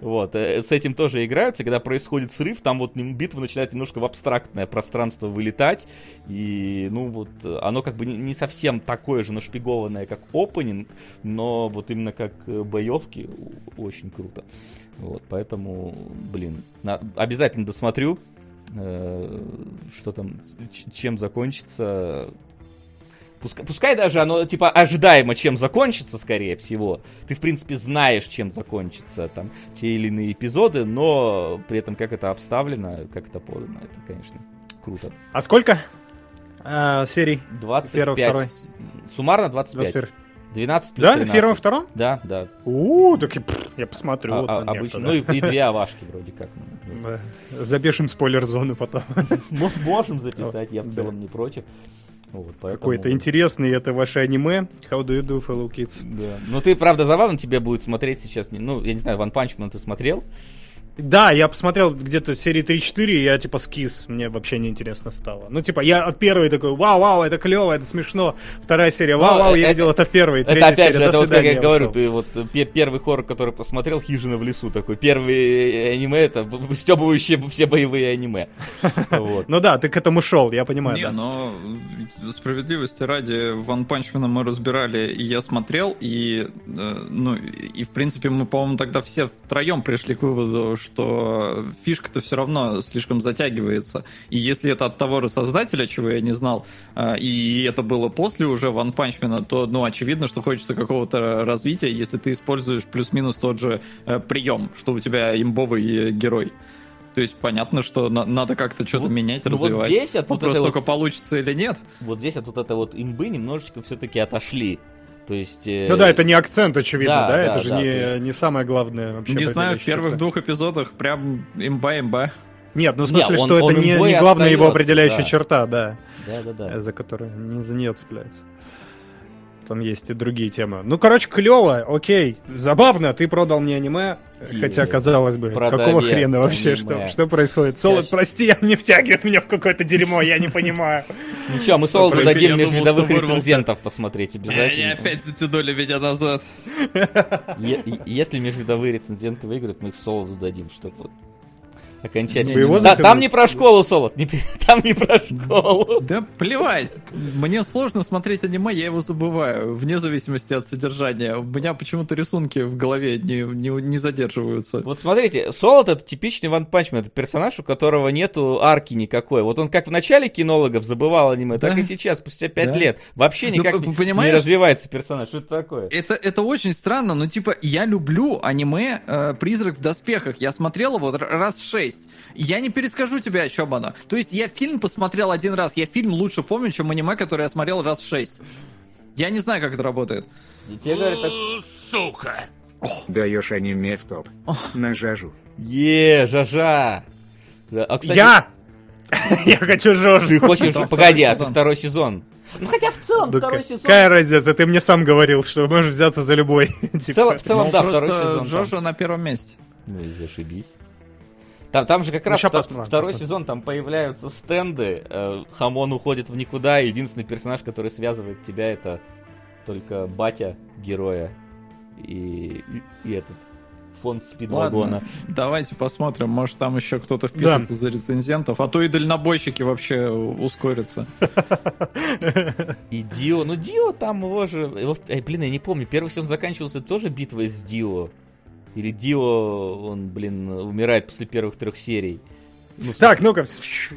Вот, э, с этим тоже играются, когда происходит срыв, там вот битва начинает немножко в абстрактное пространство вылетать, и, ну, вот, э, оно как бы не, совсем такое же нашпигованное, как опенинг, но вот именно как э, боевки очень круто. Вот, поэтому, блин, на- обязательно досмотрю, э, что там, чем закончится. Пускай, пускай даже оно, типа, ожидаемо, чем закончится, скорее всего. Ты, в принципе, знаешь, чем закончатся там те или иные эпизоды, но при этом, как это обставлено, как это подано, это, конечно, круто. А сколько а, серий? 25. Первый. Суммарно 25. 21. 12 плюс Да, 13. в первом, втором? Да, да. У, так пф, я посмотрю. А- вот а- обычно. некто, Ну и, и две авашки вроде как. ну, да. Да. Запишем спойлер-зону потом. Мо- Можем записать, я в Да. целом не против. Вот, поэтому- Какое-то интересное это ваше аниме. How do you do, fellow kids? Да. Ну ты, правда, забавно тебе будет смотреть сейчас. Ну, я не знаю, Ван Панчман ты смотрел? Да, я посмотрел где-то серии 3-4, и я типа скис, мне вообще неинтересно стало. Ну, типа, я от первой такой, вау-вау, это клево, это смешно. Вторая серия, вау-вау, Ну, я это- видел это в первой. Это опять серия, же, это вот как я говорю, ты вот э, пе- первый хоррор, который посмотрел, Хижина в лесу такой. Первый аниме это стебывающие все боевые аниме. Ну да, ты к этому шел, я понимаю, Не, но э, справедливости ради Ван Панчмена мы разбирали, и я смотрел, и, э, ну, и в принципе мы, по-моему, тогда все втроем пришли к выводу, что фишка-то все равно слишком затягивается. И если это от того же создателя, чего я не знал, э, и это было после уже Ван Панчмена, то, ну, очевидно, что хочется какого-то развития, если ты используешь плюс-минус тот же э, прием, что у тебя имбовый э, герой. То есть понятно, что на- надо как-то что-то Вот- менять, ну вот развивать. здесь от вот Вопрос только вот- получится или нет. Вот здесь от вот этой вот имбы немножечко все-таки отошли. То есть... э, Ну да, это не акцент, очевидно, да, да, да, это же да, не, не самое главное вообще. не знаю, в первых двух эпизодах прям имба-имба. Нет, ну в Не, смысле, он- что он это не, не главная его определяющая да. черта, да, Да-да-да. за которую не за нее цепляется. Там есть и другие темы. Ну, короче, клево, окей. Забавно, ты продал мне аниме. Ти- Хотя, казалось бы, продавец какого хрена вообще, аниме. что, что происходит? Солод, Я- прости, не втягивает меня в какое-то дерьмо, я не понимаю. Ничего, мы Солоду дадим я межвидовых рецензентов посмотреть обязательно. затянули меня назад. Если межвидовые рецензенты выиграют, мы их Солоду дадим, чтобы вот окончательно... Его Да, там не про школу, Солод, не- там не про школу. Да плевать. Мне сложно смотреть аниме, я его забываю, вне зависимости от содержания. У меня почему-то рисунки в голове не, не, не задерживаются. Вот смотрите, Солод это типичный Ван Панчмен, это персонаж, у которого нету арки никакой. Вот он как в начале кинологов забывал аниме, так Да. и сейчас, спустя пять Да. лет. Вообще Ну, никак п- не, не развивается персонаж. Что это такое? Это, это очень странно, но типа я люблю аниме э, «Призрак в доспехах». Я смотрел его раз шесть. Я не перескажу тебе, о чем оно. То есть я фильм посмотрел один раз. Я фильм лучше помню, чем аниме, который я смотрел раз шесть. Я не знаю, как это работает. Тебе говорят так... Даешь аниме в топ. На жажу. Е, жажа. Да, А, кстати, Я! Я хочу Жожу. Ты хочешь... Погоди, а ты второй сезон. Ну хотя в целом Да второй сезон... Какая разница? Ты мне сам говорил, что можешь взяться за любой. В Типа, целом, в целом Ну, да, просто второй сезон. Джоджо на первом месте. Ну и зашибись. Там, там же как Ну, раз посмотрим, второй посмотрим. сезон, там появляются стенды, э, Хамон уходит в никуда, и единственный персонаж, который связывает тебя, это только батя героя и, и, и этот фонд спидвагона. Ладно, давайте посмотрим, может там еще кто-то впишется за рецензентов, а то и дальнобойщики вообще ускорятся. И Дио, ну Дио там его же, его, эй, блин, я не помню, первый сезон заканчивался тоже битвой с Дио. Или Дио, он, блин, умирает после первых трех серий. Ну, Так, ну-ка,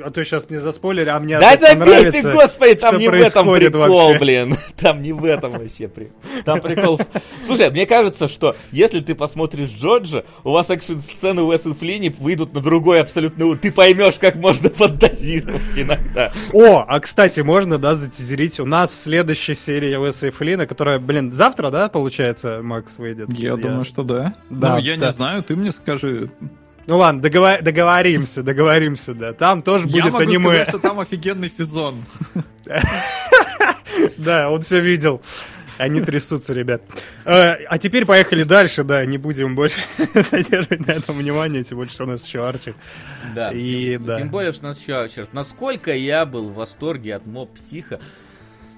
а то сейчас мне заспойлери, а мне Да забей ты, господи, там не в этом прикол, вообще. блин. Там не в этом вообще прикол. Там прикол... Слушай, мне кажется, что если ты посмотришь Джорджа, у вас экшн-сцены Уэса Флини выйдут на другой абсолютно... у- Ты поймешь, как можно фантазировать иногда. О, а кстати, можно, да, затизерить. У нас в следующей серии Уэса и Флина, которая, блин, завтра, да, получается, Макс выйдет? Я думаю, что да. Да, Ну, я да. не знаю, ты мне скажи. Ну ладно, договор- договоримся, договоримся, да. Там тоже Я будет могу аниме. сказать, что там офигенный физон. Да, он все видел. Они трясутся, ребят. Э, А теперь поехали дальше, да, не будем больше задерживать на этом внимание, тем более, что у нас еще Арчи. Да. И да. Тем более, что у нас еще Арчер. Насколько я был в восторге от моб психа,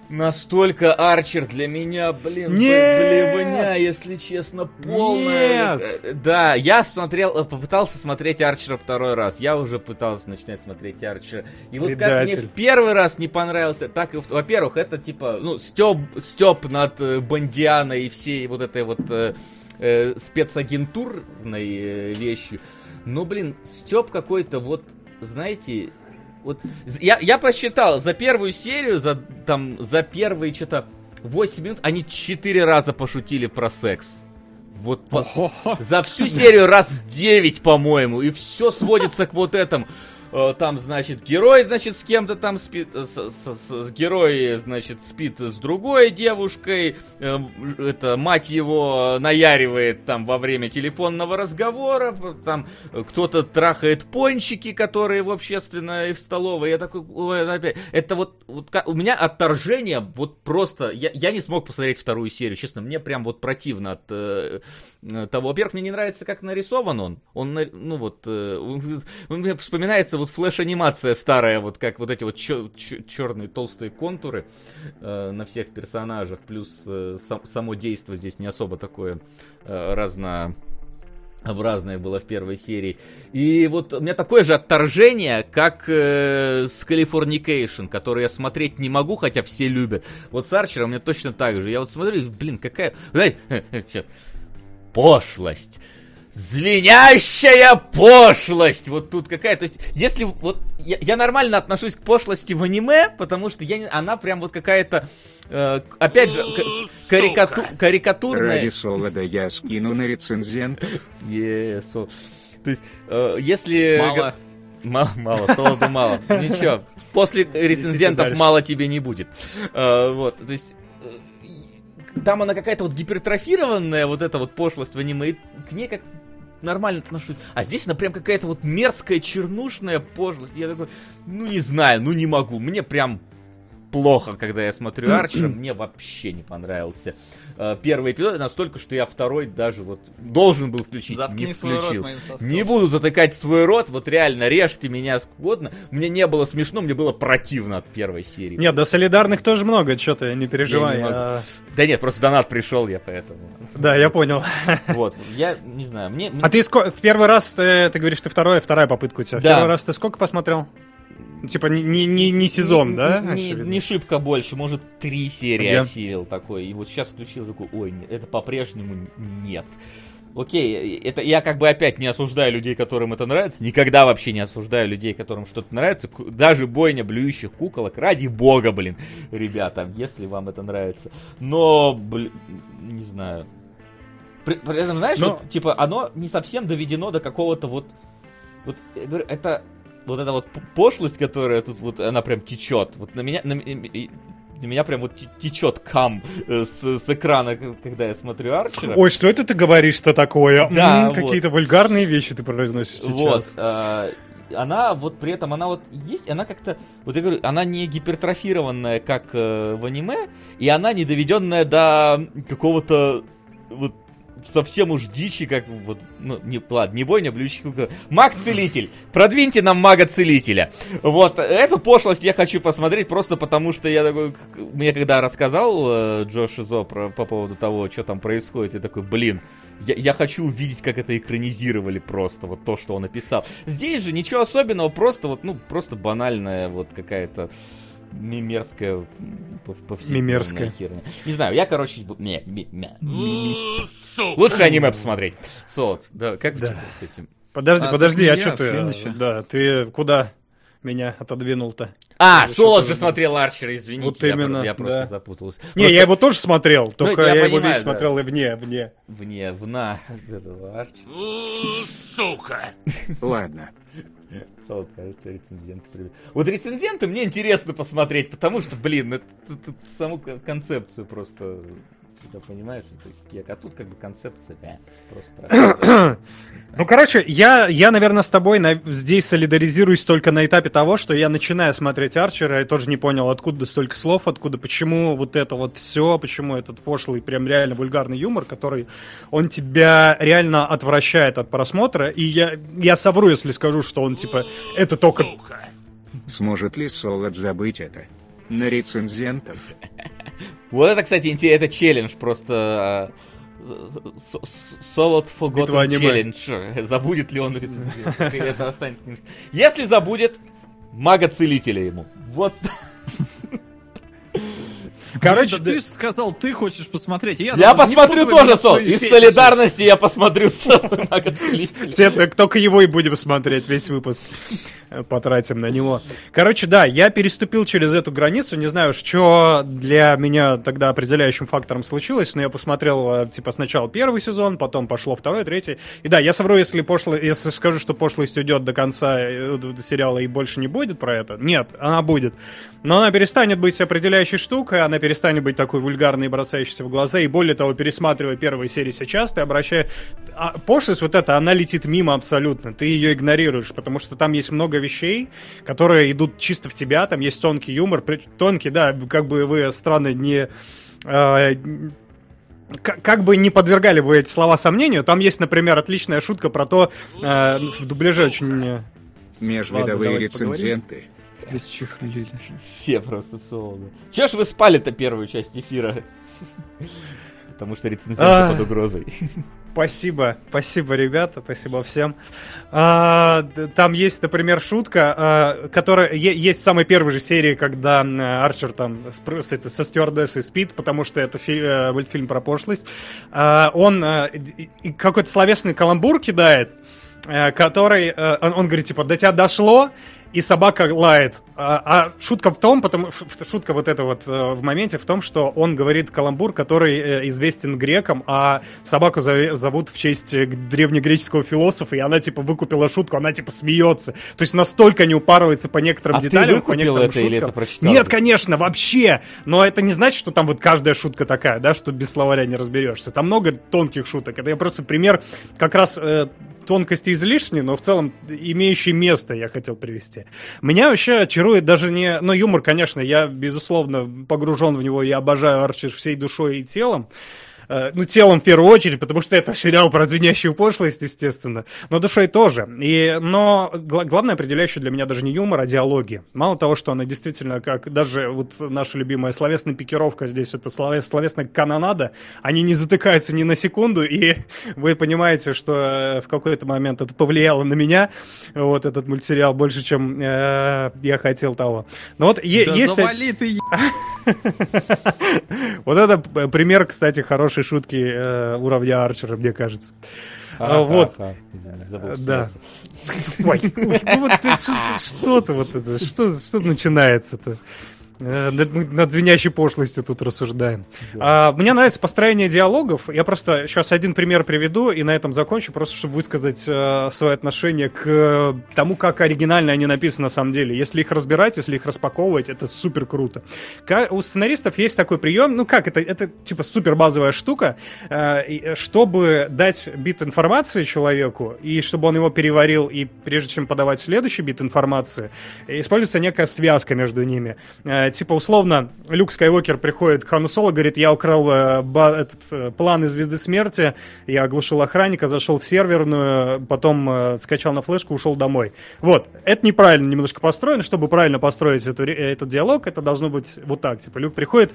настолько Арчер для меня, блин, Нет! блевня, если честно, полная. Нет! Э, Да, я смотрел, э, попытался смотреть Арчера второй раз. Я уже пытался начинать смотреть Арчера. И вот как мне Предатель. в первый раз не понравился, так и в... Во-первых, это типа, ну, стёб, стёб над э, Бондианой и всей вот этой вот э, э, спецагентурной э, вещью. Ну, блин, стёб какой-то вот, знаете, вот я, я посчитал, за первую серию, за там, за первые что-то 8 минут, они 4 раза пошутили про секс. Вот по- за всю серию раз 9, по-моему, и все сводится к вот этому. Э, Там, значит, герой, значит, с кем-то там спит, э, с, с- с- герой, значит, спит с другой девушкой, э, это мать его наяривает там во время телефонного разговора, там кто-то трахает пончики, которые в общественной в столовой. Я такой, ой, опять, это вот, вот у меня отторжение, вот просто, я, я не смог посмотреть вторую серию, честно, мне прям вот противно от э, э, того. Во-первых, мне не нравится, как нарисован он. Он, ну вот, э, он- он мне вспоминается вот флеш-анимация старая, вот как вот эти вот черные толстые контуры э, на всех персонажах, плюс э, сам- само действо здесь не особо такое э, разно образное было в первой серии. И вот у меня такое же отторжение, как э, с Californication, который я смотреть не могу, хотя все любят. Вот с Арчером у меня точно так же. Я вот смотрю, блин, какая... Знаете, сейчас. Пошлость. Звенящая пошлость! Вот тут какая. То есть, если вот я, я нормально отношусь к пошлости в аниме, потому что я, она прям вот какая-то. э, опять же, к- карикату- карикатурная. Ради солода я скину на рецензент. Со- То есть, э, если... Мало. Мало, мало, солода мало. Ничего, после рецензентов мало тебе не будет. Э, Вот, то есть... Там она какая-то вот гипертрофированная, вот эта вот пошлость в аниме, и к ней как нормально отношусь. А здесь она прям какая-то вот мерзкая, чернушная пошлость. Я такой, ну не знаю, ну не могу. Мне прям плохо, когда я смотрю Арчера. Мне вообще не понравился э, первый эпизод, настолько, что я второй даже вот должен был включить, Заткни не свой рот, включил. соском. Не буду затыкать свой рот, вот реально, режьте меня скудно. Мне не было смешно, мне было противно от первой серии. Нет, да солидарных тоже много, что ты, не переживай. Я не а, Да нет, просто донат пришел, я поэтому. Да, я понял. Вот, я не знаю, мне... А ты в первый раз, э, ты говоришь, ты вторая, вторая попытка у тебя. В Да. первый раз ты сколько посмотрел? Типа не, не, не, не сезон, Не- да? Не, очевидно? не шибко больше, может, три серии Я- осилил такой. И вот сейчас включил такой, ой, это по-прежнему нет. Окей, это я как бы опять не осуждаю людей, которым это нравится. Никогда вообще не осуждаю людей, которым что-то нравится. Даже бойня блюющих куколок. Ради бога, блин, ребята, если вам это нравится. Но, блин, не знаю. При, при этом, знаешь, Но- вот, типа, оно не совсем доведено до какого-то вот... Вот, я говорю, это вот эта вот пошлость, которая тут вот, она прям течет. Вот на меня, на, на меня прям вот те- течет кам э, с, с экрана, когда я смотрю Арчера. Ой, что это ты говоришь-то такое? Да, М, вот. Какие-то вульгарные вещи ты произносишь сейчас. Вот. а, она вот при этом, она вот есть, она как-то, вот я говорю, она не гипертрофированная, как э, в аниме, и она не доведенная до какого-то вот совсем уж дичи, как вот, ну, не, ладно, не бойня, блюющий Маг-целитель! Продвиньте нам мага-целителя! Вот, эту пошлость я хочу посмотреть просто потому, что я такой, мне когда рассказал э, Джош Изо про, по поводу того, что там происходит, я такой, блин, я, я хочу увидеть, как это экранизировали просто, вот то, что он написал. Здесь же ничего особенного, просто вот, ну, просто банальная вот какая-то мимерская Мимерская. херня. Не знаю, я, короче, ми, лучше аниме посмотреть. Сот, да, как Да. с этим? Подожди, А, подожди, а я, что ты? Э. Да, ты куда меня отодвинул-то? А, Солод же смотрел Арчера, извините, Вот я, именно, про- я просто да. запутался. Не, Просто я его тоже смотрел, только я я, его понимаю, весь да. смотрел и вне, вне. Вне, вна этого Арчера. Ладно. Солод, кажется, рецензенты привет. Вот рецензенты мне интересно посмотреть, потому что, блин, это, это- это саму кон- концепцию просто... Когда понимаешь, это кек. а тут как бы концепция, э, просто... Ну, короче, я, я, наверное, с тобой на- здесь солидаризируюсь только на этапе того, что я начинаю смотреть Арчера, я тоже не понял, откуда столько слов, откуда, почему вот это вот все, почему этот пошлый, прям реально вульгарный юмор, который, он тебя реально отвращает от просмотра, и я, я совру, если скажу, что он, типа, это только... Сможет ли Солод забыть это? На рецензентов? Вот это, кстати, интересно, это челлендж просто... а, с- с- Solid Битва Forgotten. Challenge. Забудет ли он рецензент? И Это останется с ним. Если забудет, мага-целителя ему. Вот. Короче, ты сказал, ты хочешь посмотреть. Я, Я посмотрю тоже, Сол. свои Из солидарности я посмотрю. Все только его и будем смотреть, весь выпуск э, потратим на него. Короче, да, я переступил через эту границу, не знаю, что для меня тогда определяющим фактором случилось, но я посмотрел, э, типа, сначала первый сезон, потом пошло второй, третий. И да, я совру, если, пошло, если скажу, что пошлость уйдет до конца э, сериала и больше не будет про это. Нет, она будет. Но она перестанет быть определяющей штукой, она перестанет быть такой вульгарной и бросающейся в глаза, и более того, пересматривая первые серии сейчас, ты обращаешь... А пошлость вот эта, она летит мимо абсолютно, ты ее игнорируешь, потому что там есть много вещей, которые идут чисто в тебя, там есть тонкий юмор, тонкий, да, как бы вы странно не... э, как бы не подвергали вы эти слова сомнению, там есть, например, отличная шутка про то, э, в дубляже очень... э, Межвидовые давайте поговорим. Расчехлили. Все просто солоды. Че ж вы спали-то первую часть эфира? Потому что рецензенты А. под угрозой. Спасибо, спасибо, ребята, спасибо всем. А, там есть, например, шутка, а, которая е- есть в самой первой же серии, когда Арчер там с, с этой- со стюардессой спит, потому что это фи- э, мультфильм про пошлость. А, он и какой-то словесный каламбур кидает, э, который, он, он говорит, типа, до тебя дошло, и собака лает. А, а шутка в том, потому шутка вот эта вот э, в моменте в том, что он говорит каламбур, который э, известен грекам, а собаку зовут в честь э, древнегреческого философа, и она типа выкупила шутку, она типа смеется. То есть настолько не упарывается по некоторым А ты деталям, по выкупил некоторым это или шуткам. это прочитал? Нет, конечно, вообще. Но это не значит, что там вот каждая шутка такая, да, что без словаря не разберешься. Там много тонких шуток. Это я просто пример как раз э, тонкости излишней, но в целом имеющий место я хотел привести. Меня вообще очарует даже не... Ну, юмор, конечно, я, безусловно, погружен в него, я обожаю Арчер всей душой и телом. Э, Ну, телом в первую очередь, потому что это сериал про звенящую пошлость, естественно. Но душой тоже. И, но гла- главное определяющее для меня даже не юмор, а диалоги. Мало того, что она действительно, как даже вот наша любимая словесная пикировка здесь, это слове- словесная канонада, они не затыкаются ни на секунду, и вы понимаете, что э, в какой-то момент это повлияло на меня, вот этот мультсериал, больше, чем э, я хотел того. Но вот е- Да есть... завали ты, Вот это пример, кстати, хорошей шутки э, уровня Арчера, мне кажется. А, вот. Забыл Да. Ой, ну вот ты что ты- что ты вот это, что, что начинается-то? Э, мы над звенящей пошлостью тут рассуждаем. Да. А, мне нравится построение диалогов. Я просто сейчас один пример приведу и на этом закончу, просто чтобы высказать э, свое отношение к э, тому, как оригинально они написаны на самом деле. Если их разбирать, если их распаковывать, это супер круто. Как, у сценаристов есть такой прием, ну как, это, это типа супер базовая штука, э, чтобы дать бит информации человеку, и чтобы он его переварил, и прежде чем подавать следующий бит информации, используется некая связка между ними э, типа, условно, Люк Скайуокер приходит к Хану Соло, говорит, я украл э, ба- этот э, план из Звезды Смерти, я оглушил охранника, зашел в серверную, потом э, скачал на флешку, ушел домой. Вот, это неправильно немножко построено, чтобы правильно построить эту, этот диалог, это должно быть вот так, типа, Люк приходит,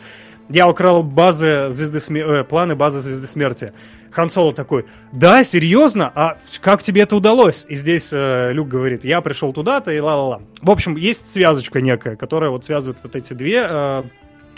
я украл базы Звезды Смерти, э, планы базы Звезды Смерти. Хан такой, да, серьезно? А как тебе это удалось? И здесь э, Люк говорит, я пришел туда-то и ла-ла-ла. В общем, есть связочка некая, которая вот связывает вот эти две э,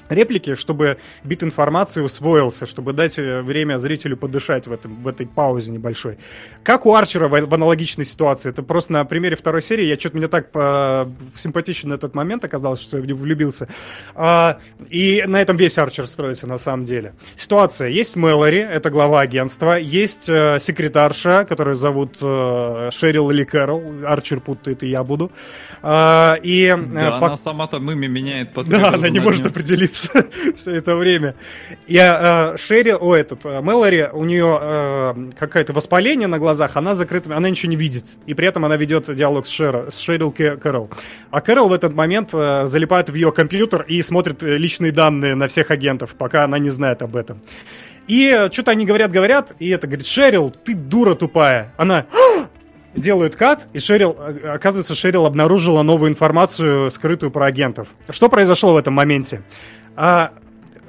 реплики, чтобы бит информации усвоился, чтобы дать э, время зрителю подышать в, этом, в этой паузе небольшой. Как у Арчера в, в аналогичной ситуации. Это просто на примере второй серии. Я что-то мне так по... симпатичен этот момент оказалось, что я влюбился. А, и на этом весь Арчер строится на самом деле. Ситуация. Есть Мэлори, это глава агентства. Есть э, секретарша, которую зовут э, Шерил или Кэрол. Арчер путает, и я буду. А, и, э, да, по... она сама-то мыми меняет. Да, она не может определиться все это время. Я э, Шерри, о, этот, э, Мэлори, у нее э, какое-то воспаление на глазах, она закрыта, она ничего не видит. И при этом она ведет диалог с, Шер, с Шерил Кэрол. А Кэрол в этот момент э, залипает в ее компьютер и смотрит э, личные данные на всех агентов, пока она не знает об этом. И э, что-то они говорят-говорят, и это говорит, Шерил, ты дура тупая. Она, делают кат, и Шерил, оказывается, Шерил обнаружила новую информацию, скрытую про агентов. Что произошло в этом моменте? А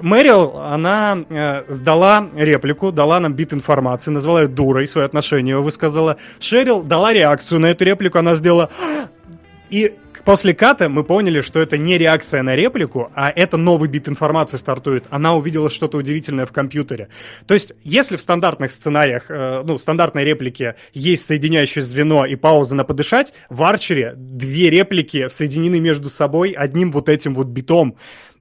Мэрил, она э, сдала реплику, дала нам бит информации, назвала ее дурой, свое отношение высказала. Шерил дала реакцию на эту реплику, она сделала... И После ката мы поняли, что это не реакция на реплику, а это новый бит информации стартует. Она увидела что-то удивительное в компьютере. То есть, если в стандартных сценариях, э, ну, стандартной реплике есть соединяющее звено и пауза на подышать, в Арчере две реплики соединены между собой одним вот этим вот битом.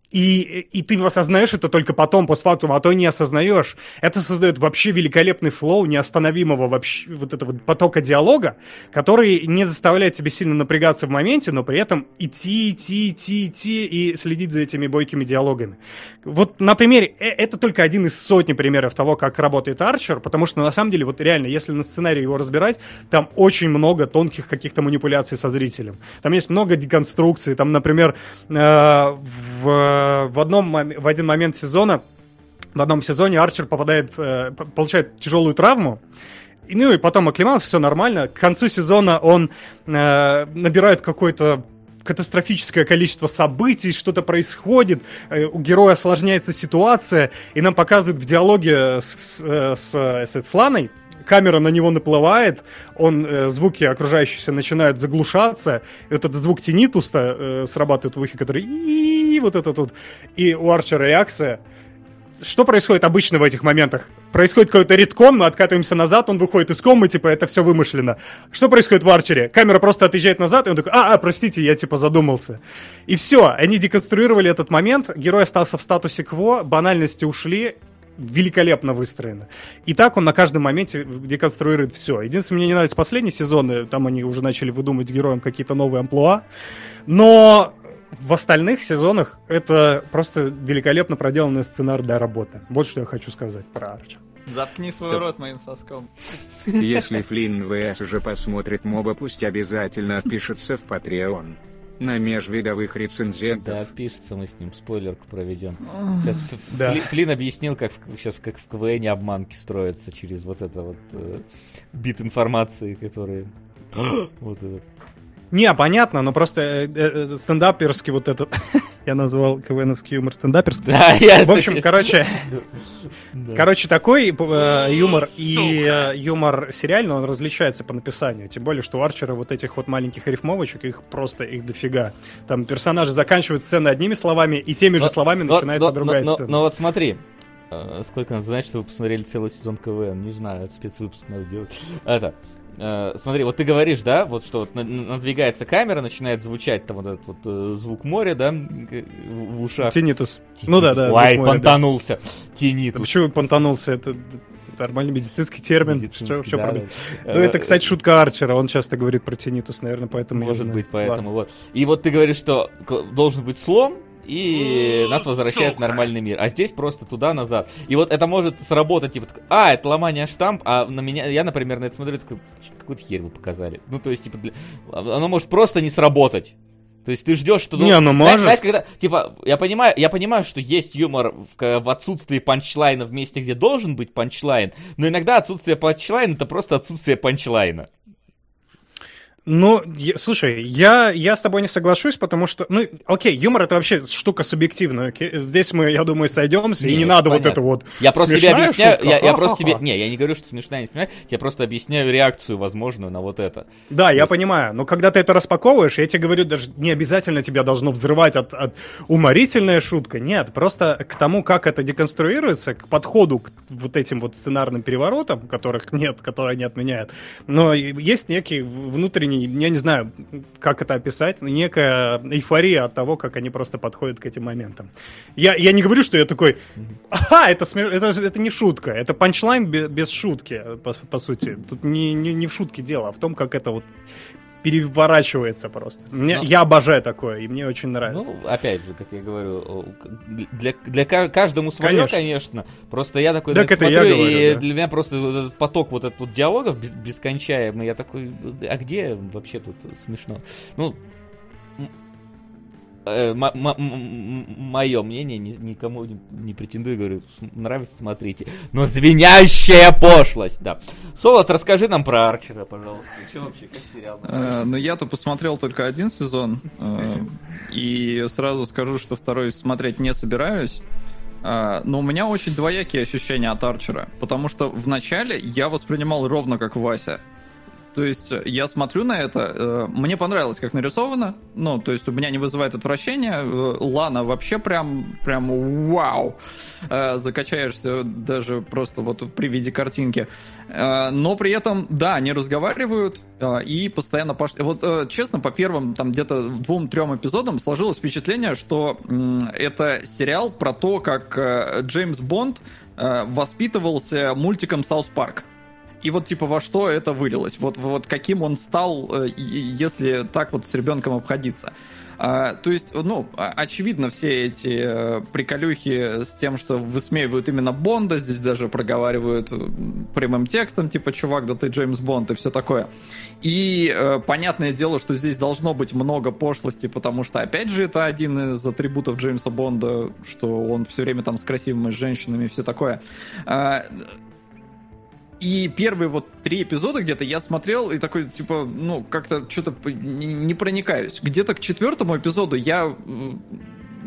И, и ты осознаешь это только потом, постфактум, а то не осознаешь. Это создает вообще великолепный флоу неостановимого вообще вот этого потока диалога, который не заставляет тебя сильно напрягаться в моменте, но при этом идти, идти, идти, идти и следить за этими бойкими диалогами. Вот на примере, э, это только один из сотни примеров того, как работает Арчер, потому что на самом деле, вот реально, если на сценарии его разбирать, там очень много тонких каких-то манипуляций со зрителем. Там есть много деконструкций, там, например, э, в Э, в, одном, в один момент сезона, в одном сезоне Арчер попадает, э, получает тяжелую травму, и, ну и потом оклемался, все нормально. К концу сезона он э, набирает какой-то катастрофическое количество событий, что-то происходит, э, у героя осложняется ситуация, и нам показывают в диалоге с, с, с, с Ланой, камера на него наплывает, он, э, звуки окружающиеся начинают заглушаться, этот звук тинитуста э, срабатывает в ухе, который и вот этот вот, и у Арчера реакция. Что происходит обычно в этих моментах? Происходит какой-то редкон, мы откатываемся назад, он выходит из комы, типа, это все вымышленно. Что происходит в Арчере? Камера просто отъезжает назад, и он такой, а, а, простите, я, типа, задумался. И все, они деконструировали этот момент, герой остался в статусе кво, банальности ушли, великолепно выстроено. И так он на каждом моменте деконструирует все. Единственное, мне не нравится последние сезоны, там они уже начали выдумывать героям какие-то новые амплуа. Но в остальных сезонах это просто великолепно проделанный сценарий для работы. Вот что я хочу сказать про Арчер. Заткни свой Все. рот моим соском. Если Флинн ВС уже посмотрит моба, пусть обязательно отпишется в Patreon на межвидовых рецензентов. Да, отпишется, мы с ним спойлерку проведем. Сейчас да. Фли, Флин объяснил, как сейчас как в КВН обманки строятся через вот это вот э, бит информации, которые вот этот. Не, понятно, но просто э, э, э стендаперский вот этот, я назвал КВНовский юмор стендаперский. Да, я В общем, короче, короче, такой э, юмор и юмор сериальный, он различается по написанию. Тем более, что у Арчера вот этих вот маленьких рифмовочек, их просто, их дофига. Там персонажи заканчивают сцены одними словами, и теми же словами начинается другая сцена. Но вот смотри, сколько надо знать, что вы посмотрели целый сезон КВН, не знаю, спецвыпуск надо делать. Это, э, смотри, вот ты говоришь, да, вот что вот надвигается камера, начинает звучать там вот этот вот э, звук моря, да, в, в ушах. Тинитус. Ну да, да. Ой, понтанулся. Да. Тинитус. Почему понтанулся? Это нормальный медицинский термин. Медицинский, что, что да, проблема? Да. Ну, это, кстати, шутка Арчера. Он часто говорит про тинитус, наверное, поэтому Может быть, поэтому Ладно. вот. И вот ты говоришь, что должен быть слом, и нас возвращает в нормальный мир. А здесь просто туда-назад. И вот это может сработать, типа, а, это ломание штамп, а на меня, я, например, на это смотрю, такой, какую-то херь вы показали. Ну, то есть, типа, для... оно может просто не сработать. То есть ты ждешь, что... Не, ну может. Знаешь, когда, типа, я понимаю, я понимаю, что есть юмор в, в отсутствии панчлайна в месте, где должен быть панчлайн, но иногда отсутствие панчлайна это просто отсутствие панчлайна. Ну, я, слушай, я, я с тобой не соглашусь, потому что, ну, окей, юмор это вообще штука субъективная. Окей? Здесь мы, я думаю, сойдемся, не, и не надо понятно. вот это вот. Я просто тебе объясняю, я, я просто тебе, не, я не говорю, что смешная, не смешная, я просто объясняю реакцию возможную на вот это. Да, То я есть... понимаю, но когда ты это распаковываешь, я тебе говорю, даже не обязательно тебя должно взрывать от, от уморительная шутка, нет, просто к тому, как это деконструируется, к подходу к вот этим вот сценарным переворотам, которых нет, которые не отменяют, но есть некий внутренний я не знаю, как это описать, некая эйфория от того, как они просто подходят к этим моментам. Я, я не говорю, что я такой, ага, это, смеш... это, это не шутка, это панчлайн без, без шутки, по, по сути. Тут не, не, не в шутке дело, а в том, как это вот переворачивается просто. Мне, Но... Я обожаю такое, и мне очень нравится. Ну, опять же, как я говорю, для, для каждому свое, конечно. конечно. Просто я такой так это смотрю, я говорю, и да. для меня просто этот поток вот этот вот диалогов бескончаемый, я такой, а где вообще тут смешно? Ну, мое мнение, никому не, претендую, говорю, нравится, смотрите. Но звенящая пошлость, да. Солод, расскажи нам про Арчера, пожалуйста. Что вообще, как сериал? Э, ну, я-то посмотрел только один сезон, э, и сразу скажу, что второй смотреть не собираюсь. Но у меня очень двоякие ощущения от Арчера, потому что в начале я воспринимал ровно как Вася. То есть э, я смотрю на это, э, мне понравилось, как нарисовано, ну, то есть у меня не вызывает отвращения, э, Лана вообще прям, прям вау, закачаешься даже просто вот при виде картинки. Но при этом, да, они разговаривают и постоянно пошли. Вот честно, по первым там где-то двум-трем эпизодам сложилось впечатление, что это сериал про то, как Джеймс Бонд воспитывался мультиком Саус Парк и вот типа во что это вылилось, вот, вот каким он стал, э, если так вот с ребенком обходиться. А, то есть, ну, очевидно, все эти э, приколюхи с тем, что высмеивают именно Бонда, здесь даже проговаривают э, прямым текстом, типа, чувак, да ты Джеймс Бонд и все такое. И э, понятное дело, что здесь должно быть много пошлости, потому что, опять же, это один из атрибутов Джеймса Бонда, что он все время там с красивыми женщинами и все такое. А, и первые вот три эпизода где-то я смотрел и такой, типа, ну, как-то что-то не проникаюсь. Где-то к четвертому эпизоду я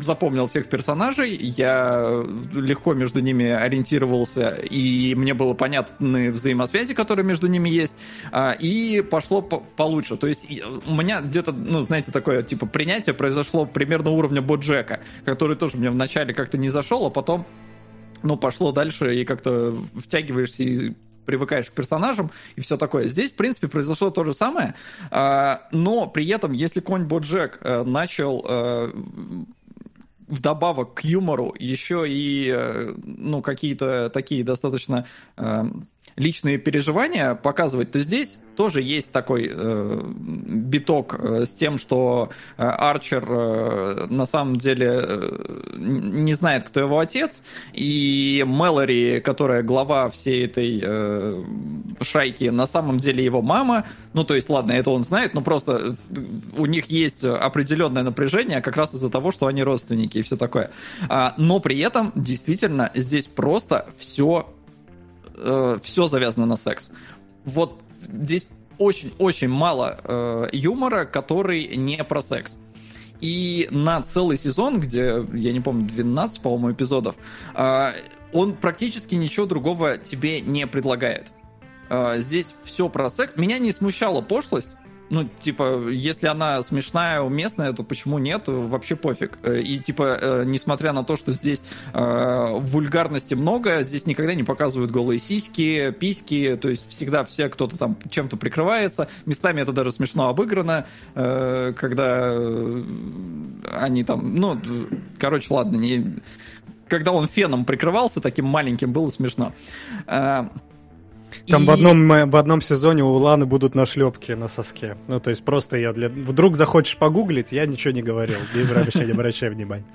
запомнил всех персонажей, я легко между ними ориентировался, и мне было понятны взаимосвязи, которые между ними есть, а, и пошло по получше. То есть у меня где-то, ну, знаете, такое, типа, принятие произошло примерно уровня Боджека, который тоже мне вначале как-то не зашел, а потом ну, пошло дальше, и как-то втягиваешься и привыкаешь к персонажам и все такое. Здесь, в принципе, произошло то же самое, а, но при этом, если конь Боджек э, начал э, вдобавок к юмору еще и э, ну, какие-то такие достаточно личные переживания показывать, то здесь тоже есть такой э, биток э, с тем, что э, Арчер э, на самом деле э, не знает, кто его отец, и Мэлори, которая глава всей этой э, шайки, на самом деле его мама. Ну, то есть, ладно, это он знает, но просто у них есть определенное напряжение как раз из-за того, что они родственники и все такое. А, но при этом действительно здесь просто все э, все завязано на секс. Вот здесь очень-очень мало э, юмора, который не про секс. И на целый сезон, где, я не помню, 12, по-моему, эпизодов, э, он практически ничего другого тебе не предлагает. Э, здесь все про секс. Меня не смущала пошлость, Ну, типа, если она смешная, уместная, то почему нет? Вообще пофиг. И, типа, несмотря на то, что здесь э, вульгарности много, здесь никогда не показывают голые сиськи, письки, то есть всегда все кто-то там чем-то прикрывается. Местами это даже смешно обыграно, э, когда они там, ну, короче, ладно, не когда он феном прикрывался таким маленьким, было смешно. Э, Там и... в, одном, в одном сезоне у Ланы будут нашлепки на соске. Ну, то есть просто я для... Вдруг захочешь погуглить, я ничего не говорил. Не обращай, не обращай внимания.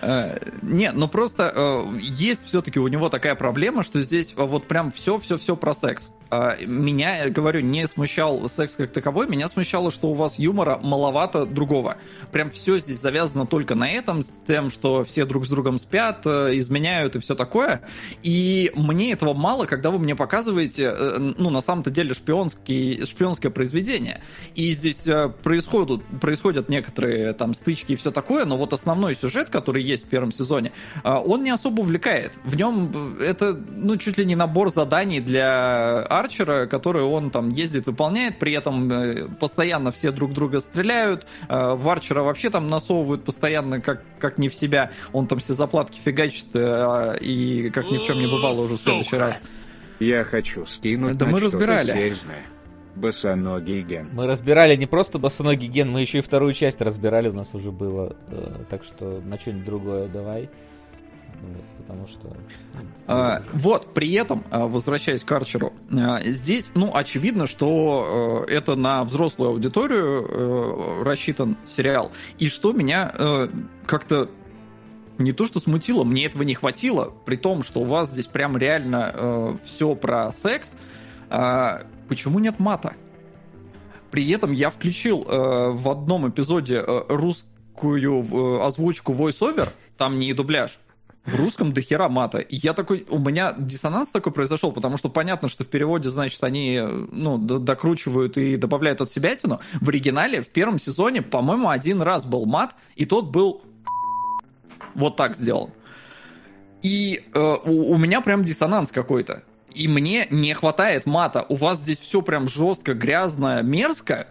Э, не, ну просто э, есть все-таки у него такая проблема, что здесь вот прям все-все-все про секс. А, меня, говорю, не смущал секс как таковой, меня смущало, что у вас юмора маловато другого. Прям все здесь завязано только на этом, с тем, что все друг с другом спят, э, изменяют и все такое. И мне этого мало, когда вы мне показываете, э, ну, на самом-то деле, шпионский, шпионское произведение. И здесь э, происходят, происходят некоторые там стычки и все такое, но вот основной сюжет, который есть в первом сезоне, он не особо увлекает. В нем это, ну, чуть ли не набор заданий для Арчера, который он там ездит, выполняет, при этом э, постоянно все друг друга стреляют, э, в Арчера вообще там насовывают постоянно как, как не в себя, он там все заплатки фигачит, э, и как ни в чем не бывало уже в следующий раз. Я хочу скинуть да мы разбирали. Серьезное. Босоногий ген. Мы разбирали не просто босоногий ген, мы еще и вторую часть разбирали, у нас уже было. Так что на что-нибудь другое давай потому что... А, вот, при этом, а, возвращаясь к Арчеру, а, здесь, ну, очевидно, что э, это на взрослую аудиторию э, рассчитан сериал. И что меня э, как-то не то что смутило, мне этого не хватило, при том, что у вас здесь прям реально э, все про секс. Почему нет мата? При этом я включил э, в одном эпизоде э, русскую э, озвучку voice-over, там не дубляж, в русском дохера мата. И я такой, у меня диссонанс такой произошел, потому что понятно, что в переводе, значит, они, ну, докручивают и добавляют от себя тяну. В оригинале в первом сезоне, по-моему, один раз был мат, и тот был вот так сделан. И э, у, у меня прям диссонанс какой-то. И мне не хватает мата. У вас здесь все прям жестко, грязно, мерзко.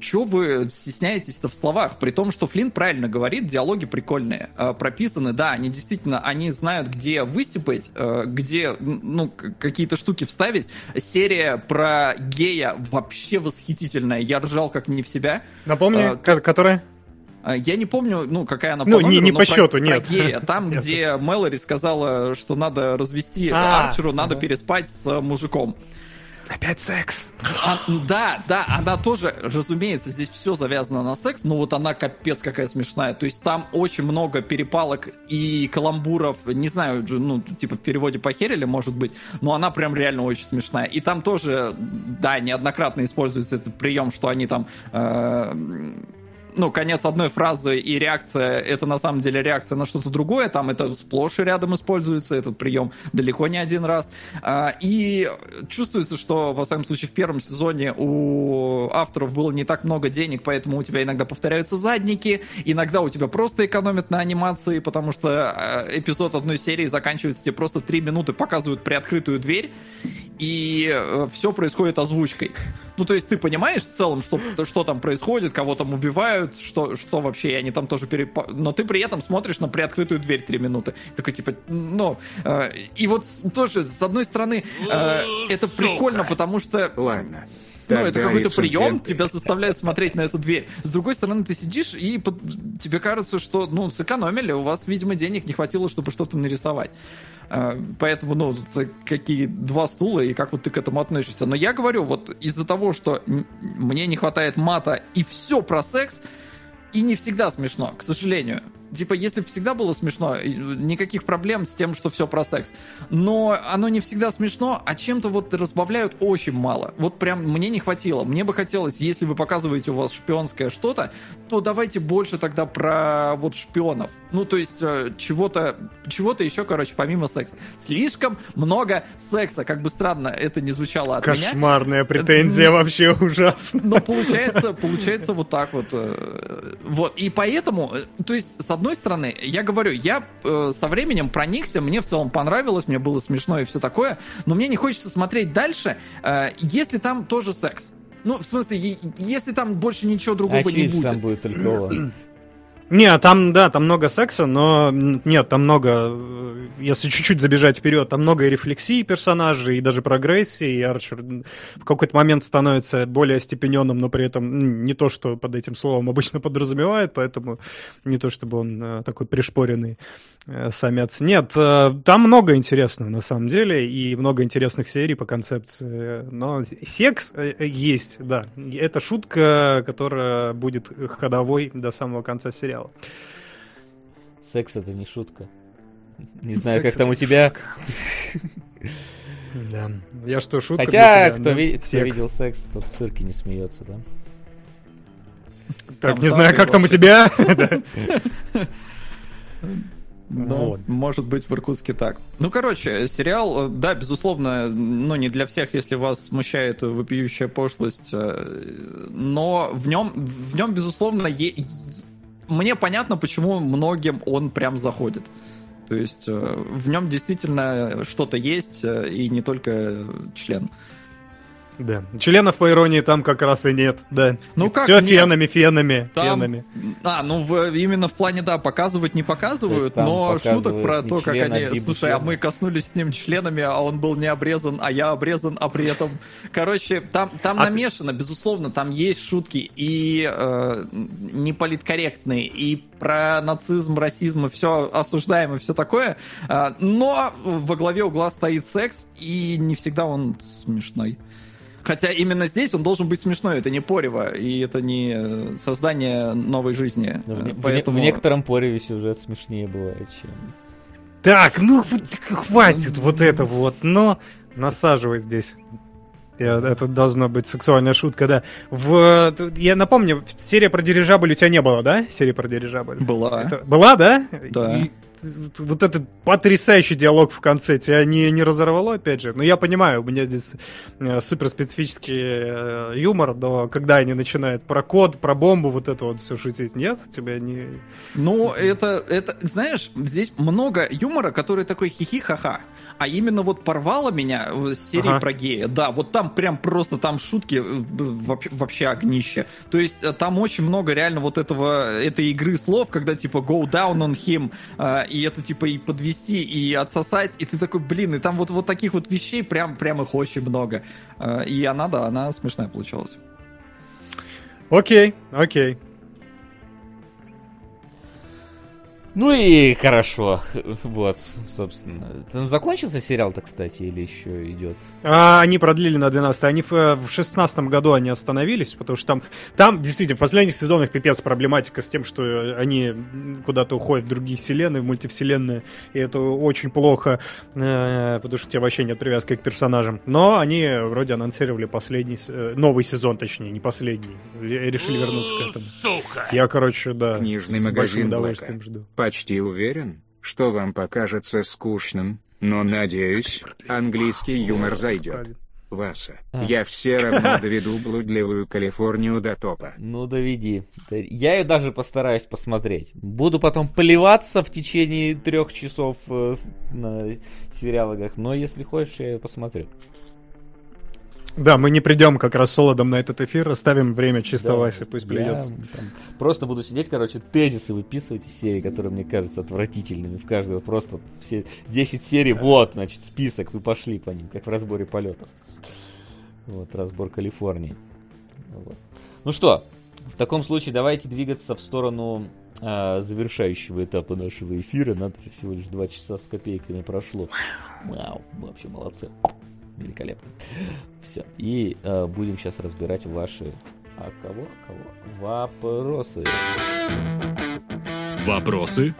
Чего вы стесняетесь-то в словах? При том, что Флинн правильно говорит, диалоги прикольные, э, прописаны, да, они действительно, они знают, где выстепать, э, где, ну, какие-то штуки вставить. Серия про гея вообще восхитительная, я ржал как не в себя. Напомни, а, которая? Я не помню, ну, какая она по Ну, номеру, не, не по счету, про нет. Гея, там, где Мэлори сказала, что надо развести а, Арчеру, надо переспать с мужиком. Опять секс. А, да, да, она тоже, разумеется, здесь все завязано на секс, но вот она капец какая смешная. То есть там очень много перепалок и каламбуров, не знаю, ну, типа в переводе похерили, может быть, но она прям реально очень смешная. И там тоже, да, неоднократно используется этот прием, что они там... Э, ну, конец одной фразы и реакция, это на самом деле реакция на что-то другое, там это сплошь и рядом используется, этот прием далеко не один раз. А, и чувствуется, что, во всяком случае, в первом сезоне у авторов было не так много денег, поэтому у тебя иногда повторяются задники, иногда у тебя просто экономят на анимации, потому что а, эпизод одной серии заканчивается, тебе просто три минуты показывают приоткрытую дверь, и э, все происходит озвучкой. Ну, то есть ты понимаешь в целом, что, что там происходит, кого там убивают, что, что вообще, и они там тоже переп... Но ты при этом смотришь на приоткрытую дверь три минуты. Такой, типа, ну... Э, и вот тоже, с одной стороны, э, это прикольно, потому что... Ладно. Ну, это какой-то прием, тебя заставляют смотреть на эту дверь. С другой стороны, ты сидишь, и под... тебе кажется, что, ну, сэкономили, у вас, видимо, денег не хватило, чтобы что-то нарисовать. А, поэтому, ну, какие два стула, и как вот ты к этому относишься. Но я говорю, вот из-за того, что мне не хватает мата и все про секс, и не всегда смешно, к сожалению типа, если всегда было смешно, никаких проблем с тем, что все про секс. Но оно не всегда смешно, а чем-то вот разбавляют очень мало. Вот прям мне не хватило. Мне бы хотелось, если вы показываете у вас шпионское что-то, то давайте больше тогда про вот шпионов. Ну, то есть э, чего-то чего-то еще, короче, помимо секса. Слишком много секса, как бы странно это не звучало от Кошмарная меня. Кошмарная претензия, вообще ужасно. Но получается, получается вот так вот. Э, вот. И поэтому, э, то есть, с одной стороны, я говорю, я э, со временем проникся, мне в целом понравилось, мне было смешно и все такое, но мне не хочется смотреть дальше, э, если там тоже секс. Ну, в смысле, если там больше ничего другого а не будет. там будет только. Не, там, да, там много секса, но нет, там много, э, если чуть-чуть забежать вперед, там много и рефлексии персонажей, и даже прогрессии, и Арчер в какой-то момент становится более остепененным, но при этом не то, что под этим словом обычно подразумевает, поэтому не то, чтобы он э, такой пришпоренный э, самец. Нет, там много интересного на самом деле, и много интересных серий по концепции, но секс есть, да, это шутка, которая будет ходовой до самого конца сериала сериала. Секс это не шутка. Не знаю, как там у тебя. Да. Я что, шутка Хотя, кто, ви- кто видел секс, тот в цирке не смеется, да? Так, не знаю, как там у тебя. Ну, вот. может быть, в Иркутске так. Ну, короче, сериал, да, безусловно, ну, не для всех, если вас смущает вопиющая пошлость, э, но в нем, в нем безусловно, е- мне понятно, почему многим он прям заходит. То есть э, в нем действительно что-то есть, э, и не только член. Да. Членов, по иронии, там как раз и нет, да. Ну как Все фенами, фенами, там... фенами. А, ну в, именно в плане, да, показывать не показывают, но шуток про то, как они... Слушай, члена. а мы коснулись с ним членами, а он был не обрезан, а я обрезан, а при этом... Короче, там, там а намешано, ты... безусловно, там есть шутки и э, неполиткорректные, и про нацизм, расизм, и все осуждаем, и все такое, э, но во главе угла стоит секс, и не всегда он смешной. Хотя именно здесь он должен быть смешной, это не порево, и это не э, создание новой жизни. Но в, Поэтому... в, в некотором пореве сюжет смешнее бывает, чем... Так, ну хватит вот это вот, но насаживай здесь. Это должна быть сексуальная шутка, да. В, я напомню, серия про дирижабль у тебя не было, да? Серия про дирижабль. Была. Это, была, да? Да. И вот этот потрясающий диалог в конце тебя не, не разорвало, опять же? Ну, я понимаю, у меня здесь э, супер специфический э, юмор, но когда они начинают про код, про бомбу, вот это вот все шутить, нет? Тебя не... Ну, это, это, знаешь, здесь много юмора, который такой хихи-ха-ха. А именно вот порвало меня с серии ага. про гея. Да, вот там прям просто там шутки э, вообще огнище. То есть э, там очень много реально вот этого, этой игры слов, когда типа go down on him, и это типа и подвести, и отсосать, и ты такой, блин, и там вот, вот таких вот вещей прям, прям их очень много. Э, и она, да, она смешная получилась. Окей, окей. Ну и хорошо. Вот, собственно. Там закончился сериал-то, кстати, или еще идет? А, они продлили на 12 Они в, в 16 году они остановились, потому что там, там действительно в последних сезонах пипец проблематика с тем, что они куда-то уходят в другие вселенные, в мультивселенные, и это очень плохо, э, потому что у тебя вообще нет привязки к персонажам. Но они вроде анонсировали последний, э, новый сезон, точнее, не последний. Решили вернуться к этому. Сука! Я, короче, да, Книжный с магазин удовольствием жду почти уверен, что вам покажется скучным, но надеюсь, английский юмор зайдет. Васа, а. я все равно доведу блудливую Калифорнию до топа. Ну, доведи. Я ее даже постараюсь посмотреть. Буду потом плеваться в течение трех часов э, на сериалогах, но если хочешь, я ее посмотрю. Да, мы не придем как раз солодом на этот эфир, оставим время чисто да, Васе, пусть плюется. просто буду сидеть, короче, тезисы выписывать из серии, которые мне кажутся отвратительными. В каждого просто все 10 серий, вот, значит, список, вы пошли по ним, как в разборе полетов. Вот, разбор Калифорнии. Вот. Ну что, в таком случае давайте двигаться в сторону э, завершающего этапа нашего эфира. Надо всего лишь 2 часа с копейками прошло. Вау, вообще молодцы великолепно. Все. И э, будем сейчас разбирать ваши... А кого? Кого? Вопросы. Вопросы?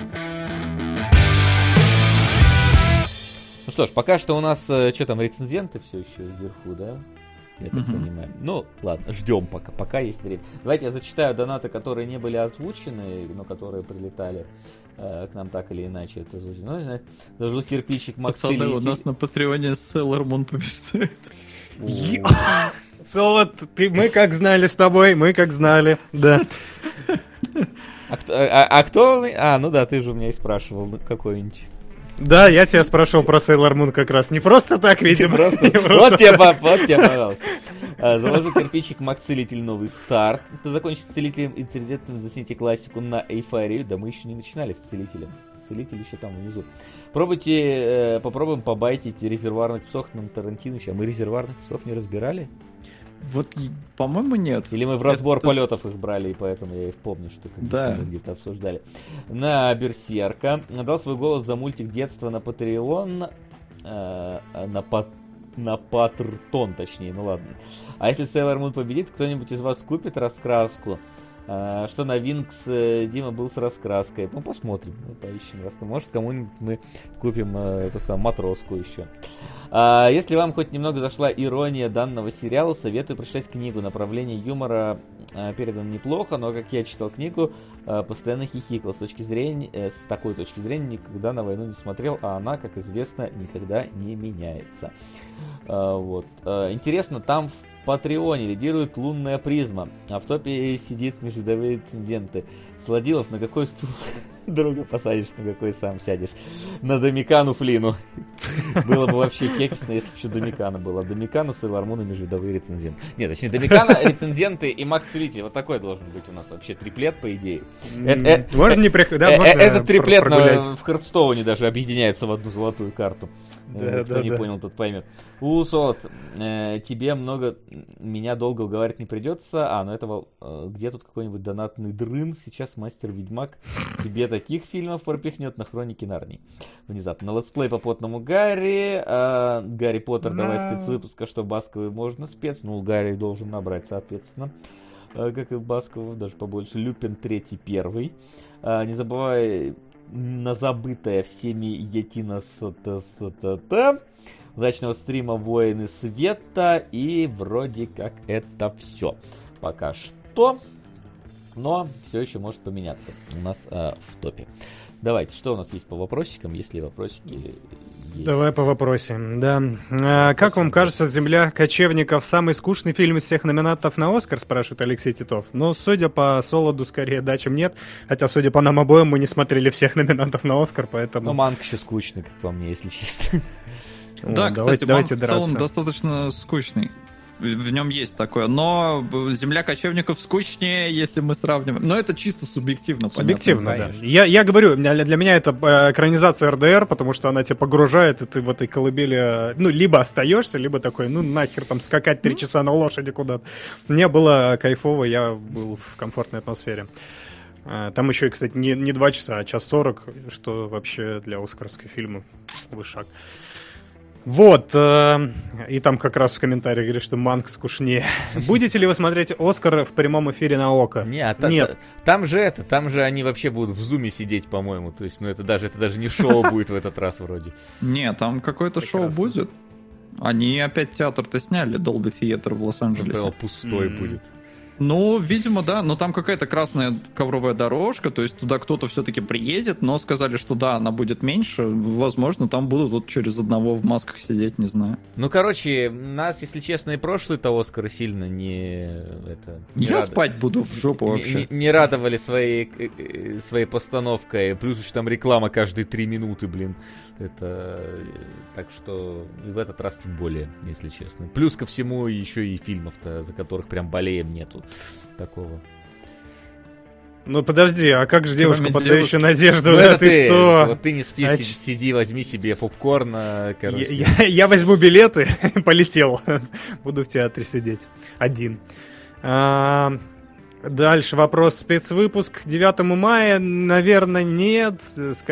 Ну что ж, пока что у нас, э, что там, рецензенты все еще вверху, да? Я так uh-huh. понимаю. Ну, ладно, ждем пока, пока есть время. Давайте я зачитаю донаты, которые не были озвучены, но которые прилетали к нам так или иначе. Это звучит. Ну, даже кирпичик Макс Пацаны, у нас на Патреоне Sailor Moon побеждает. Солод, ты, мы как знали с тобой, мы как знали, да. А кто, а, а кто? А, ну да, ты же у меня и спрашивал какой-нибудь. Да, я тебя спрашивал про Sailor Moon как раз. Не просто так, видимо. Просто... Вот тебе, вот тебе, пожалуйста. Заложу кирпичик Мак Целитель новый старт. Ты закончишь с Целителем и Целителем, засните классику на эйфорию. Да мы еще не начинали с Целителем. Целитель еще там внизу. Пробуйте, э, попробуем побайтить резервуарных псов на Тарантино. А мы резервуарных псов не разбирали? Вот, по-моему, нет. Или мы в разбор Это... полетов их брали, и поэтому я их помню, что да. где-то обсуждали. На Берсерка. Дал свой голос за мультик детства на Patreon. Э, на Pat на Патертон, точнее, ну ладно. А если Sailor Moon победит, кто-нибудь из вас купит раскраску? А, что на Винкс э, Дима был с раскраской. Ну, посмотрим, мы поищем раскраску. Может, кому-нибудь мы купим э, эту самую матроску еще. А, если вам хоть немного зашла ирония данного сериала, советую прочитать книгу. Направление юмора а, передано неплохо, но, как я читал книгу, постоянно хихикал. С точки зрения, э, с такой точки зрения никогда на войну не смотрел, а она, как известно, никогда не меняется. Вот. Интересно, там в Патреоне лидирует лунная призма, а в топе сидит межвидовые рецензенты. Сладилов, на какой стул друга посадишь, на какой сам сядешь? На Домикану Флину. Было бы вообще кексно, если бы еще Домикана было. Домикана, Сейлор Мун и межвидовые рецензенты. Нет, точнее, Домикана, рецензенты и Макс Целитель. Вот такой должен быть у нас вообще триплет, по идее. Можно не приходить, да? Этот триплет в Хардстоуне даже объединяется в одну золотую карту. Да, Кто да, не да. понял, тот поймет. У Сот, э, тебе много меня долго уговаривать не придется. А, ну этого э, где тут какой-нибудь донатный дрын? Сейчас мастер Ведьмак тебе таких фильмов пропихнет на хроники Нарнии. Внезапно. На летсплей по потному Гарри. Э, Гарри Поттер, да. давай спецвыпуска, что басковый можно спец. Ну, Гарри должен набрать, соответственно э, как и Баскову, даже побольше. Люпин третий, первый. А, не забывай на забытое всеми Етина СТСТ. Удачного стрима Воины Света. И вроде как это все. Пока что. Но все еще может поменяться у нас э, в топе. Давайте, что у нас есть по вопросикам, если вопросики есть. Давай по вопросе. Да. А, как вам кажется, «Земля кочевников» самый скучный фильм из всех номинатов на «Оскар», спрашивает Алексей Титов. Ну, судя по Солоду, скорее да, чем нет. Хотя, судя по нам обоим, мы не смотрели всех номинантов на «Оскар», поэтому... Ну, «Манк» еще скучный, как по мне, если честно. Да, кстати, давайте в целом достаточно скучный в нем есть такое. Но земля кочевников скучнее, если мы сравниваем. Но это чисто субъективно. Субъективно, понятно, да. Я, я говорю, для меня это э, экранизация РДР, потому что она тебя погружает, и ты в этой колыбели, ну, либо остаешься, либо такой, ну, нахер там скакать три часа на лошади куда-то. Мне было кайфово, я был в комфортной атмосфере. Э, там еще, кстати, не, не два часа, а час сорок, что вообще для оскаровского фильма вышаг. Вот, э, и там как раз в комментариях говорит, что Манк скучнее. Будете ли вы смотреть Оскар в прямом эфире на ОКО? Нет, Нет. там же это, там же они вообще будут в зуме сидеть, по-моему. То есть, ну это даже, это даже не шоу будет в этот раз вроде. Нет, там какое-то шоу будет. Они опять театр-то сняли, Dolby Theater в Лос-Анджелесе. Пустой будет. Ну, видимо, да, но там какая-то красная ковровая дорожка, то есть туда кто-то все-таки приедет, но сказали, что да, она будет меньше, возможно, там будут вот через одного в масках сидеть, не знаю. Ну, короче, нас, если честно, и прошлый-то Оскар сильно не... Это, не Я рад... спать буду в жопу вообще. Не, не радовали своей, э, э, своей постановкой, плюс еще там реклама каждые три минуты, блин. Это... Так что и в этот раз тем более, если честно. Плюс ко всему еще и фильмов-то, за которых прям болеем нету такого. Ну подожди, а как же девушка, подающая надежду? Ну, это ты, ты что? Вот ты не спи, а сиди, сиди, возьми себе попкорн, короче. Я, я, я возьму билеты, полетел. Буду в театре сидеть. Один. А, дальше вопрос спецвыпуск 9 мая. Наверное, нет.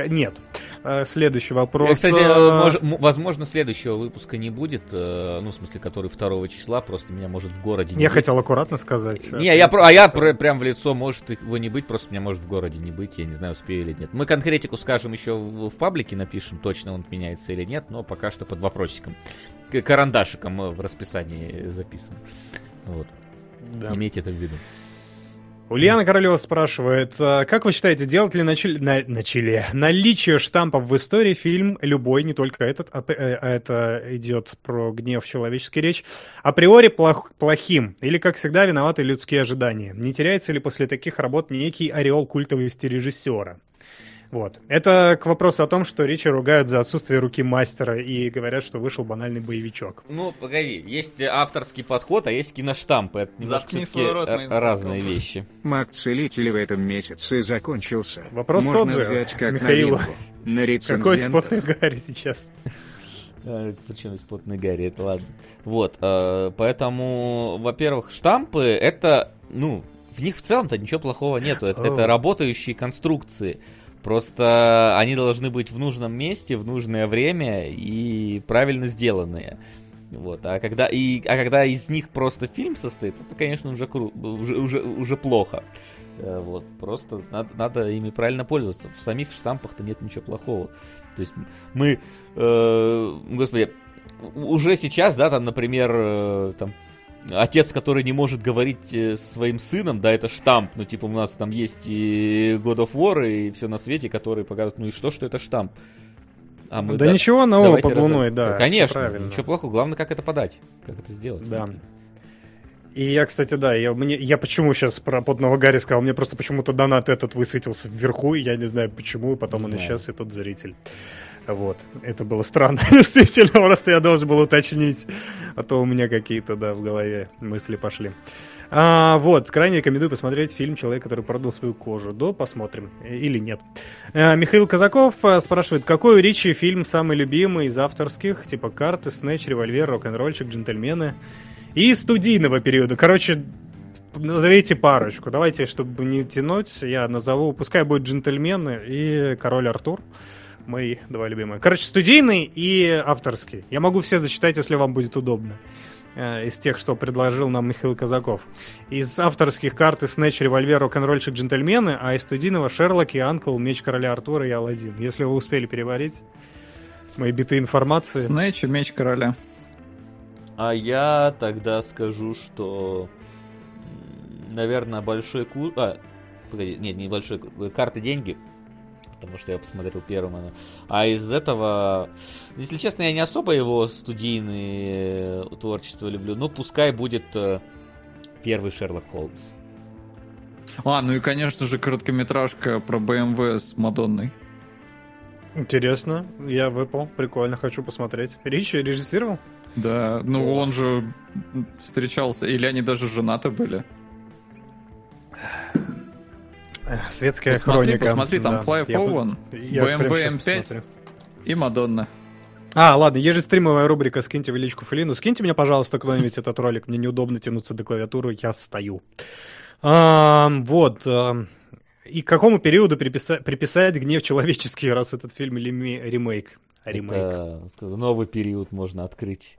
Нет. Э, следующий вопрос. Я, кстати, э, мож, возможно, следующего выпуска не будет, э, ну, в смысле, который 2 числа, просто меня может в городе не Я быть. хотел аккуратно сказать. Не, я, а я про, прям в лицо, может его не быть, просто меня может в городе не быть, я не знаю, успею или нет. Мы конкретику скажем еще в, в паблике, напишем, точно он отменяется или нет, но пока что под вопросиком. Карандашиком в расписании записан. Вот. Да. Имейте это в виду. Ульяна Королева спрашивает, «А как вы считаете, делать ли на, на, на наличие штампов в истории фильм любой, не только этот, а, э, а это идет про гнев человеческий речь, априори плох, плохим, или, как всегда, виноваты людские ожидания? Не теряется ли после таких работ некий ореол культовости режиссера? Вот. Это к вопросу о том, что Ричи ругают за отсутствие руки мастера и говорят, что вышел банальный боевичок. Ну, погоди, есть авторский подход, а есть киноштамп. Это немножко рот, разные вещи. Маг Целитель в этом месяце закончился. Вопрос Можно тот же, взять как Михаил. На Какой спотный Гарри сейчас? А, Причем спотный Гарри, это ладно. Вот, э, поэтому, во-первых, штампы это, ну, в них в целом-то ничего плохого нету. Это, это работающие конструкции. Просто они должны быть в нужном месте, в нужное время и правильно сделанные. Вот. А когда, и, а когда из них просто фильм состоит, это, конечно, уже, кру, уже, уже, уже плохо. Э, вот. Просто надо, надо ими правильно пользоваться. В самих штампах-то нет ничего плохого. То есть мы, э, господи, уже сейчас, да, там, например, э, там, отец, который не может говорить э, со своим сыном, да, это штамп. Ну, типа, у нас там есть и God of War, и все на свете, которые показывают, ну и что, что это штамп? А мы, да, да ничего нового под луной, раз... да. Конечно, ничего плохого. Главное, как это подать, как это сделать. Да. И я, кстати, да, я, мне, я почему сейчас про подного Гарри сказал, мне просто почему-то донат этот высветился вверху, и я не знаю почему, и потом не он знаю. исчез, и тут зритель. Вот. Это было странно, действительно, просто я должен был уточнить, а то у меня какие-то, да, в голове мысли пошли. А, вот, крайне рекомендую посмотреть фильм «Человек, который продал свою кожу». До посмотрим. Или нет. А, Михаил Казаков а, спрашивает, какой у Ричи фильм самый любимый из авторских, типа «Карты», «Снэч», «Револьвер», «Рок-н-ролльчик», «Джентльмены» и студийного периода. Короче, назовите парочку. Давайте, чтобы не тянуть, я назову, пускай будет «Джентльмены» и «Король Артур» мои два любимые. Короче, студийный и авторский. Я могу все зачитать, если вам будет удобно. Э, из тех, что предложил нам Михаил Казаков. Из авторских карты Снэч, Револьвер, Рок-н-ролльщик, Джентльмены, а из студийного Шерлок и Анкл, Меч Короля Артура и Алладин. Если вы успели переварить мои биты информации. Снэч и Меч Короля. А я тогда скажу, что, наверное, большой курс... А, погоди, нет, не большой карты деньги потому что я посмотрел первым. А из этого, если честно, я не особо его студийное э, творчество люблю. Ну, пускай будет э, первый Шерлок Холмс. А, ну и, конечно же, короткометражка про BMW с Мадонной. Интересно, я выпал, прикольно, хочу посмотреть. Ричи режиссировал? Да, ну он же встречался, или они даже женаты были. Светская посмотри, хроника. Посмотри, там да. Clive Owen, BMW M5 и Мадонна. А, ладно, есть же стримовая рубрика «Скиньте величку Филину». Скиньте мне, пожалуйста, кто-нибудь этот ролик. Мне неудобно тянуться до клавиатуры, я стою. А, вот. А, и к какому периоду приписать, приписать гнев человеческий, раз этот фильм или ремейк? ремейк. Это новый период можно открыть.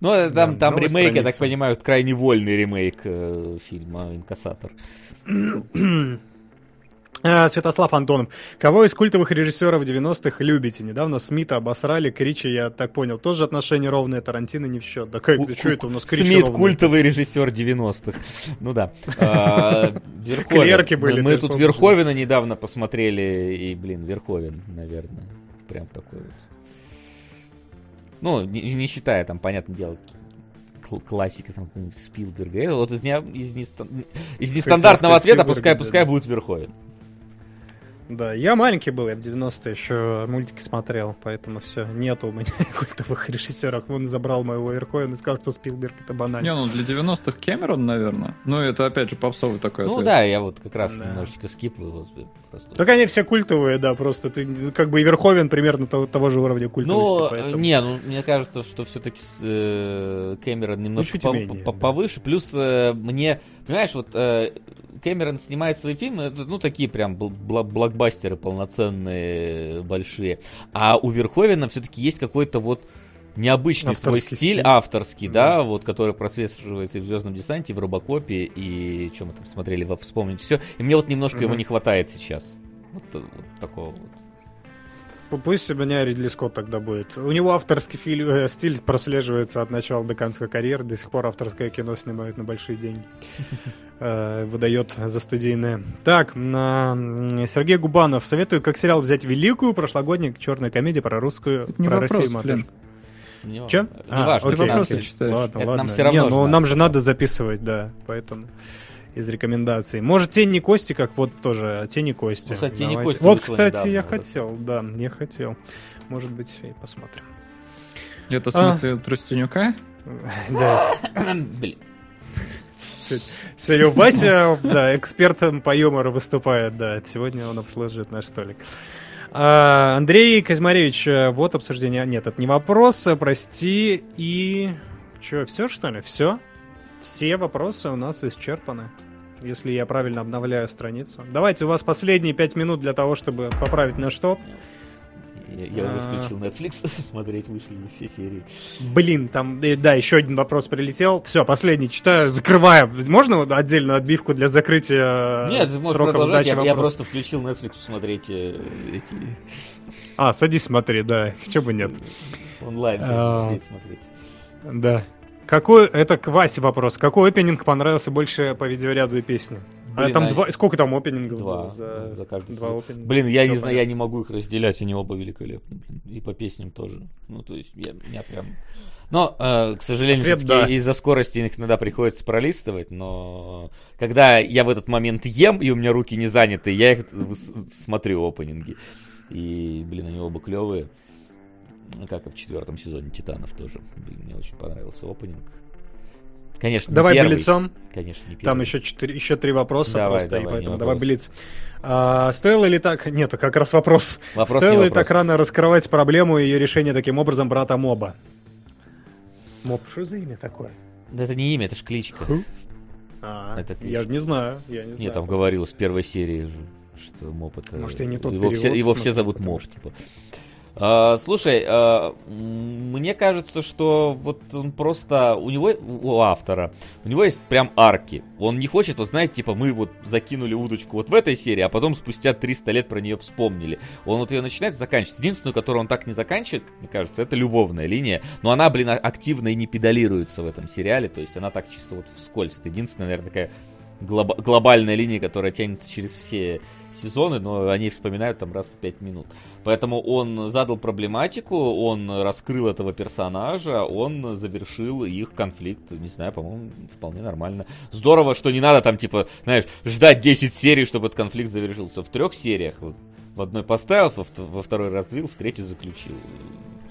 Ну, э, там, да, там ремейк, страница. я так понимаю, крайне вольный ремейк э, фильма «Инкассатор». А, Святослав Антонов. Кого из культовых режиссеров 90-х любите? Недавно Смита обосрали, Кричи, я так понял, тоже отношения ровные, Тарантино не в счет. Да как, что это у нас Кричи Смит ровные? культовый режиссер 90-х. Ну да. А, Клерки были. Мы тут Верховина недавно посмотрели, и, блин, Верховен, наверное. Прям такой вот. Ну, не считая там, понятное дело, классика там, Спилберга. Вот из, не, из, нестан... из нестандартного ответа пускай, пускай будет Верховен. Да, я маленький был, я в 90-е еще мультики смотрел, поэтому все, нету у меня культовых режиссеров. Он забрал моего Верховен и сказал, что Спилберг это банально. Не, ну для 90-х Кэмерон, наверное. Ну, это опять же попсовый такой Ну ответ. да, я вот как раз да. немножечко скипаю. Вот, просто. Так они все культовые, да, просто ты как бы и Верховен примерно того, того же уровня культовости. Ну, поэтому... не, ну мне кажется, что все-таки э, Кэмерон немножко ну, по менее, по повыше. Плюс э, мне, понимаешь, вот э, Кэмерон снимает свои фильмы, ну, такие прям блокбастеры полноценные, большие. А у Верховена все-таки есть какой-то вот необычный авторский свой стиль, стиль. авторский, да. да, вот, который прослеживается и в Звездном десанте, и в Робокопе, и что мы там смотрели, во вспомните все. И мне вот немножко угу. его не хватает сейчас. Вот, вот такого вот. Пусть у меня Ридли Скотт тогда будет. У него авторский фильм, э, стиль прослеживается от начала до конца карьеры. До сих пор авторское кино снимают на большие деньги. Э, выдает за студийное. Так, Сергей Губанов. Советую как сериал взять великую прошлогоднюю черную комедию про русскую, не про вопрос, Россию матушку. Че? Не а, важно, ты вопросы читаешь. Ладно, Это ладно. Нам все равно Не, ну нам же надо записывать, да, поэтому. Из рекомендаций. Может, Тень не Кости, как вот тоже Тень не Кости. Ну, хоть Тень не Кости Вот, кстати, недавно, я вот. хотел, да, я хотел. Может быть, и посмотрим. Это в смысле а... Тростенюка? Да. Блин. Сегодня Вася, да, экспертом по юмору выступает, да. Сегодня он обслуживает наш столик. А, Андрей Казмаревич, э, вот обсуждение. Нет, это не вопрос, прости. И... Че, все что ли? Все? Все вопросы у нас исчерпаны. Если я правильно обновляю страницу. Давайте у вас последние пять минут для того, чтобы поправить на что. Я, я уже а. включил Netflix, смотреть вышли все серии. Блин, там, э, да, еще один вопрос прилетел. Все, последний читаю, закрываем. Можно вот отдельную отбивку для закрытия Нет, ты можешь продолжать, я, я просто включил Netflix посмотреть э, эти... А, садись смотри, да, чего бы нет. Онлайн а, смотреть. Да. Какой, это к Васе вопрос. Какой опенинг понравился больше по видеоряду и песне? А Блин, а там а... два, сколько там опенингов два, было за, за каждый два опенинга? Блин, я Все не знаю, я не могу их разделять, они оба великолепны. И по песням тоже. Ну, то есть, я, меня прям... Но, э, к сожалению, Ответ, да. из-за скорости их иногда приходится пролистывать, но когда я в этот момент ем, и у меня руки не заняты, я их смотрю опенинги. И, блин, они оба клевые. Как и в четвертом сезоне Титанов тоже. Блин, мне очень понравился опенинг. Конечно, Давай первый. лицом. Конечно, не первый. Там еще, четыре, еще три вопроса давай, просто, давай, и поэтому давай блиц. А, стоило ли так... Нет, как раз вопрос. вопрос стоило ли так рано раскрывать проблему и ее решение таким образом брата Моба? Моб, что за имя такое? Да это не имя, это ж кличка. А, это кличка. я не знаю, я не знаю. Нет, там говорилось в первой серии же, что Моб это... Может, я не тот его все, его все зовут Моб, типа. Uh, слушай, uh, мне кажется, что вот он просто у него у автора у него есть прям арки. Он не хочет, вот знаете, типа мы вот закинули удочку вот в этой серии, а потом спустя 300 лет про нее вспомнили. Он вот ее начинает заканчивать. Единственную, которую он так не заканчивает, мне кажется, это любовная линия. Но она, блин, активно и не педалируется в этом сериале. То есть она так чисто вот вскользь. Это единственная, наверное, такая глоб- глобальная линия, которая тянется через все сезоны, но они вспоминают там раз в пять минут. Поэтому он задал проблематику, он раскрыл этого персонажа, он завершил их конфликт. Не знаю, по-моему, вполне нормально. Здорово, что не надо там, типа, знаешь, ждать 10 серий, чтобы этот конфликт завершился. В трех сериях вот, в одной поставил, во, во второй развил, в третий заключил.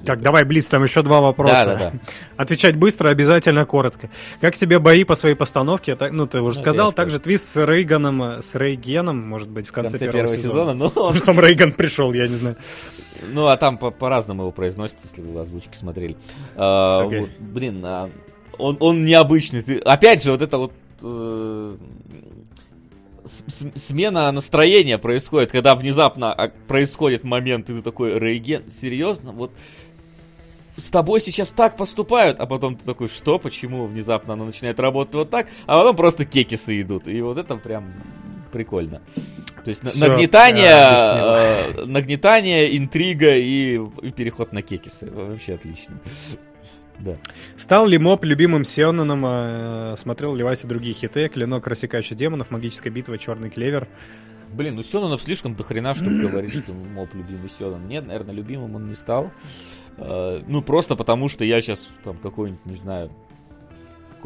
Так, давай, Блиц, там еще два вопроса. Да, да, да. Отвечать быстро, обязательно коротко. Как тебе бои по своей постановке? Ну, ты уже ну, сказал, также твист с Рейганом, с Рейгеном, может быть, в конце, в конце первого, первого сезона. сезона ну, он... там Рейган пришел, я не знаю. Ну, а там по- по-разному его произносится, если вы озвучки смотрели. А, okay. вот, блин, а, он, он необычный. Ты, опять же, вот это вот... Э, смена настроения происходит, когда внезапно а, происходит момент, и ты такой, Рейген, серьезно? Вот с тобой сейчас так поступают, а потом ты такой, что, почему внезапно она начинает работать вот так, а потом просто кекисы идут. И вот это прям прикольно. То есть Все, нагнетание, э, нагнетание, интрига и, и переход на кекисы. Вообще отлично. Да. Стал ли Моб любимым Сионаном? Э, смотрел ли Вася другие хиты? Клинок рассекающий демонов, магическая битва, черный клевер. Блин, ну Сёнонов слишком дохрена, чтобы говорить, что Моб любимый Сёнон. Нет, наверное, любимым он не стал. Э, ну, просто потому, что я сейчас там какой-нибудь, не знаю,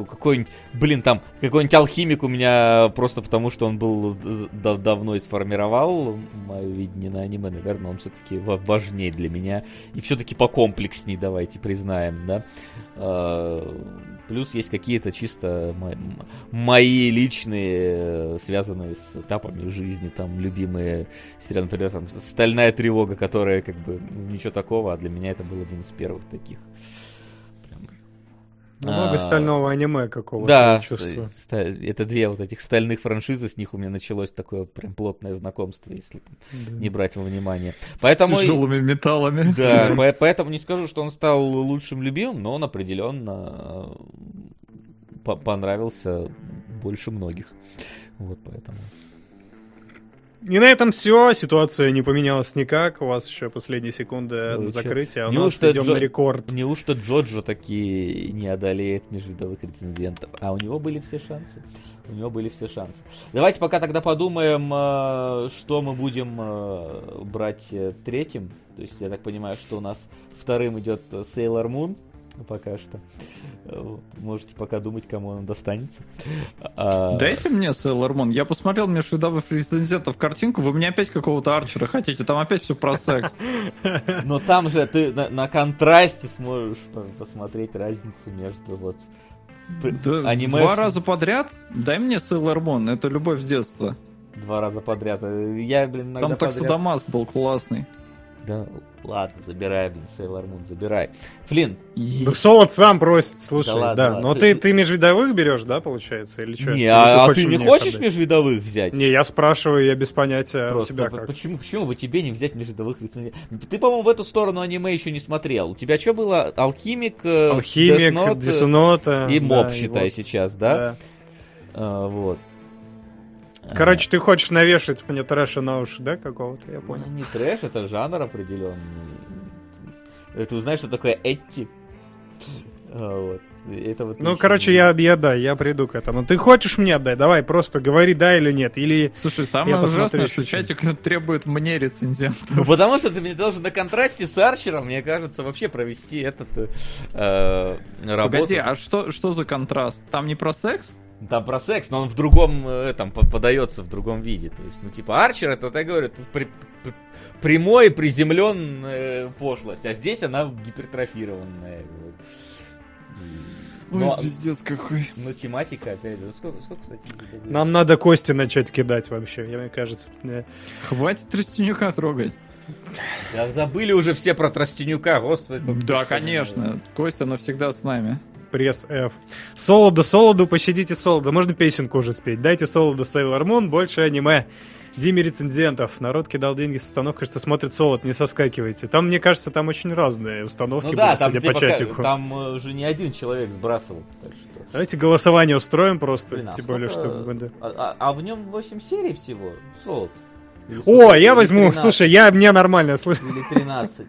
какой-нибудь, блин, там, какой-нибудь алхимик у меня просто потому, что он был дав давно и сформировал мое видение на аниме, наверное, он все-таки важнее для меня. И все-таки покомплексней, давайте признаем, да. Плюс есть какие-то чисто мои личные, связанные с этапами жизни, там, любимые сериалы, например, там, «Стальная тревога», которая, как бы, ничего такого, а для меня это был один из первых таких. Много а, стального аниме какого-то. Да, это две вот этих стальных франшизы, с них у меня началось такое прям плотное знакомство, если да. не брать во внимание. Поэтому, с тяжелыми металлами. Да, поэтому не скажу, что он стал лучшим любимым, но он определенно понравился больше многих. Вот поэтому. И на этом все. Ситуация не поменялась никак. У вас еще последние секунды ну, закрытия. А у нас идем Джо... на рекорд. Неужто Джоджо таки не одолеет межвидовых рецензентов? А у него были все шансы. У него были все шансы. Давайте пока тогда подумаем, э, что мы будем э, брать э, третьим. То есть я так понимаю, что у нас вторым идет Sailor Moon. Конечно, пока что. Можете пока думать, кому он достанется. А... Дайте мне Sailor Moon. Я посмотрел межвидовых рецензентов картинку, вы мне опять какого-то Арчера хотите, там опять все про секс. Но там же ты на, на контрасте сможешь посмотреть разницу между вот да, аниме... Два раза подряд? Дай мне Sailor Moon, это любовь с детства. Два раза подряд. Я, блин, иногда Там подряд... Таксодамас был классный. Да, ладно, забирай, блин, Сейлор Мун, забирай. Флин. Да Солод сам просит, слушай, да. Ладно, да. Ладно. Но ты, ты межвидовых берешь, да, получается, или что? Не, или а, ты, а ты не хочешь отдать? межвидовых взять? Не, я спрашиваю, я без понятия Просто, у тебя как. Почему, почему бы тебе не взять межвидовых рецензентов? Ты, по-моему, в эту сторону аниме еще не смотрел. У тебя что было? Алхимик, э, Алхимик, Десунота. И Моб, да, считай, и вот. сейчас, да? Да. А, вот. Короче, ты хочешь навешать мне трэша на уши, да, какого-то, я понял. Ну, не трэш, это жанр определенный. Это знаешь, что такое Этти? А, вот. Это вот ну, короче, я, я, да, я приду к этому. Ты хочешь мне отдать? Давай, просто говори да или нет. Или Слушай, самое ужасное, что чатик требует мне рецензентов. Ну, потому что ты мне должен на контрасте с Арчером, мне кажется, вообще провести этот э, работу. Погоди, а что, что за контраст? Там не про секс? Там про секс, но он в другом, э, этом, подается в другом виде. То есть, ну, типа, Арчер, это, я говорю, тут при, при, прямой, приземленная э, пошлость, а здесь она гипертрофированная. Вот. Но, Ой, пиздец какой. Ну, тематика, опять же. Сколько, сколько, кстати, Нам надо кости начать кидать вообще, мне кажется. Хватит Тростенюка трогать. Да забыли уже все про Тростенюка, господи. Да, конечно. Костя навсегда с нами пресс F. Солоду, Солоду, пощадите Солоду. Можно песенку уже спеть. Дайте Солоду Sailor Moon, больше аниме. Диме рецензентов. Народ кидал деньги с установкой, что смотрит Солод, не соскакивайте. Там, мне кажется, там очень разные установки ну, да, были, там, судя типа, по чатику. Там уже не один человек сбрасывал. Так что... Давайте голосование устроим просто. Блин, а тем более, что... А, а, а в нем 8 серий всего? Солод. О, я возьму, 13. слушай, я мне нормально слышу. Или 13.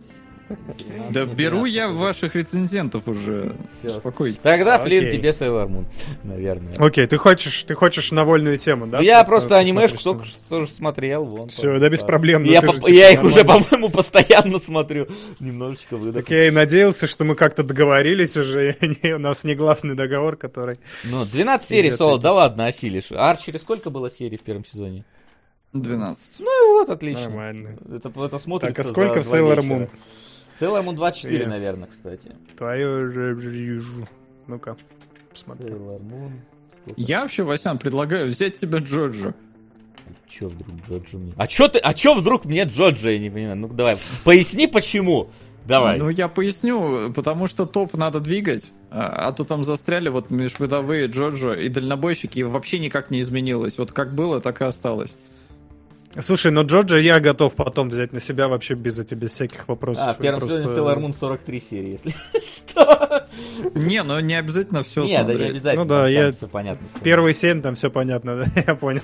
Да беру я ваших рецензентов уже. Успокойтесь. Тогда, Флин, тебе Sailor Moon, наверное. Окей, ты хочешь, ты хочешь на вольную тему, да? Я просто анимешку только что смотрел. Вон, Все, да без проблем. Я типа их уже, по-моему, постоянно смотрю. Немножечко выдохнул. Так я и надеялся, что мы как-то договорились уже. У нас негласный договор, который... Ну, 12 серий соло, да ладно, осилишь. Арчери сколько было серий в первом сезоне? 12. Ну и вот, отлично. Нормально. Это, это смотрится Так, а сколько в Sailor Moon? Sailor Moon 24, Я... наверное, кстати. Твою же вижу. Ну-ка, посмотри. Я вообще, Васян, предлагаю взять тебе Джоджо. Чё вдруг Джоджо мне? А чё ты, а чё вдруг мне Джоджо, я не понимаю. Ну давай, поясни почему. Давай. Ну, я поясню, потому что топ надо двигать, а, а то там застряли вот межвидовые Джоджо и дальнобойщики, и вообще никак не изменилось. Вот как было, так и осталось. Слушай, но Джорджа я готов потом взять на себя вообще без этих без всяких вопросов. А, в первом просто... сезоне Sailor Moon 43 серии, если что. Не, ну не обязательно все Не, да не обязательно. Ну да, я... все понятно. Первые семь там все понятно, да, я понял.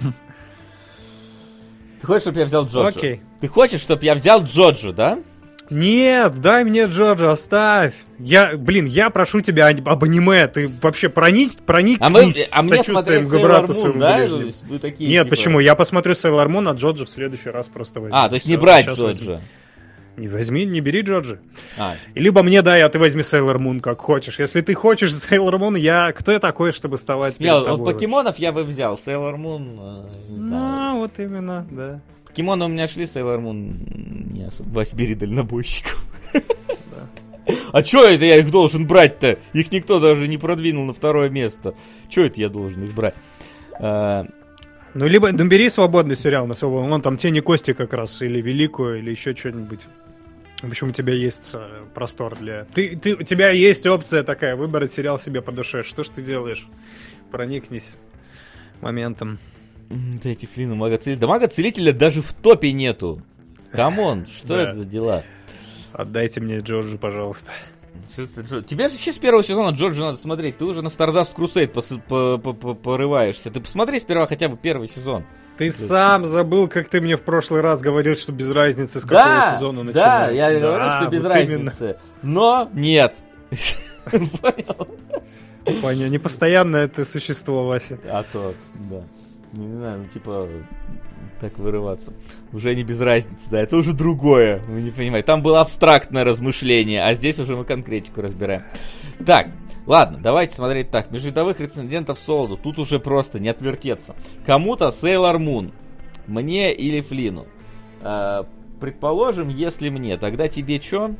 Ты хочешь, чтобы я взял Джорджа? Окей. Ты хочешь, чтобы я взял Джорджа, да? Нет, дай мне Джорджа, оставь. Я, блин, я прошу тебя об аниме, ты вообще проник, проник а мы, а мне сочувствием к брату своему да? Вы такие, Нет, типа... почему? Я посмотрю Sailor Moon, а Джорджа в следующий раз просто возьму. А, то есть не брать Джорджа. Не возьми, не бери Джорджи. А. Либо мне дай, а ты возьми Sailor Moon, как хочешь. Если ты хочешь Sailor Moon, я... Кто я такой, чтобы вставать перед Нет, тобой? Вот покемонов я бы взял. Moon, э, знаю. Ну, вот именно, да. Покемоны у меня шли, Sailor Moon не особо. Возьми дальнобойщиков. А чё это я их должен брать-то? Их никто даже не продвинул на второе место. Чё это я должен их брать? А... Ну, либо ну, бери свободный сериал на свободном. Вон там Тени Кости как раз, или Великую, или еще что-нибудь. Общем, у тебя есть э, простор для... Ты, ты, у тебя есть опция такая, выбрать сериал себе по душе. Что ж ты делаешь? Проникнись моментом. Да эти флины мага-целителя. Да мага-целителя даже в топе нету. Come on, что это за дела? Отдайте мне Джорджа, пожалуйста. Тебе вообще с первого сезона Джорджа надо смотреть. Ты уже на Stardust Crusade порываешься. Ты посмотри сперва хотя бы первый сезон. Ты сам забыл, как ты мне в прошлый раз говорил, что без разницы, с какого да, сезона начинается. Да, я да, говорю, что без вот разницы. Именно. Но нет. Понял. Понял. Не постоянно это существо, Вася. А то, да. Не знаю, ну типа так вырываться. Уже не без разницы, да, это уже другое, вы не понимаете. Там было абстрактное размышление, а здесь уже мы конкретику разбираем. Так, ладно, давайте смотреть так. Межвидовых рецендентов Солоду, тут уже просто не отвертеться. Кому-то Сейлор Мун, мне или Флину. Э, предположим, если мне, тогда тебе что?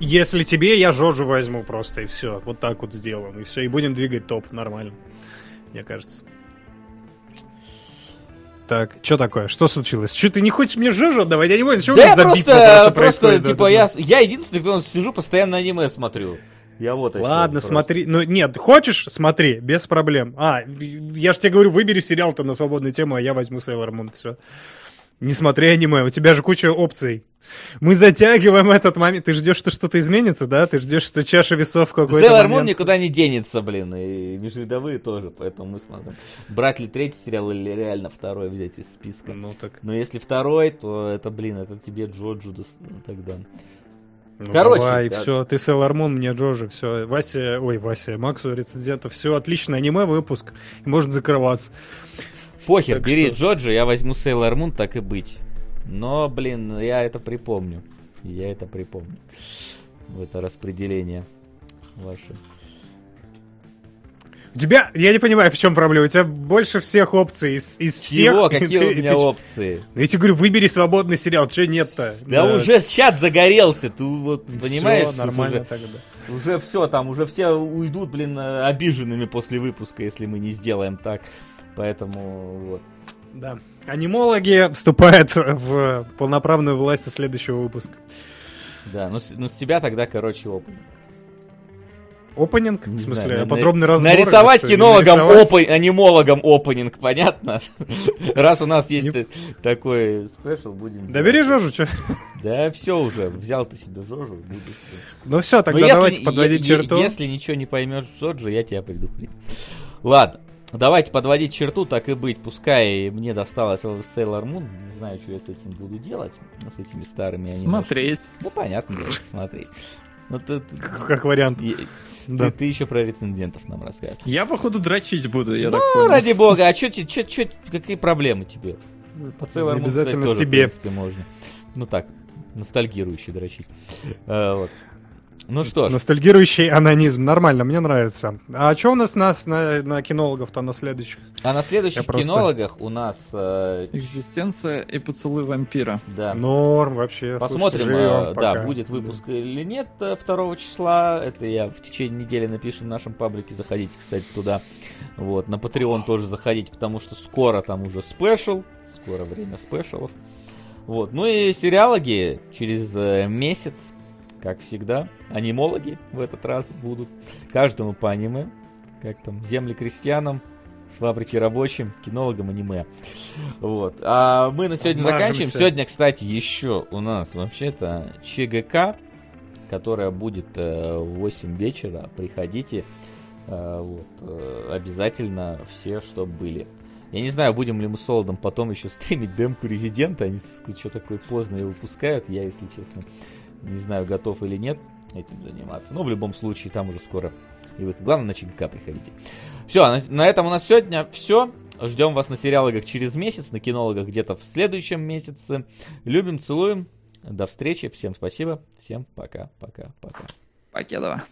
Если тебе, я Жожу возьму просто, и все. Вот так вот сделаем, и все. И будем двигать топ нормально, мне кажется. Так, что такое? Что случилось? Что ты не хочешь мне Жожу давай Я не понял, что да у нас за просто, просто, типа, я, я единственный, кто сижу, постоянно аниме смотрю. Я вот Ладно, смотри. Ну, нет, хочешь, смотри, без проблем. А, я же тебе говорю, выбери сериал-то на свободную тему, а я возьму Sailor Moon, все. Не смотри аниме, у тебя же куча опций. Мы затягиваем этот момент. Ты ждешь, что что-то изменится, да? Ты ждешь, что чаша весов в какой-то Sailor Moon никуда не денется, блин. И межвидовые тоже, поэтому мы смотрим. Брать ли третий сериал или реально второй взять из списка? Ну так. Но если второй, то это, блин, это тебе Джоджу ну, тогда. Ну, Короче, давай, да. все, ты Sailor Moon, мне Джоджи, все. Вася, ой, Вася, Максу рецензента, все, отлично, аниме выпуск, может закрываться. Похер, так бери что... Джоджи, я возьму Sailor Moon, так и быть. Но, блин, я это припомню. Я это припомню. В это распределение ваше. У тебя, я не понимаю, в чем проблема. У тебя больше всех опций из, из всех. Чего? Какие у меня опции? Я тебе говорю, выбери свободный сериал, что нет-то? Да, да уже чат загорелся, ты вот понимаешь? Все, нормально уже, тогда. Уже все, там уже все уйдут, блин, обиженными после выпуска, если мы не сделаем так. Поэтому вот. Да. Анимологи вступают в полноправную власть со следующего выпуска. Да, ну, ну с тебя тогда, короче, опенинг. Опенинг? В смысле, знаю, подробный разбор? Нарисовать кинологам, нарисовать... Опы, анимологам опенинг, понятно? Раз у нас есть не... такой спешл, будем... Да бери Жожу, что? Да все уже, взял ты себе Жожу, будешь... Ну все, тогда давайте подводить черту. Если ничего не поймешь Джорджа, я тебя предупредил. Ладно, Давайте подводить черту, так и быть. Пускай мне досталось Sailor Moon. Не знаю, что я с этим буду делать. С этими старыми аниме. Смотреть. Ну, понятно, да, смотреть. Ну, ты, как вариант. Я, да. ты, ты еще про рецензентов нам расскажешь. Я, походу, дрочить буду, я ну, так понял. ради бога, а что какие проблемы тебе? По Sailor Moon, Обязательно кстати, тоже, себе. В принципе, можно. Ну так, ностальгирующий дрочить. А, вот. Ну что ж. Ностальгирующий анонизм. Нормально, мне нравится. А что у нас нас на, на кинологов-то на следующих? А на следующих Я кинологах просто... у нас... Э... Экзистенция и поцелуй вампира. Да. Норм вообще. Посмотрим, Слушайте, э, да, будет выпуск да. или нет 2 э, числа. Это я в течение недели напишу в нашем паблике. Заходите, кстати, туда. Вот, на Patreon тоже заходите, потому что скоро там уже спешл. Скоро время спешалов. Вот. Ну и сериалоги через э, месяц как всегда. Анимологи в этот раз будут. Каждому по аниме. Как там, земли крестьянам, с фабрики рабочим, кинологам аниме. Вот. А мы на сегодня Обмажемся. заканчиваем. Сегодня, кстати, еще у нас вообще-то ЧГК, которая будет э, в 8 вечера. Приходите. Э, вот, э, обязательно все, что были. Я не знаю, будем ли мы с Солодом потом еще стримить демку Резидента. Они что такое поздно ее выпускают. Я, если честно, не знаю, готов или нет этим заниматься. Но в любом случае, там уже скоро и выход. Главное, на ЧГК приходите. Все, на, на этом у нас сегодня все. Ждем вас на сериалогах через месяц, на кинологах где-то в следующем месяце. Любим, целуем. До встречи. Всем спасибо. Всем пока, пока, пока. Покедова.